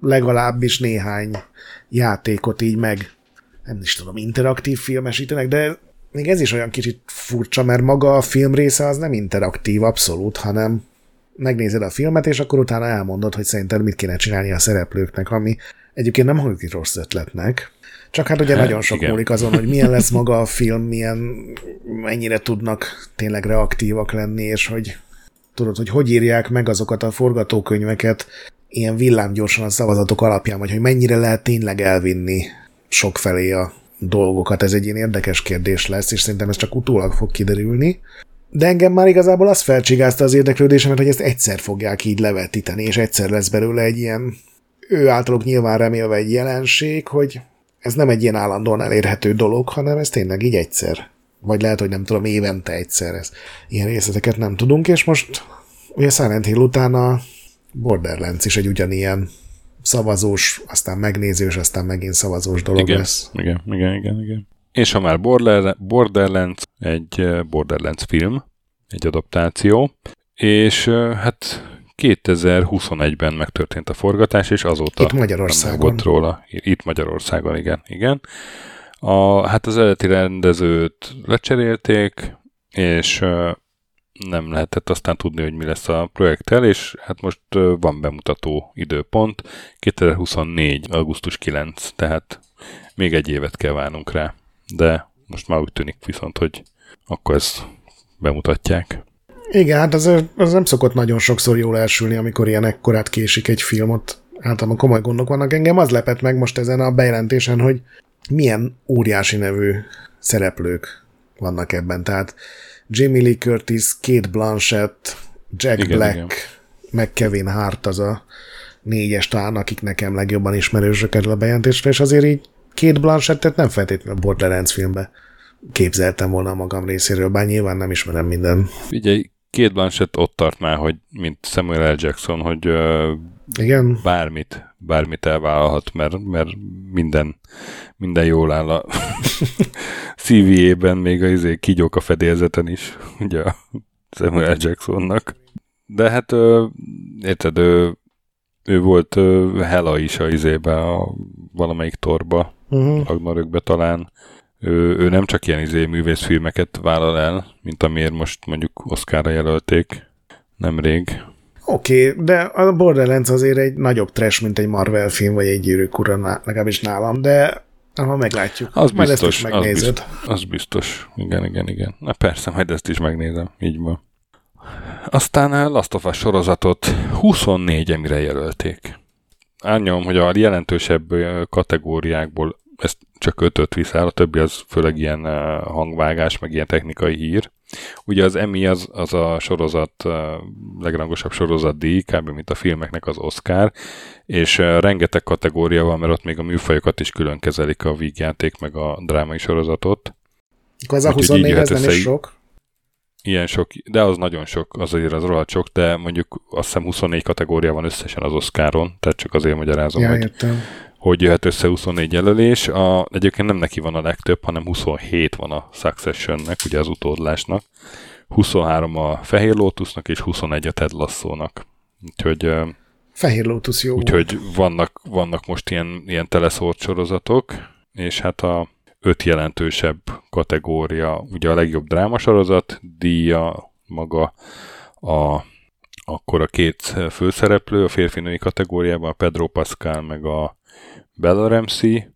legalábbis néhány játékot így meg nem is tudom, interaktív filmesítenek, de még ez is olyan kicsit furcsa, mert maga a film része az nem interaktív abszolút, hanem megnézed a filmet, és akkor utána elmondod, hogy szerinted mit kéne csinálni a szereplőknek, ami egyébként nem hangzik rossz ötletnek. Csak hát ugye hát, nagyon sok igen. múlik azon, hogy milyen lesz maga a film, milyen, mennyire tudnak tényleg reaktívak lenni, és hogy tudod, hogy hogy írják meg azokat a forgatókönyveket ilyen villámgyorsan a szavazatok alapján, vagy hogy mennyire lehet tényleg elvinni sokfelé a dolgokat. Ez egy ilyen érdekes kérdés lesz, és szerintem ez csak utólag fog kiderülni. De engem már igazából az felcsigázta az érdeklődésemet, hogy ezt egyszer fogják így levetíteni, és egyszer lesz belőle egy ilyen, ő általuk nyilván remélve egy jelenség, hogy ez nem egy ilyen állandóan elérhető dolog, hanem ez tényleg így egyszer. Vagy lehet, hogy nem tudom, évente egyszer. Ez. Ilyen részleteket nem tudunk, és most ugye Silent Hill után a Borderlands is egy ugyanilyen szavazós, aztán megnézős, aztán megint szavazós dolog igen, lesz. Igen, igen, igen, igen. És ha már Borderlands, egy Borderlands film, egy adaptáció, és hát 2021-ben megtörtént a forgatás, és azóta Itt Magyarországon. volt róla. Itt Magyarországon, igen, igen. A, hát az eredeti rendezőt lecserélték, és nem lehetett aztán tudni, hogy mi lesz a projekttel, és hát most van bemutató időpont, 2024. augusztus 9, tehát még egy évet kell várnunk rá, de most már úgy tűnik viszont, hogy akkor ezt bemutatják. Igen, hát az, az nem szokott nagyon sokszor jól elsülni, amikor ilyen ekkorát késik egy filmot. Általában komoly gondok vannak. Engem az lepett meg most ezen a bejelentésen, hogy milyen óriási nevű szereplők vannak ebben. Tehát Jamie Lee Curtis, Kate Blanchett, Jack igen, Black, igen. meg Kevin Hart az a négyes talán, akik nekem legjobban ismerősök erről a bejelentésre, és azért így Kate Blanchettet nem feltétlenül a Borderlands filmbe képzeltem volna magam részéről, bár nyilván nem ismerem minden. Figyelj, két Blanchett ott tart már, hogy mint Samuel L. Jackson, hogy uh, Igen. bármit, bármit elvállalhat, mert, mert minden, minden jól áll a CV-ében, még a izé, kígyók a fedélzeten is, ugye Samuel. Jacksonnak. De hát uh, érted, ő, ő volt uh, Hela is a izébe, a valamelyik torba, uh-huh. Ragnarökbe talán ő, ő nem csak ilyen izé művészfilmeket vállal el, mint amiért most mondjuk Oscarra jelölték nemrég. Oké, okay, de a Borderlands azért egy nagyobb trash, mint egy Marvel film, vagy egy gyűrűk ura, legalábbis nálam, de ha meglátjuk. Az majd biztos, ezt is megnézed. Az biztos, az biztos. Igen, igen, igen. Na persze, majd ezt is megnézem. Így van. Aztán Last of Us sorozatot 24 emire jelölték. Árnyom, hogy a jelentősebb kategóriákból ezt csak ötöt viszel, a többi az főleg ilyen hangvágás, meg ilyen technikai hír. Ugye az Emmy az, az a sorozat, legrangosabb sorozat díj, kb. mint a filmeknek az Oscar, és rengeteg kategória van, mert ott még a műfajokat is külön kezelik a vígjáték, meg a drámai sorozatot. Akkor az a 24 ez nem is sok? Ilyen sok, de az nagyon sok, az azért az rohadt sok, de mondjuk azt hiszem 24 kategória van összesen az Oscaron, tehát csak azért magyarázom, ja, hogy, értem hogy jöhet össze 24 jelölés. A, egyébként nem neki van a legtöbb, hanem 27 van a Successionnek, ugye az utódlásnak. 23 a Fehér Lotusnak, és 21 a Ted Lasso-nak. Úgyhogy... Fehér Lotus jó. Úgyhogy vannak, vannak most ilyen, ilyen teleszórt sorozatok, és hát a öt jelentősebb kategória, ugye a legjobb drámasorozat, díja, maga a akkor a két főszereplő a férfinői kategóriában, a Pedro Pascal meg a Bella Ramsey,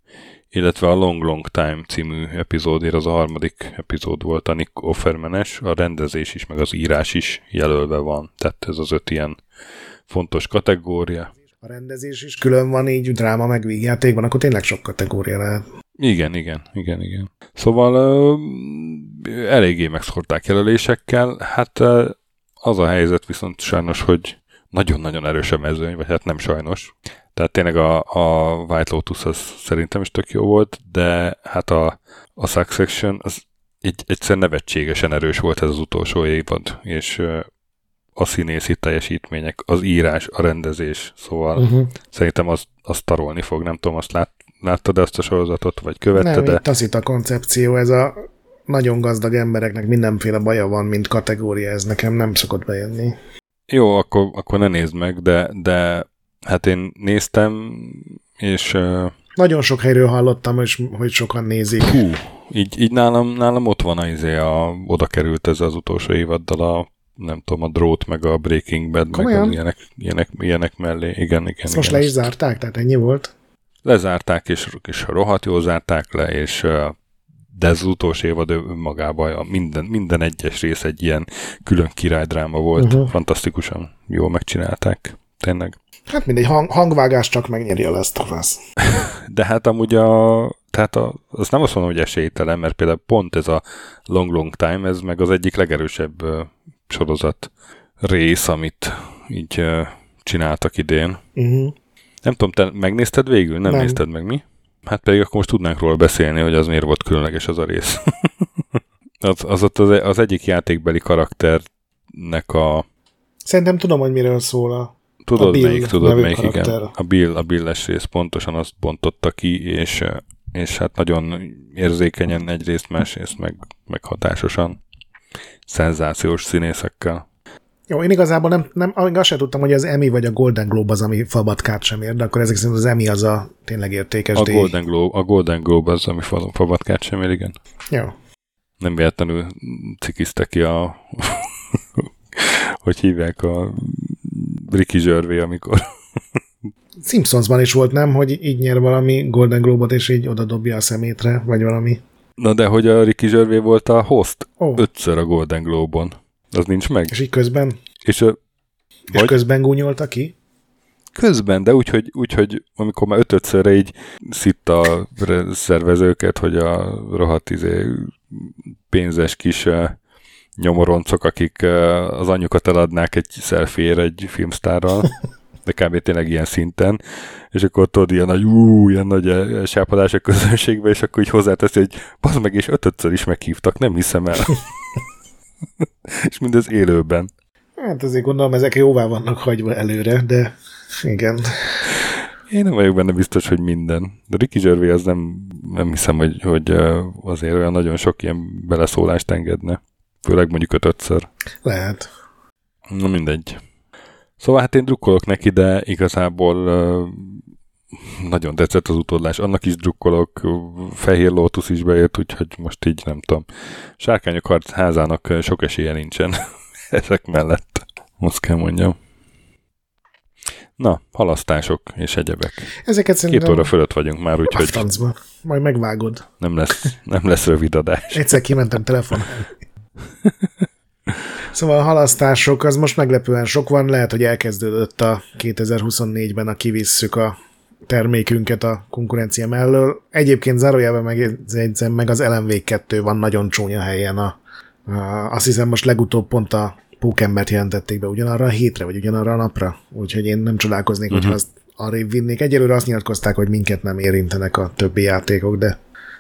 illetve a Long Long Time című epizódért, az a harmadik epizód volt a Nick Offermanes, a rendezés is, meg az írás is jelölve van. Tehát ez az öt ilyen fontos kategória. A rendezés is külön van így dráma meg vígjátékban, akkor tényleg sok kategória lehet. Igen, igen, igen, igen. Szóval uh, eléggé megszorták jelölésekkel. Hát az a helyzet viszont sajnos, hogy nagyon-nagyon erős a mezőny, vagy hát nem sajnos. Tehát tényleg a, a White Lotus az szerintem is tök jó volt, de hát a, a Succession az egy, egyszer nevetségesen erős volt ez az utolsó évad, és a színészi teljesítmények, az írás, a rendezés, szóval uh-huh. szerintem azt, azt tarolni fog, nem tudom, azt lát, láttad ezt a sorozatot, vagy követted Nem, itt az itt a koncepció, ez a nagyon gazdag embereknek mindenféle baja van, mint kategória, ez nekem nem szokott bejönni. Jó, akkor, akkor ne nézd meg, de, de Hát én néztem, és... Nagyon sok helyről hallottam, és hogy sokan nézik. Hú, így, így nálam, nálam ott van a, izé, a, oda került ez az utolsó évaddal a nem tudom, a drót, meg a Breaking Bad, Komolyan? meg az ilyenek, ilyenek, ilyenek mellé. Igen, igen. Ezt igen, most le is zárták, tehát ennyi volt? Lezárták, és, és rohadt jól zárták le, és de ez az utolsó évad önmagában minden, minden egyes rész egy ilyen külön királydráma volt. Uh-huh. Fantasztikusan jól megcsinálták. tényleg. Hát mindegy, hang, hangvágás csak megnyeri a Last of Us. De hát amúgy a, tehát a, azt nem azt mondom, hogy esélytelen, mert például pont ez a Long Long Time, ez meg az egyik legerősebb uh, sorozat rész, amit így uh, csináltak idén. Uh-huh. Nem tudom, te megnézted végül? Nem, Nem. nézted meg mi? Hát pedig akkor most tudnánk róla beszélni, hogy az miért volt különleges az a rész. az, az ott az, az egyik játékbeli karakternek a... Szerintem tudom, hogy miről szól a... Tudod A Bill melyik, tudod melyik, igen. A Bill, a Billes rész pontosan azt bontotta ki, és, és hát nagyon érzékenyen egyrészt, másrészt meg, meg hatásosan. Szenzációs színészekkel. Jó, én igazából nem, nem azt sem tudtam, hogy az Emmy vagy a Golden Globe az, ami fabatkát sem ér, de akkor ezek szerint az Emmy az a tényleg értékes A díj. Golden Globe, a Golden Globe az, ami fa- fabatkát sem ér, igen. Jó. Nem véletlenül cikizte ki a... hogy hívják a Ricky Gervais, amikor Simpsonsban is volt, nem, hogy így nyer valami Golden Globe-ot, és így oda dobja a szemétre, vagy valami. Na de hogy a Ricky Gervais volt a host Ó, ötször a Golden Globe-on. Az nincs meg. és így közben, És a, és közben gúnyolta ki? közben, de úgyhogy, úgy, amikor már ötötszörre így szitta a szervezőket, hogy a rohadt izé, pénzes kis nyomoroncok, akik az anyjukat eladnák egy szelfér egy filmsztárral, de kb. tényleg ilyen szinten, és akkor tudod, ilyen nagy, ú, ilyen nagy sápadás a közönségbe, és akkor így hozzáteszi, hogy bazd meg, és ötötször is meghívtak, nem hiszem el. és mindez élőben. Hát azért gondolom, ezek jóvá vannak hagyva előre, de igen. Én nem vagyok benne biztos, hogy minden. De Ricky Gervais az nem, nem hiszem, hogy, hogy azért olyan nagyon sok ilyen beleszólást engedne. Főleg mondjuk ötötször. Lehet. Na mindegy. Szóval hát én drukkolok neki, de igazából ö, nagyon tetszett az utódlás. Annak is drukkolok, Fehér Lotus is bejött, úgyhogy most így nem tudom. Sárkányok házának sok esélye nincsen ezek mellett. Azt kell mondjam. Na, halasztások és egyebek. Ezeket Két szerintem óra fölött vagyunk már, a úgyhogy francba. Majd megvágod. nem lesz, nem lesz rövid adás. Egyszer kimentem telefonálni. Szóval a halasztások, az most meglepően sok van, lehet, hogy elkezdődött a 2024-ben a kivisszük a termékünket a konkurencia mellől. Egyébként zárójában megjegyzem, meg az LMV2 van nagyon csúnya helyen. A, a, azt hiszem most legutóbb pont a Pókembert jelentették be ugyanarra a hétre, vagy ugyanarra a napra. Úgyhogy én nem csodálkoznék, uh-huh. hogyha azt arrébb vinnék. Egyelőre azt nyilatkozták, hogy minket nem érintenek a többi játékok, de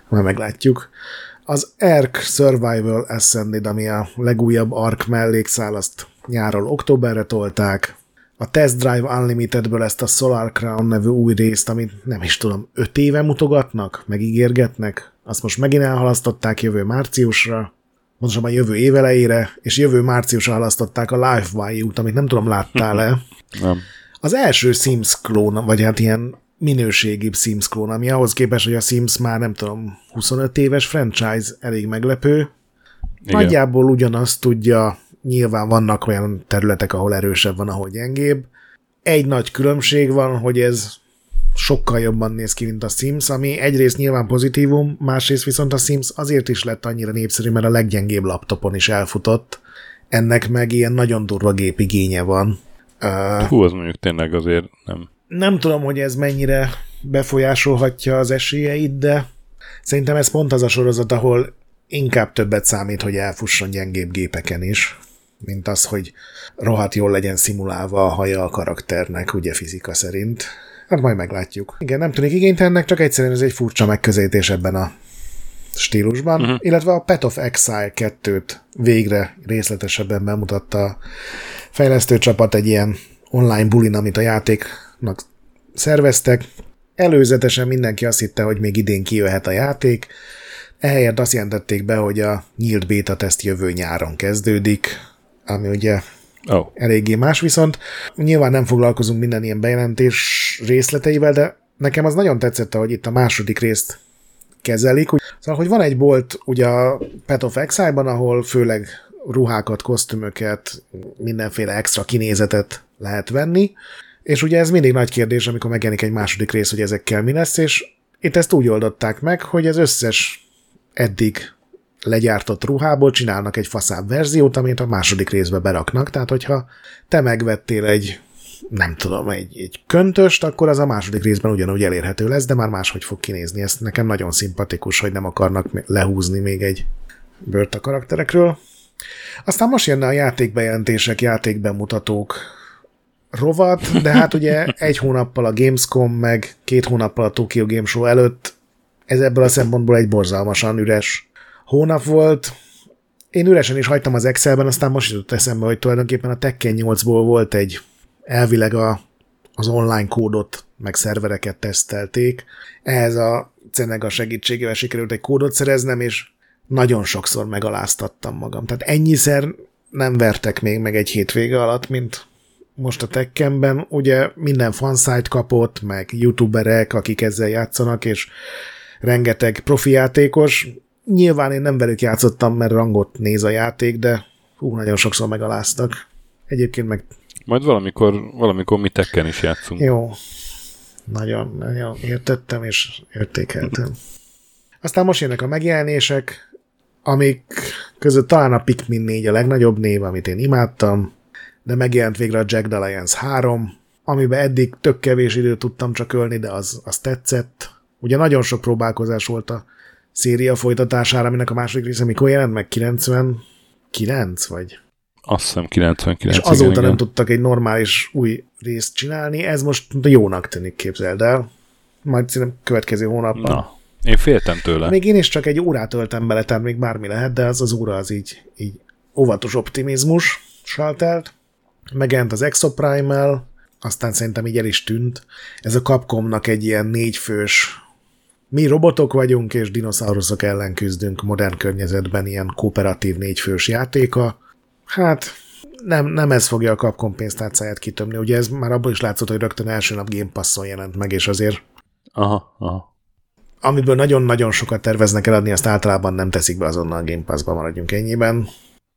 majd meglátjuk. Az Ark Survival Ascended, ami a legújabb Ark mellékszál, azt nyáron októberre tolták. A Test Drive Unlimitedből ezt a Solar Crown nevű új részt, amit nem is tudom, öt éve mutogatnak, megígérgetnek, azt most megint elhalasztották jövő márciusra, pontosabban jövő évelejére, és jövő márciusra halasztották a Life Value-t, amit nem tudom, láttál-e. Nem. Az első Sims klón, vagy hát ilyen minőségibb Sims klón, ami ahhoz képest, hogy a Sims már nem tudom, 25 éves franchise, elég meglepő. Igen. Nagyjából ugyanazt tudja, nyilván vannak olyan területek, ahol erősebb van, ahol gyengébb. Egy nagy különbség van, hogy ez sokkal jobban néz ki, mint a Sims, ami egyrészt nyilván pozitívum, másrészt viszont a Sims azért is lett annyira népszerű, mert a leggyengébb laptopon is elfutott. Ennek meg ilyen nagyon durva gépigénye van. Hú, az mondjuk tényleg azért nem. Nem tudom, hogy ez mennyire befolyásolhatja az esélyeit, de szerintem ez pont az a sorozat, ahol inkább többet számít, hogy elfusson gyengébb gépeken is, mint az, hogy rohadt jól legyen szimulálva a haja a karakternek, ugye fizika szerint. Hát majd meglátjuk. Igen, nem tűnik igénytelennek, csak egyszerűen ez egy furcsa megközelítés ebben a stílusban, uh-huh. illetve a Pet of Exile 2-t végre részletesebben bemutatta a fejlesztő csapat egy ilyen online bulin, amit a játéknak szerveztek. Előzetesen mindenki azt hitte, hogy még idén kijöhet a játék, ehelyett azt jelentették be, hogy a nyílt beta teszt jövő nyáron kezdődik, ami ugye oh, eléggé más, viszont nyilván nem foglalkozunk minden ilyen bejelentés részleteivel, de nekem az nagyon tetszett, hogy itt a második részt kezelik. Szóval, hogy van egy bolt ugye a Pet of Exile-ban, ahol főleg ruhákat, kosztümöket, mindenféle extra kinézetet lehet venni, és ugye ez mindig nagy kérdés, amikor megjelenik egy második rész, hogy ezekkel mi lesz, és itt ezt úgy oldották meg, hogy az összes eddig legyártott ruhából csinálnak egy faszább verziót, amit a második részbe beraknak, tehát hogyha te megvettél egy nem tudom, egy, egy köntöst, akkor az a második részben ugyanúgy elérhető lesz, de már máshogy fog kinézni. Ez nekem nagyon szimpatikus, hogy nem akarnak lehúzni még egy bört a karakterekről. Aztán most jönne a játékbejelentések, játékbemutatók rovat, de hát ugye egy hónappal a Gamescom, meg két hónappal a Tokyo Game Show előtt ez ebből a szempontból egy borzalmasan üres hónap volt. Én üresen is hagytam az Excelben, aztán most jutott eszembe, hogy tulajdonképpen a Tekken 8-ból volt egy elvileg a, az online kódot, meg szervereket tesztelték. Ehhez a Cenega segítségével sikerült egy kódot szereznem, és nagyon sokszor megaláztattam magam. Tehát ennyiszer nem vertek még meg egy hétvége alatt, mint most a Tekkenben. Ugye minden fansite kapott, meg youtuberek, akik ezzel játszanak, és rengeteg profi játékos. Nyilván én nem velük játszottam, mert rangot néz a játék, de hú, nagyon sokszor megaláztak. Egyébként meg... Majd valamikor, valamikor mi Tekken is játszunk. Jó. Nagyon, nagyon értettem és értékeltem. Aztán most jönnek a megjelenések, amik között talán a Pikmin 4 a legnagyobb név, amit én imádtam, de megjelent végre a Jack Alliance 3, amiben eddig tök kevés időt tudtam csak ölni, de az, az tetszett. Ugye nagyon sok próbálkozás volt a széria folytatására, aminek a második része mikor jelent meg? 99 vagy? Azt hiszem 99. És azóta igen, nem igen. tudtak egy normális új részt csinálni, ez most jónak tűnik, képzeld el. Majd szerintem következő hónapban. Na én féltem tőle. Még én is csak egy órát töltem bele, tehát még bármi lehet, de az az óra az így, így óvatos optimizmus telt. Megjelent az Exoprimal, aztán szerintem így el is tűnt. Ez a Capcomnak egy ilyen négyfős mi robotok vagyunk, és dinoszauruszok ellen küzdünk modern környezetben, ilyen kooperatív négyfős játéka. Hát nem, nem ez fogja a Capcom pénztárcáját kitömni. Ugye ez már abból is látszott, hogy rögtön első nap Game Passon jelent meg, és azért Aha, aha amiből nagyon-nagyon sokat terveznek eladni, azt általában nem teszik be azonnal a Game Pass-ba, maradjunk ennyiben.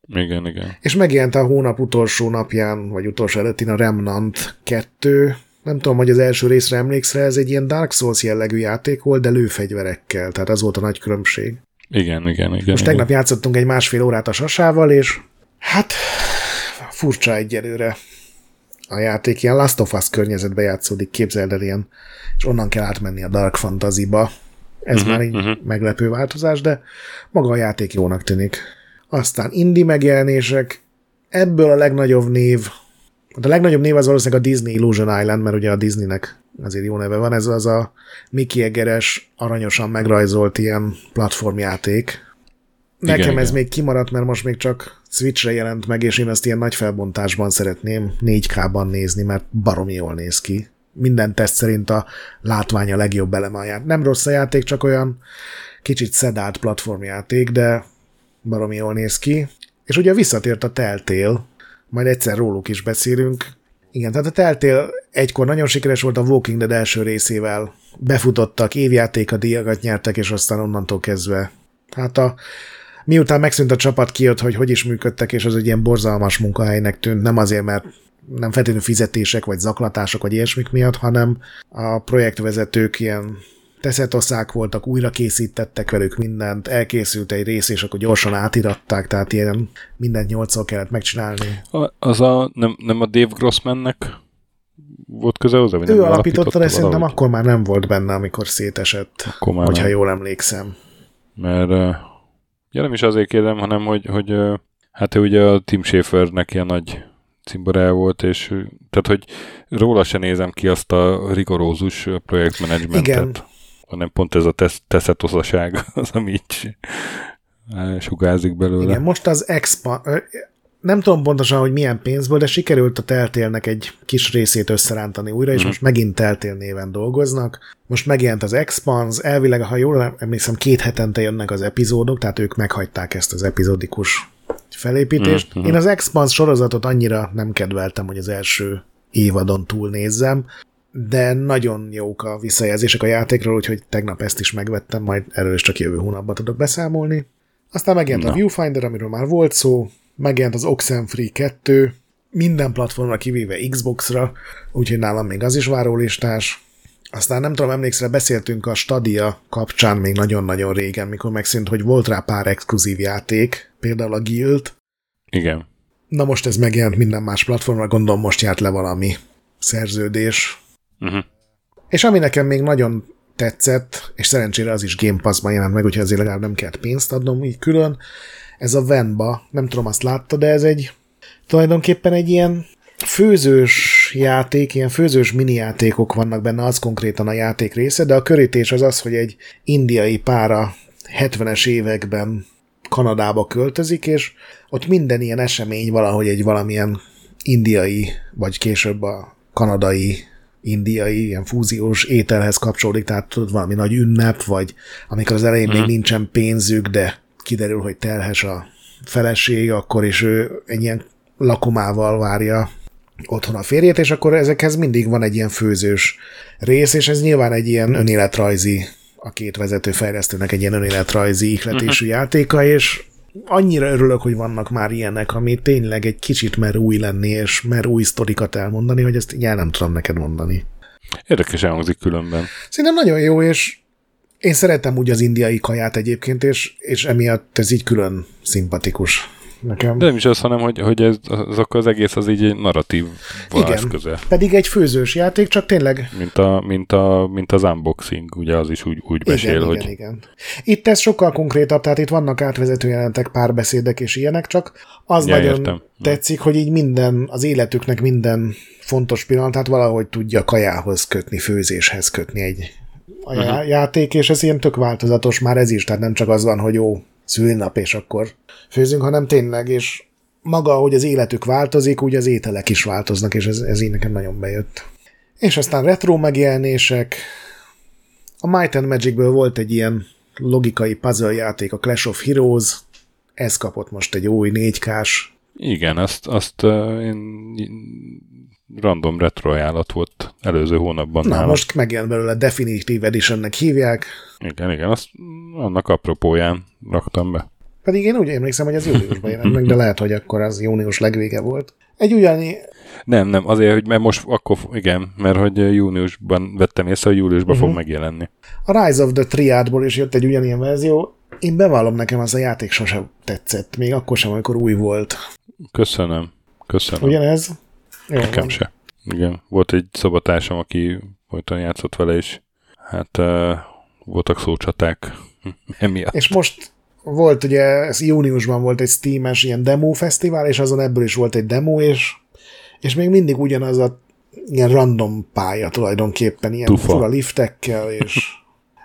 Igen, igen. És megjelent a hónap utolsó napján, vagy utolsó előttén a Remnant 2. Nem tudom, hogy az első részre emlékszel, ez egy ilyen Dark Souls jellegű játék volt, de lőfegyverekkel, tehát az volt a nagy különbség. Igen, igen, igen. Most tegnap játszottunk egy másfél órát a sasával, és hát furcsa egyelőre a játék, ilyen Last of Us környezetbe játszódik, képzeld el ilyen, és onnan kell átmenni a Dark Fantasy-ba, ez uh-huh, már egy uh-huh. meglepő változás, de maga a játék jónak tűnik. Aztán indie megjelenések, ebből a legnagyobb név, a legnagyobb név az valószínűleg a Disney Illusion Island, mert ugye a Disneynek azért jó neve van, ez az a Mickey Egeres, aranyosan megrajzolt ilyen platformjáték. Nekem igen, ez igen. még kimaradt, mert most még csak Switchre jelent meg, és én ezt ilyen nagy felbontásban szeretném 4K-ban nézni, mert baromi jól néz ki minden teszt szerint a látvány a legjobb eleme a játék. Nem rossz a játék, csak olyan kicsit szedált platformjáték, de baromi jól néz ki. És ugye visszatért a teltél, majd egyszer róluk is beszélünk. Igen, tehát a teltél egykor nagyon sikeres volt a Walking Dead első részével. Befutottak, évjáték a díjakat nyertek, és aztán onnantól kezdve. Hát a, miután megszűnt a csapat, kijött, hogy hogy is működtek, és az egy ilyen borzalmas munkahelynek tűnt, nem azért, mert nem feltétlenül fizetések, vagy zaklatások, vagy ilyesmik miatt, hanem a projektvezetők ilyen teszetoszák voltak, újra készítettek velük mindent, elkészült egy rész, és akkor gyorsan átiratták, tehát ilyen mindent nyolcszor kellett megcsinálni. A, az a, nem, nem a Dave Grossmannek volt köze hozzá? Ő alapította, de szerintem akkor már nem volt benne, amikor szétesett, akkor már hogyha nem. jól emlékszem. Mert ja, nem is azért kérdem, hanem hogy, hogy hát ő ugye a Tim Schafernek ilyen nagy cimborá volt, és tehát, hogy róla se nézem ki azt a rigorózus projektmenedzsmentet, Igen. Hanem pont ez a tesz, teszetosaság az, ami így sugázik belőle. Igen, most az expa, nem tudom pontosan, hogy milyen pénzből, de sikerült a Teltélnek egy kis részét összerántani újra, és mm. most megint Teltél néven dolgoznak. Most megjelent az Expans, elvileg, ha jól emlékszem, két hetente jönnek az epizódok, tehát ők meghagyták ezt az epizódikus felépítést. Mm-hmm. Én az Expans sorozatot annyira nem kedveltem, hogy az első évadon túlnézzem, de nagyon jók a visszajelzések a játékról, úgyhogy tegnap ezt is megvettem, majd erről is csak jövő hónapban tudok beszámolni. Aztán megjelent Na. a Viewfinder, amiről már volt szó, megjelent az Oxenfree 2, minden platformra kivéve Xbox-ra, úgyhogy nálam még az is várólistás. Aztán nem tudom, emlékszel, beszéltünk a Stadia kapcsán még nagyon-nagyon régen, mikor megszűnt, hogy volt rá pár exkluzív játék, például a Guild. Igen. Na most ez megjelent minden más platformra, gondolom most járt le valami szerződés. Uh-huh. És ami nekem még nagyon tetszett, és szerencsére az is Game Pass-ban jelent meg, úgyhogy azért legalább nem kellett pénzt adnom így külön, ez a Venba, nem tudom, azt látta, de ez egy tulajdonképpen egy ilyen főzős játék, ilyen főzős mini játékok vannak benne, az konkrétan a játék része, de a körítés az az, hogy egy indiai pára 70-es években Kanadába költözik, és ott minden ilyen esemény valahogy egy valamilyen indiai, vagy később a kanadai indiai, ilyen fúziós ételhez kapcsolódik, tehát tudod, valami nagy ünnep, vagy amikor az elején mm. még mhm. nincsen pénzük, de kiderül, hogy terhes a feleség, akkor is ő egy ilyen lakomával várja otthon a férjét, és akkor ezekhez mindig van egy ilyen főzős rész, és ez nyilván egy ilyen önéletrajzi, a két vezető fejlesztőnek egy ilyen önéletrajzi ihletésű uh-huh. játéka, és annyira örülök, hogy vannak már ilyenek, ami tényleg egy kicsit mer új lenni, és mer új sztorikat elmondani, hogy ezt így el nem tudom neked mondani. Érdekes elhangzik különben. Szerintem nagyon jó, és én szeretem úgy az indiai kaját egyébként, és, és emiatt ez így külön szimpatikus nekem. De nem is az, hanem hogy, hogy ez, az, akkor az egész az így egy narratív Igen, pedig egy főzős játék, csak tényleg... Mint, a, mint, a, mint az unboxing, ugye az is úgy, úgy besél, igen, hogy... Igen, igen. Itt ez sokkal konkrétabb, tehát itt vannak átvezető jelentek, párbeszédek és ilyenek, csak az ja, nagyon értem. tetszik, hogy így minden, az életüknek minden fontos pillanatát valahogy tudja kajához kötni, főzéshez kötni egy a uh-huh. játék, és ez ilyen tök változatos már ez is, tehát nem csak az van, hogy jó, szülnap, és akkor főzünk, hanem tényleg, és maga, hogy az életük változik, úgy az ételek is változnak, és ez, ez így nekem nagyon bejött. És aztán retro megjelenések. A Might and Magicből volt egy ilyen logikai puzzle játék, a Clash of Heroes, ez kapott most egy új 4K-s. Igen, azt, azt én random retro ajánlat volt előző hónapban. Na, nálam. most megjelent belőle Definitive Editionnek hívják. Igen, igen, azt annak apropóján raktam be. Pedig én úgy emlékszem, hogy ez júliusban jelent meg, de lehet, hogy akkor az június legvége volt. Egy ugyani... Nem, nem, azért, hogy mert most akkor, igen, mert hogy júniusban vettem észre, hogy júliusban uh-huh. fog mhm. megjelenni. A Rise of the Triadból is jött egy ugyanilyen verzió. Én bevallom nekem, az a játék sosem tetszett, még akkor sem, amikor új volt. Köszönöm, köszönöm. Ugyanez? Nekem se. Igen, volt egy szobatársam, aki folyton játszott vele, és hát uh, voltak szócsaták emiatt. És most volt ugye, ez júniusban volt egy Steam-es ilyen demo fesztivál, és azon ebből is volt egy demo, és, és még mindig ugyanaz a ilyen random pálya tulajdonképpen, ilyen Tufa. fura liftekkel, és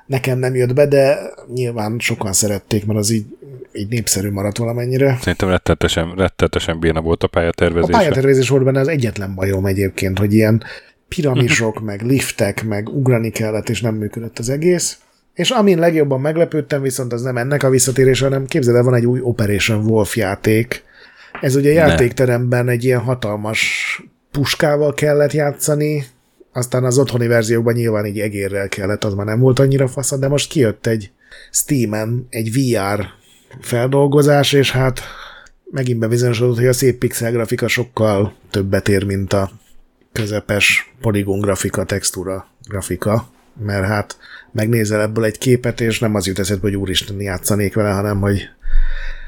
nekem nem jött be, de nyilván sokan szerették, mert az így, így népszerű maradt valamennyire. Szerintem rettetesen, rettetesen béna volt a pályatervezés. A pályatervezés volt benne az egyetlen bajom egyébként, hogy ilyen piramisok, meg liftek, meg ugrani kellett, és nem működött az egész. És amin legjobban meglepődtem, viszont az nem ennek a visszatérése, hanem képzeld el, van egy új Operation Wolf játék. Ez ugye játékteremben egy ilyen hatalmas puskával kellett játszani, aztán az otthoni verziókban nyilván így egérrel kellett, az már nem volt annyira fasz, de most kijött egy Steam-en egy VR feldolgozás, és hát megint bebizonyosodott, hogy a szép pixel grafika sokkal többet ér, mint a közepes poligon grafika, textúra grafika, mert hát megnézel ebből egy képet, és nem az jut eszedbe, hogy úristen játszanék vele, hanem hogy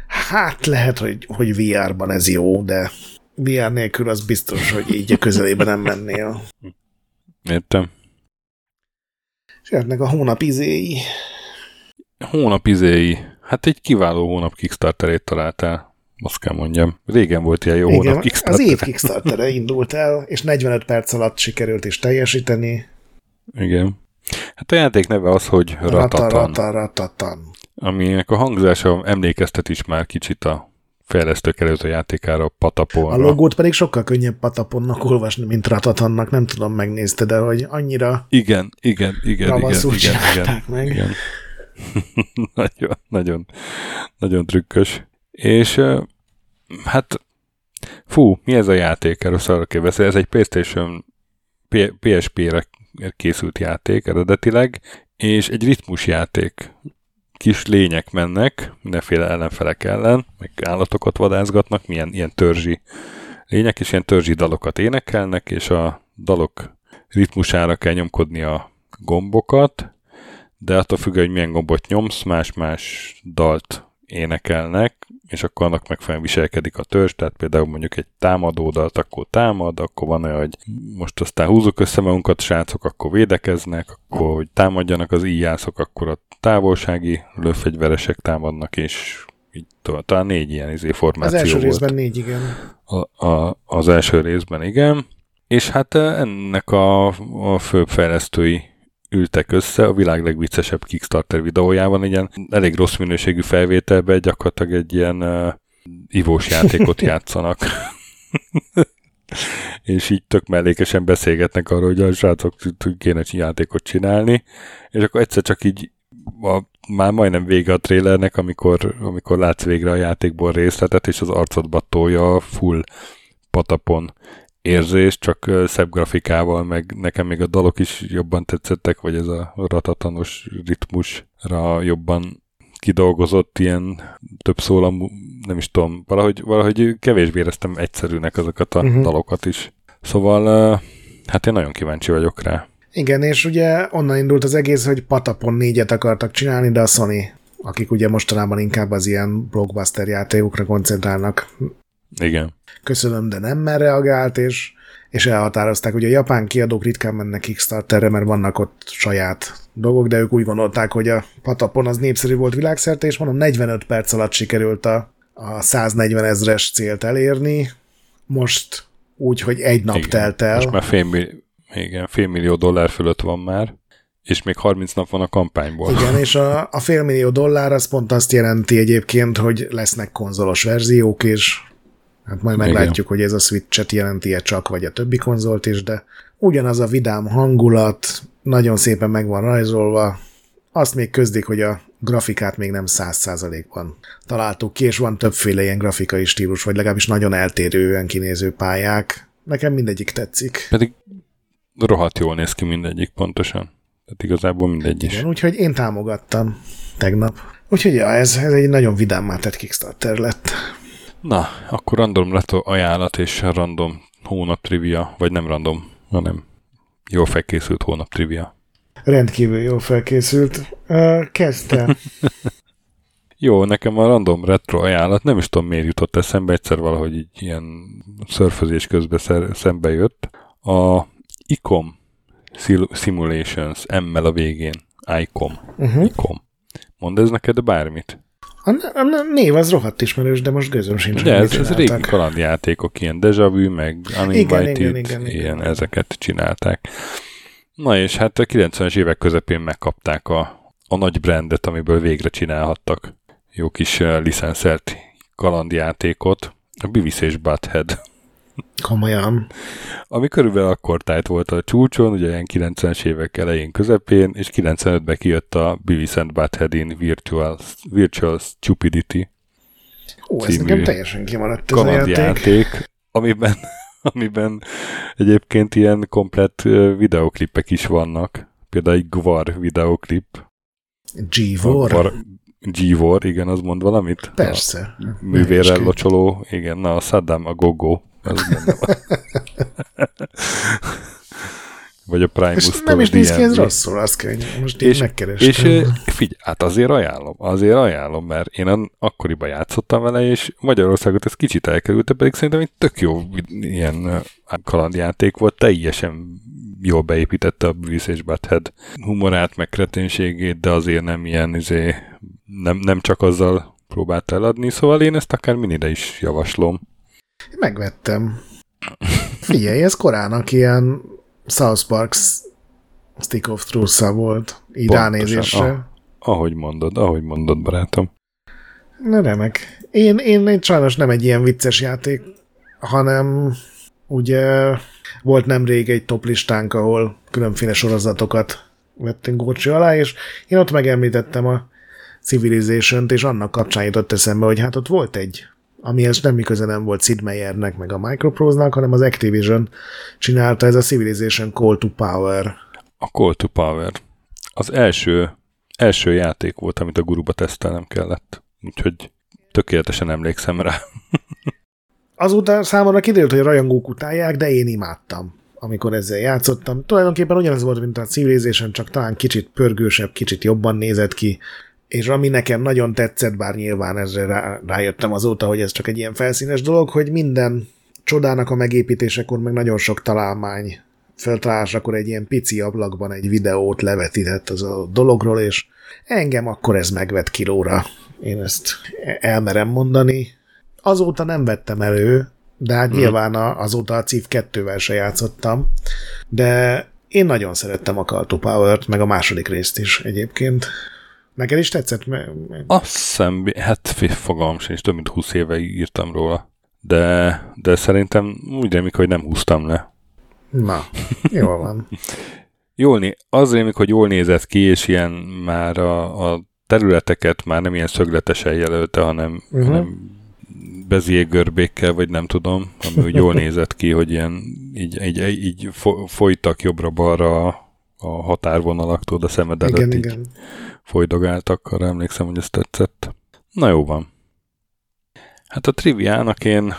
hát lehet, hogy, hogy VR-ban ez jó, de VR nélkül az biztos, hogy így a közelében nem mennél. Értem. És jöttnek a hónap izéi. Hónap izéi. Hát egy kiváló hónap Kickstarterét találtál. Azt kell mondjam. Régen volt ilyen jó Igen, hónap Kickstarter. Az év Kickstartere indult el, és 45 perc alatt sikerült is teljesíteni. Igen. Hát a játék neve az, hogy Ratatan. Rata, rata, ratatan. Aminek a hangzása emlékeztet is már kicsit a fejlesztők előző játékára, Pataponra. A logót pedig sokkal könnyebb Pataponnak olvasni, mint Ratatannak, nem tudom, megnézte, de hogy annyira igen, igen, igen, igen, igen, igen, meg. igen. nagyon, nagyon, nagyon trükkös. És hát fú, mi ez a játék? Erről szarra kell beszélni. Ez egy PlayStation PSP-re készült játék eredetileg, és egy ritmus játék kis lények mennek, mindenféle ellenfelek ellen, meg állatokat vadászgatnak, milyen ilyen törzsi lények, és ilyen törzsi dalokat énekelnek, és a dalok ritmusára kell nyomkodni a gombokat, de attól függ, hogy milyen gombot nyomsz, más-más dalt énekelnek, és akkor annak megfelelően viselkedik a törzs, tehát például mondjuk egy támadódalt, akkor támad, akkor van olyan, hogy most aztán húzzuk össze magunkat, srácok, akkor védekeznek, akkor hogy támadjanak az íjászok, akkor a távolsági lőfegyveresek támadnak, és így tovább. Talán négy ilyen izé formáció Az első volt. részben négy, igen. A, a, az első részben, igen. És hát ennek a, a főbb fejlesztői ültek össze a világ legviccesebb Kickstarter videójában, egy ilyen elég rossz minőségű felvételben gyakorlatilag egy ilyen uh, ivós játékot játszanak. és így tök mellékesen beszélgetnek arról, hogy a srácok kéne játékot csinálni, és akkor egyszer csak így a, már majdnem vége a trailernek, amikor, amikor látsz végre a játékból részletet, és az arcodba tolja a full patapon érzés, csak szebb grafikával, meg nekem még a dalok is jobban tetszettek, vagy ez a ratatanos ritmusra jobban kidolgozott ilyen több szólam, nem is tudom, valahogy, valahogy kevésbé éreztem egyszerűnek azokat a uh-huh. dalokat is. Szóval hát én nagyon kíváncsi vagyok rá. Igen, és ugye onnan indult az egész, hogy Patapon négyet akartak csinálni, de a Sony, akik ugye mostanában inkább az ilyen blockbuster játékokra koncentrálnak. Igen. Köszönöm, de nem mer reagált, és, és elhatározták, hogy a japán kiadók ritkán mennek Kickstarterre, mert vannak ott saját dolgok, de ők úgy gondolták, hogy a Patapon az népszerű volt világszerte, és mondom, 45 perc alatt sikerült a, a 140 ezres célt elérni. Most úgy, hogy egy nap Igen. telt el. Most már fél, igen, fél millió dollár fölött van már, és még 30 nap van a kampányból. Igen, és a, a fél millió dollár az pont azt jelenti egyébként, hogy lesznek konzolos verziók, és hát majd meglátjuk, Igen. hogy ez a Switch-et jelenti-e csak, vagy a többi konzolt is, de ugyanaz a vidám hangulat, nagyon szépen meg van rajzolva, azt még közdik, hogy a grafikát még nem száz százalékban találtuk ki, és van többféle ilyen grafikai stílus, vagy legalábbis nagyon eltérően kinéző pályák. Nekem mindegyik tetszik. Pedig rohadt jól néz ki mindegyik, pontosan. Tehát igazából mindegy is. Igen, úgyhogy én támogattam tegnap. Úgyhogy ja, ez, ez egy nagyon vidámmá tett Kickstarter lett. Na, akkor random lett ajánlat és random hónap trivia, vagy nem random, hanem jól felkészült hónap trivia. Rendkívül jól felkészült. Kezdte. Jó, nekem a random retro ajánlat, nem is tudom miért jutott eszembe, egyszer valahogy így ilyen szörfözés közben szembe jött. A ICOM Simulations, M-mel a végén. ICOM. Uh-huh. ICOM. Mondd ez neked bármit? A, a név az rohadt ismerős, de most gőzöm sincs. De ez, ez régi kalandjátékok, ilyen Deja Vu, meg Uninvited, igen, igen, igen, igen. ilyen ezeket csinálták. Na és hát a 90-es évek közepén megkapták a, a nagy brandet, amiből végre csinálhattak jó kis uh, licenszert kalandjátékot, a Beavis és Butthead. Komolyan. Ami körülbelül akkor tájt volt a csúcson, ugye ilyen 90-es évek elején közepén, és 95-ben kijött a Beavis and Butthead Virtual, Virtual Stupidity. Ó, ez nekem teljesen kimaradt ez a játék. amiben, amiben egyébként ilyen komplett videoklipek is vannak. Például egy Gvar videoklip. G-War? G-War, igen, az mond valamit? Persze. A művérrel locsoló, igen, na a Saddam a Gogo. Az Vagy a Primus És nem is néz ki ez rosszul, azt kell, most és, megkerestem. És figyelj, hát azért ajánlom, azért ajánlom, mert én akkoriban játszottam vele, és Magyarországot ez kicsit elkerült, pedig szerintem egy tök jó ilyen kalandjáték volt, teljesen jól beépítette a Beavis és Butthead humorát, meg kreténségét, de azért nem ilyen, izé, nem, nem csak azzal próbált eladni, szóval én ezt akár minide is javaslom. Megvettem. Figyelj, ez korának ilyen South Park's Stick of truth volt, így Pontosan, ránézésre. Ah, ahogy mondod, ahogy mondod, barátom. Na remek. Én, én, én sajnos nem egy ilyen vicces játék, hanem ugye volt nemrég egy top listánk, ahol különféle sorozatokat vettünk górcső alá, és én ott megemlítettem a Civilization-t, és annak kapcsán jutott eszembe, hogy hát ott volt egy amihez semmi köze nem volt Sid Meiernek, meg a Microprose-nak, hanem az Activision csinálta ez a Civilization Call to Power. A Call to Power. Az első, első játék volt, amit a guruba tesztelnem kellett. Úgyhogy tökéletesen emlékszem rá. Azután számomra kiderült, hogy a rajongók utálják, de én imádtam amikor ezzel játszottam. Tulajdonképpen ugyanaz volt, mint a Civilization, csak talán kicsit pörgősebb, kicsit jobban nézett ki, és ami nekem nagyon tetszett, bár nyilván ezre rá, rájöttem azóta, hogy ez csak egy ilyen felszínes dolog, hogy minden csodának a megépítésekor meg nagyon sok találmány feltalálásakor egy ilyen pici ablakban egy videót levetített az a dologról, és engem akkor ez megvet kilóra. Én ezt elmerem mondani. Azóta nem vettem elő, de hát mm. nyilván azóta a CIV 2-vel se játszottam, de én nagyon szerettem a Call to Power-t, meg a második részt is egyébként. Neked is tetszett? Azt hiszem, hát fogalmam sincs, több mint 20 éve írtam róla. De, de szerintem úgy remik, hogy nem húztam le. Na, jól van. jól né- az rémik, hogy jól nézett ki, és ilyen már a, a területeket már nem ilyen szögletesen jelölte, hanem, uh-huh. hanem bezjégörbékkel, vagy nem tudom, ami úgy jól nézett ki, hogy ilyen így, így, így folytak jobbra-balra a határvonalak, tudod, a szemed előtt igen, igen. folydogáltak, arra emlékszem, hogy ez tetszett. Na jó van. Hát a triviának én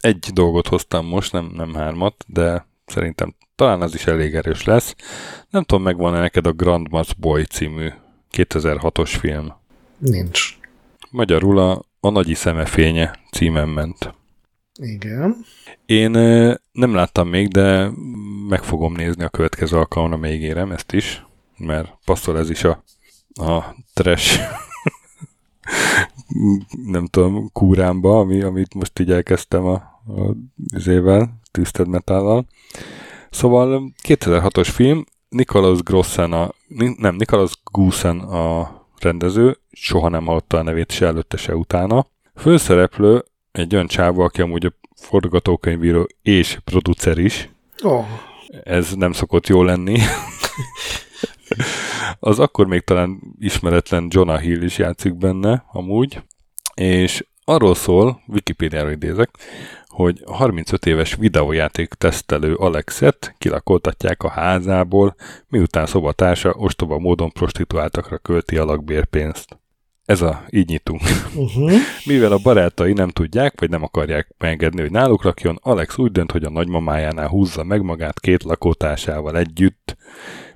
egy dolgot hoztam most, nem, nem hármat, de szerintem talán az is elég erős lesz. Nem tudom, megvan-e neked a Grandma's Boy című 2006-os film? Nincs. Magyarul a, a Nagyi Szemefénye címen ment. Igen. Én nem láttam még, de meg fogom nézni a következő alkalomra, még érem ezt is, mert passzol ez is a, a trash nem tudom, kúrámba, ami, amit most így elkezdtem a, a izével, Twisted Metállal. Szóval 2006-os film, Nicholas Grossen a, nem, Nicholas Goosen a rendező, soha nem hallotta a nevét se előtte, se utána. Főszereplő egy olyan csávó, aki amúgy a forgatókönyvíró és producer is. Oh. Ez nem szokott jó lenni. az akkor még talán ismeretlen Jonah Hill is játszik benne, amúgy, és arról szól, Wikipédiáról idézek, hogy a 35 éves videójáték tesztelő Alexet kilakoltatják a házából, miután szobatársa ostoba módon prostituáltakra költi a lakbérpénzt. Ez a, így nyitunk. Uh-huh. Mivel a barátai nem tudják, vagy nem akarják megengedni, hogy náluk lakjon, Alex úgy dönt, hogy a nagymamájánál húzza meg magát két lakótársával együtt,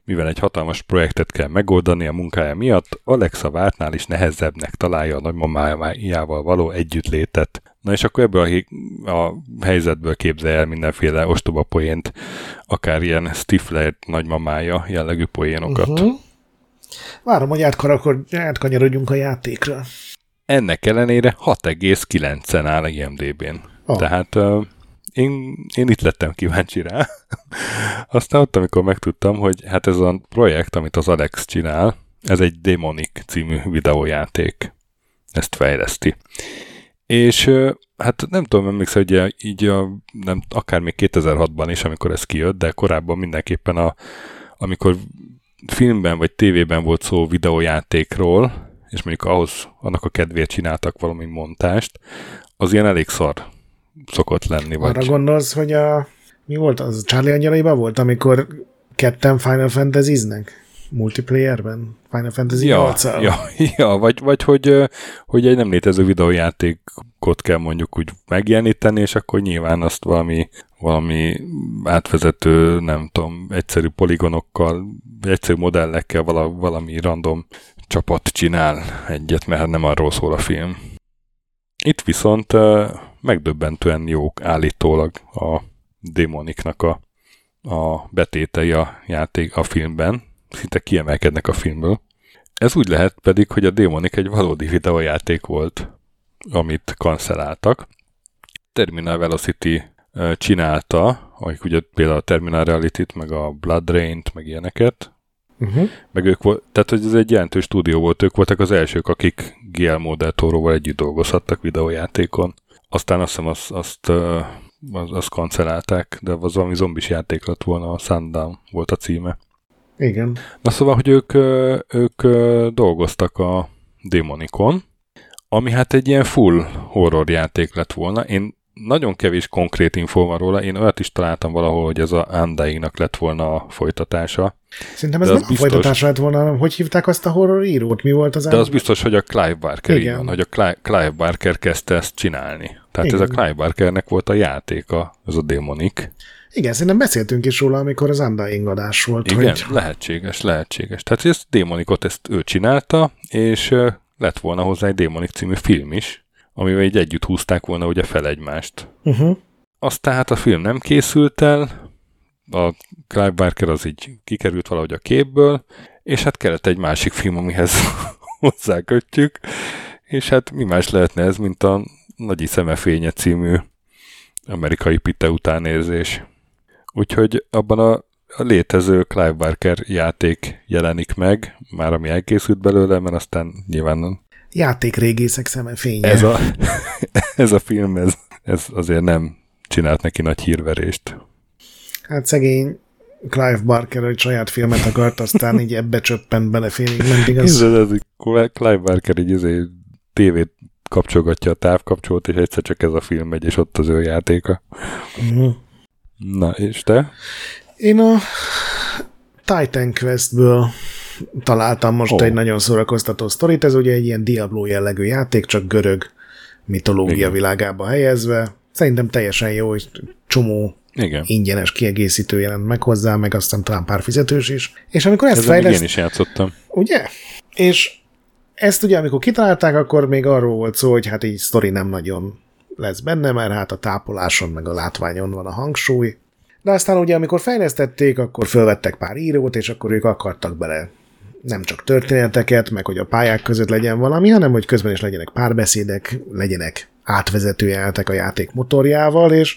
mivel egy hatalmas projektet kell megoldani a munkája miatt, Alexa vártnál is nehezebbnek találja a nagymamájával való együttlétet. Na és akkor ebből a, a helyzetből képzelje el mindenféle ostoba poént, akár ilyen Stifler nagymamája jellegű poénokat. Uh-huh. Várom, hogy átkanyarodjunk a játékra. Ennek ellenére 6,9-en áll IMDB-n. Oh. Tehát uh, én, én itt lettem kíváncsi rá. Aztán ott, amikor megtudtam, hogy hát ez a projekt, amit az Alex csinál, ez egy Demonic című videójáték. Ezt fejleszti. És hát nem tudom, emlékszem, hogy így a, nem, akár még 2006-ban is, amikor ez kijött, de korábban mindenképpen a, amikor filmben vagy tévében volt szó videójátékról, és mondjuk ahhoz, annak a kedvéért csináltak valami montást, az ilyen elég szar szokott lenni. Vagy... Arra gondolsz, hogy a mi volt az? Charlie angyalaiban volt, amikor ketten Final Fantasy-znek? Multiplayerben? Final Fantasy ja, ja, ja, vagy, vagy hogy, hogy egy nem létező videójátékot kell mondjuk úgy megjeleníteni, és akkor nyilván azt valami, valami átvezető, nem tudom, egyszerű poligonokkal, egyszerű modellekkel vala, valami random csapat csinál egyet, mert nem arról szól a film. Itt viszont megdöbbentően jók állítólag a démoniknak a, a betétei a játék a filmben, szinte kiemelkednek a filmből. Ez úgy lehet pedig, hogy a démonik egy valódi videójáték volt, amit kanceláltak. Terminal Velocity csinálta, akik ugye például a Terminal Reality-t, meg a Blood Rain-t, meg ilyeneket, Uh-huh. Meg ők volt, tehát hogy ez egy jelentős stúdió volt, ők voltak az elsők, akik Guillermo del Toroval együtt dolgozhattak videójátékon. Aztán azt hiszem azt, azt, azt, azt kancelálták, de az valami zombis játék lett volna, a Sundown volt a címe. Igen. Na szóval, hogy ők, ők dolgoztak a Demonikon, ami hát egy ilyen full horror játék lett volna. Én nagyon kevés konkrét infó van róla, én olyat is találtam valahol, hogy ez a undying lett volna a folytatása. Szerintem ez nem biztos, a folytatása lett volna, hogy hívták azt a horror írót? Mi volt az De az biztos, hogy a Clive Barker Igen. Van, hogy a Clive Barker kezdte ezt csinálni. Tehát Igen. ez a Clive Barkernek volt a játéka, ez a Demonic. Igen, szerintem beszéltünk is róla, amikor az Undying adás volt. Igen, hogy... lehetséges, lehetséges. Tehát ezt Démonikot ezt ő csinálta, és lett volna hozzá egy Démonik című film is, amivel így együtt húzták volna ugye fel egymást. Uh-huh. Aztán hát a film nem készült el, a Clive Barker az így kikerült valahogy a képből, és hát kellett egy másik film, amihez hozzákötjük, és hát mi más lehetne ez, mint a Nagyi Szemefénye című amerikai pite utánérzés. Úgyhogy abban a, a létező Clive Barker játék jelenik meg, már ami elkészült belőle, mert aztán nyilván Játékrégészek szeme fénye. ez a, ez a film, ez, ez azért nem csinált neki nagy hírverést. Hát szegény Clive Barker, hogy saját filmet akart, aztán így ebbe csöppent bele félig, igaz? Ez, ez, ez, Clive Barker így azért tévét kapcsolgatja a távkapcsolót, és egyszer csak ez a film megy, és ott az ő játéka. Uh-huh. Na, és te? Én a Titan Questből találtam most oh. egy nagyon szórakoztató sztorit. Ez ugye egy ilyen Diablo jellegű játék, csak görög mitológia Igen. világába helyezve. Szerintem teljesen jó, hogy csomó Igen. ingyenes kiegészítő jelent meg hozzá, meg aztán talán pár fizetős is. És amikor ezt fejleszt... én is játszottam. Ugye? És ezt ugye, amikor kitalálták, akkor még arról volt szó, hogy hát így sztori nem nagyon lesz benne, mert hát a tápoláson meg a látványon van a hangsúly. De aztán ugye, amikor fejlesztették, akkor fölvettek pár írót, és akkor ők akartak bele nem csak történeteket, meg hogy a pályák között legyen valami, hanem hogy közben is legyenek párbeszédek, legyenek átvezető jelenetek a játék motorjával, és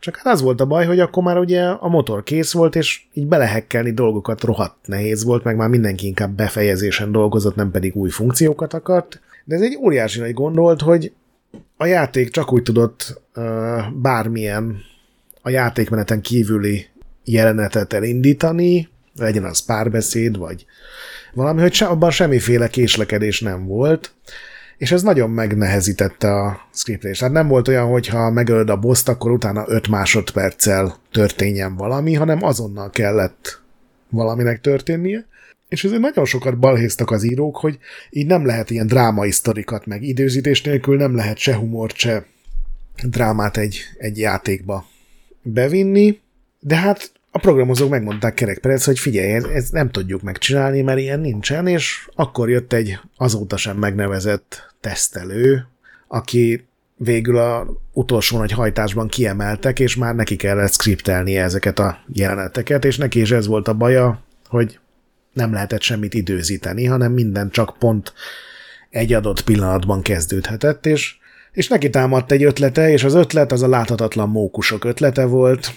csak hát az volt a baj, hogy akkor már ugye a motor kész volt, és így belehekkelni dolgokat rohadt nehéz volt, meg már mindenki inkább befejezésen dolgozott, nem pedig új funkciókat akart. De ez egy óriási nagy gondolt, hogy a játék csak úgy tudott uh, bármilyen a játékmeneten kívüli jelenetet elindítani, legyen az párbeszéd, vagy valami, hogy se, abban semmiféle késlekedés nem volt, és ez nagyon megnehezítette a scriptlést. Tehát nem volt olyan, hogy ha megölöd a boszt, akkor utána 5 másodperccel történjen valami, hanem azonnal kellett valaminek történnie. És ezért nagyon sokat balhéztak az írók, hogy így nem lehet ilyen drámai sztorikat, meg időzítés nélkül nem lehet se humort, se drámát egy, egy játékba bevinni, de hát a programozók megmondták kerekperec, hogy figyelj, ez, ez nem tudjuk megcsinálni, mert ilyen nincsen, és akkor jött egy azóta sem megnevezett tesztelő, aki végül a utolsó nagy hajtásban kiemeltek, és már neki kellett skriptelnie ezeket a jeleneteket, és neki is ez volt a baja, hogy nem lehetett semmit időzíteni, hanem minden csak pont egy adott pillanatban kezdődhetett, és, és neki támadt egy ötlete, és az ötlet az a láthatatlan mókusok ötlete volt.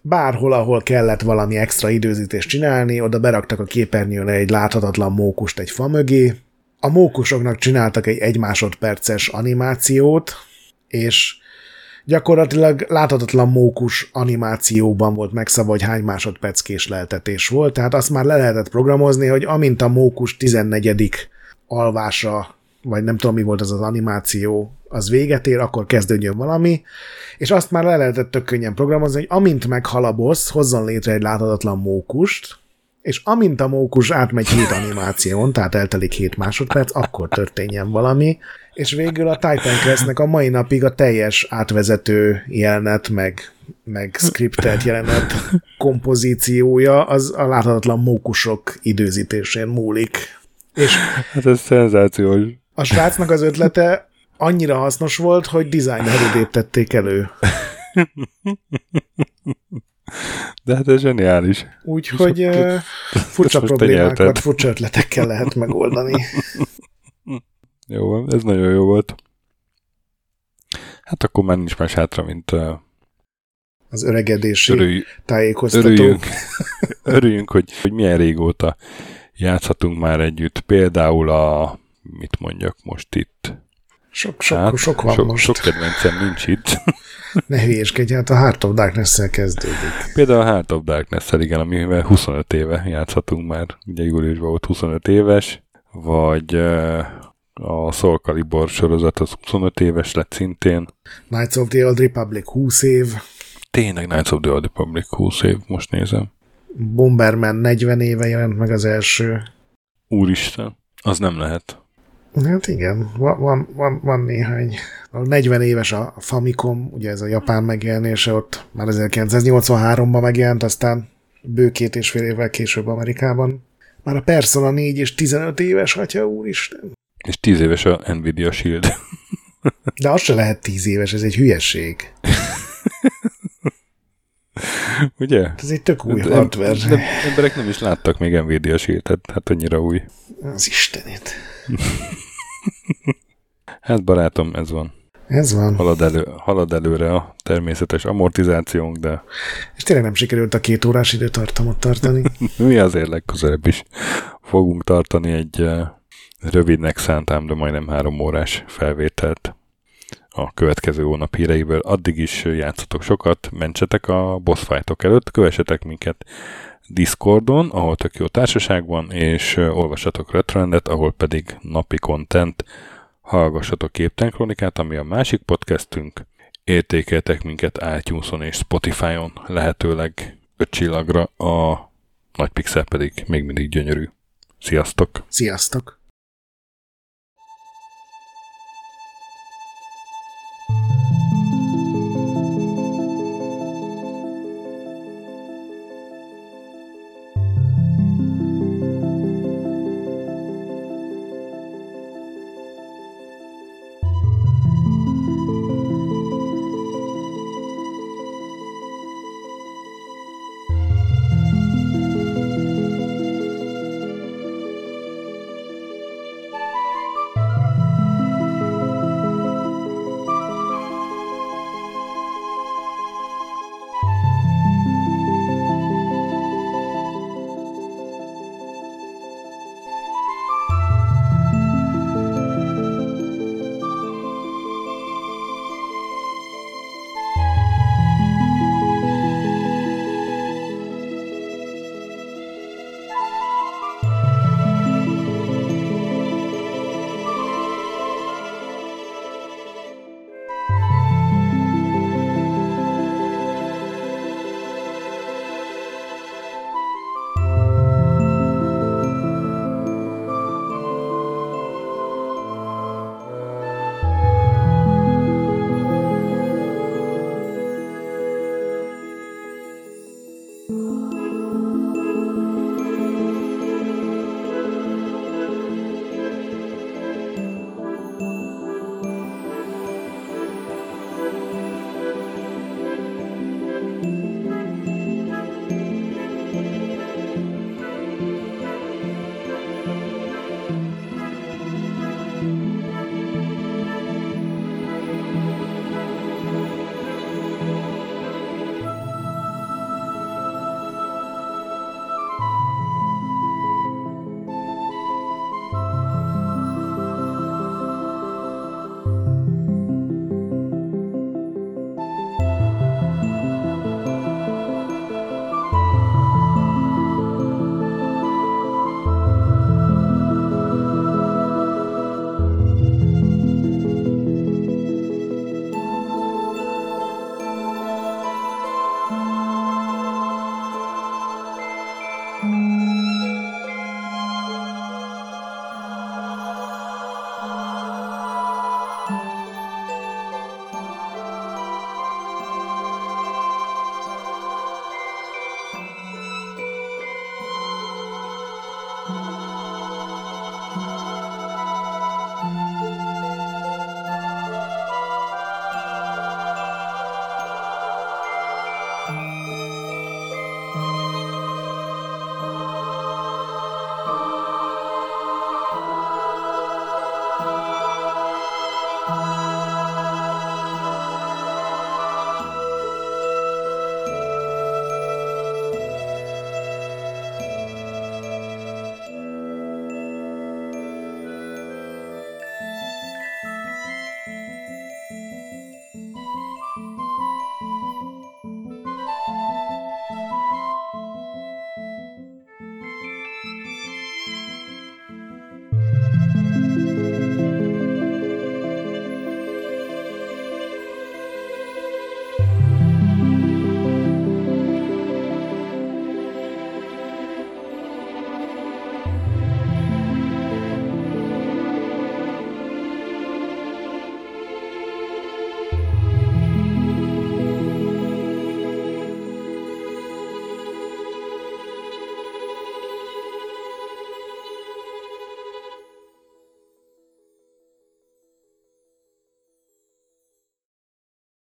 Bárhol, ahol kellett valami extra időzítést csinálni, oda beraktak a képernyőre egy láthatatlan mókust egy fa mögé. A mókusoknak csináltak egy egy másodperces animációt, és gyakorlatilag láthatatlan mókus animációban volt megszabva, hogy hány másodperc késleltetés volt, tehát azt már le lehetett programozni, hogy amint a mókus 14. alvása, vagy nem tudom mi volt az az animáció, az véget ér, akkor kezdődjön valami, és azt már le lehetett tök könnyen programozni, hogy amint meghal a boss, hozzon létre egy láthatatlan mókust, és amint a mókus átmegy hét animáción, tehát eltelik hét másodperc, akkor történjen valami, és végül a Titan Quest-nek a mai napig a teljes átvezető jelenet, meg, meg scriptelt jelenet kompozíciója az a láthatatlan mókusok időzítésén múlik. És Hát ez szenzációs. A srácnak az ötlete annyira hasznos volt, hogy designer tették elő. De hát ez zseniális. Úgyhogy uh, furcsa problémákat furcsa ötletekkel lehet megoldani. Jó, ez nagyon jó volt. Hát akkor már nincs más hátra, mint uh, Az öregedési örülj, tájékoztató. örüljünk, örüljünk hogy, hogy milyen régóta játszhatunk már együtt. Például a, mit mondjak most itt? Sok, sok, sok van sok, most. sok kedvencem nincs itt. Ne hülyéskedj, hát a Heart of Darkness-szel kezdődik. Például a Heart of darkness igen, amivel 25 éve játszhatunk már. Ugye júliusban volt 25 éves, vagy a Soul Calibur sorozat az 25 éves lett szintén. Knights of the Old Republic 20 év, Tényleg Knights of the Old Republic 20 év, most nézem. Bomberman 40 éve jelent meg az első. Úristen, az nem lehet. Hát igen, van, van, van, van néhány. A 40 éves a Famicom, ugye ez a japán megjelenése, ott már 1983-ban megjelent, aztán bő két és fél évvel később Amerikában. Már a Persona 4 és 15 éves, atya úristen. És 10 éves a Nvidia Shield. De az se lehet 10 éves, ez egy hülyeség. Ugye? Ez egy tök új de, hardware. De emberek nem is láttak még Nvidia Shield-et, hát annyira új. Az istenét. Hát barátom, ez van. Ez van. Halad, elő, halad előre a természetes amortizációnk, de És tényleg nem sikerült a két órás időtartamot tartani. mi azért legközelebb is fogunk tartani egy uh, rövidnek szántám, de majdnem három órás felvételt a következő hónap híreiből. Addig is játszatok sokat, mentsetek a boss fightok előtt, kövessetek minket Discordon, ahol tök jó társaság van, és olvassatok Retrendet, ahol pedig napi content, hallgassatok Képten Kronikát, ami a másik podcastünk, értékeltek minket iTunes-on és Spotify-on, lehetőleg öt csillagra, a nagy pixel pedig még mindig gyönyörű. Sziasztok! Sziasztok!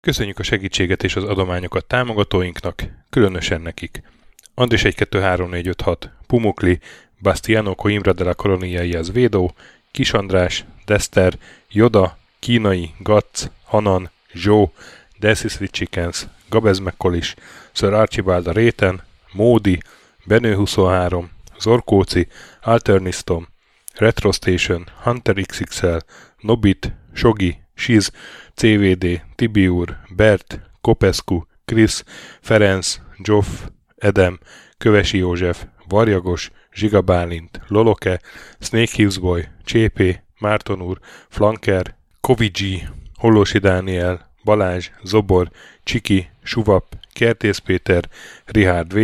Köszönjük a segítséget és az adományokat támogatóinknak, különösen nekik. Andris 1 2 3 4 5 6, Pumukli, Bastiano Coimbra de la az Védó, Kis András, Dester, Joda, Kínai, Gatz, Hanan, Zsó, Desi Sweet Chickens, Gabez McCollis, Sir Archibald a Réten, Módi, Benő 23, Zorkóci, Alternistom, Retro Station, Hunter XXL, Nobit, Sogi, Shiz, CVD, Tibiur, Bert, Kopescu, Krisz, Ferenc, Joff, Edem, Kövesi József, Varjagos, Zsiga Bálint, Loloke, Snake Hughes Boy, Csépé, Márton úr, Flanker, Kovicsi, Hollósi Dániel, Balázs, Zobor, Csiki, Suvap, Kertész Péter, Rihárd V,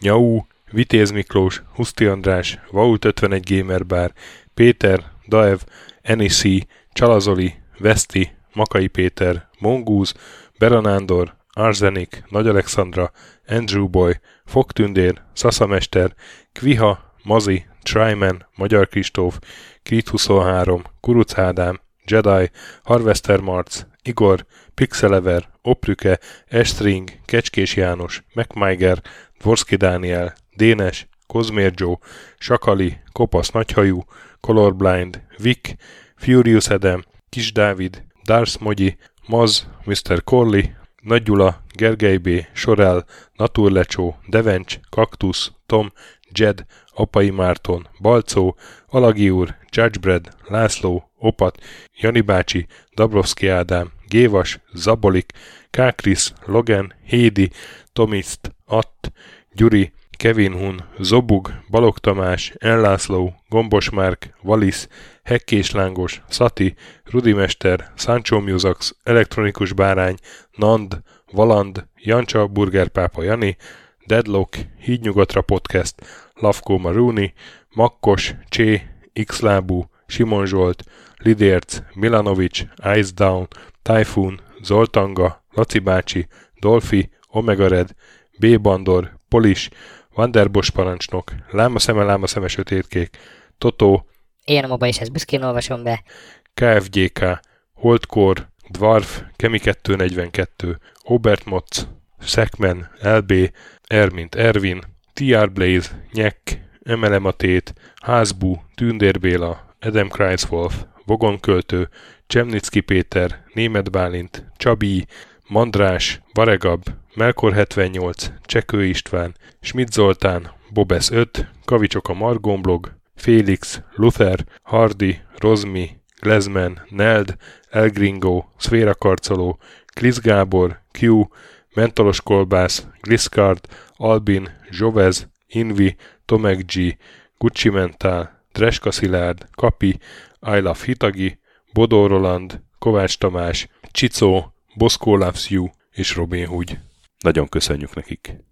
Nyau, Vitéz Miklós, Huszti András, Vault 51 Gamer Bar, Péter, Daev, Enisi, Csalazoli, Veszti, Makai Péter, Mongúz, Beranándor, Arzenik, Nagy Alexandra, Andrew Boy, Fogtündér, Szaszamester, Kviha, Mazi, Tryman, Magyar Kristóf, Krit 23, Kuruc Ádám, Jedi, Harvester Marc, Igor, Pixelever, Oprüke, Estring, Kecskés János, MacMiger, Dvorski Dániel, Dénes, Kozmér Joe, Sakali, Kopasz Nagyhajú, Colorblind, Vic, Furious Adam, Kis Dávid, Dars Mogyi, Maz, Mr. Corley, Nagy Gyula, Gergely B., Sorel, Naturlecsó, Devencs, Kaktusz, Tom, Jed, Apai Márton, Balcó, Alagi úr, Judgebred, László, Opat, Jani bácsi, Dabrowski Ádám, Gévas, Zabolik, Kákris, Logan, Hédi, Tomiszt, Att, Gyuri, Kevin Hun, Zobug, Balog Tamás, Enlászló, Gombos Márk, Valisz, Hekkés Lángos, Szati, Rudimester, Sancho Musax, Elektronikus Bárány, Nand, Valand, Jancsa, Burgerpápa Jani, Deadlock, Hídnyugatra Podcast, Lavko Maruni, Makkos, Csé, Xlábú, Simon Zsolt, Lidérc, Milanovic, Ice Down, Typhoon, Zoltanga, Laci bácsi, Dolfi, Omega Red, B. Bandor, Polis, Vanderbos parancsnok, Láma szeme, láma szeme sötétkék, Totó, Én a moba is ezt büszkén olvasom be. KFGK, Holdkor, Dwarf, Kemi 242, Obert Motz, Szekmen, LB, Ermint Ervin, TR Blaze, Nyek, MLM Atét, Házbú, Tündér Béla, Adam Kreiswolf, Vogonköltő, Csemnicki Péter, Német Bálint, Csabi, Mandrás, Varegab, Melkor 78, Csekő István, Schmidt Zoltán, Bobesz 5, Kavicsok a Margomblog, Félix, Luther, Hardy, Rozmi, Glezman, Neld, Elgringo, Szféra Karcoló, Krisz Gábor, Q, Mentolos Kolbász, Gliscard, Albin, Zsovez, Invi, Tomek G, Gucci Mentál, Dreska Szilárd, Kapi, I Love Hitagi, Bodó Roland, Kovács Tamás, Csicó, Boszkó Loves You és Robin Hood. Nagyon köszönjük nekik!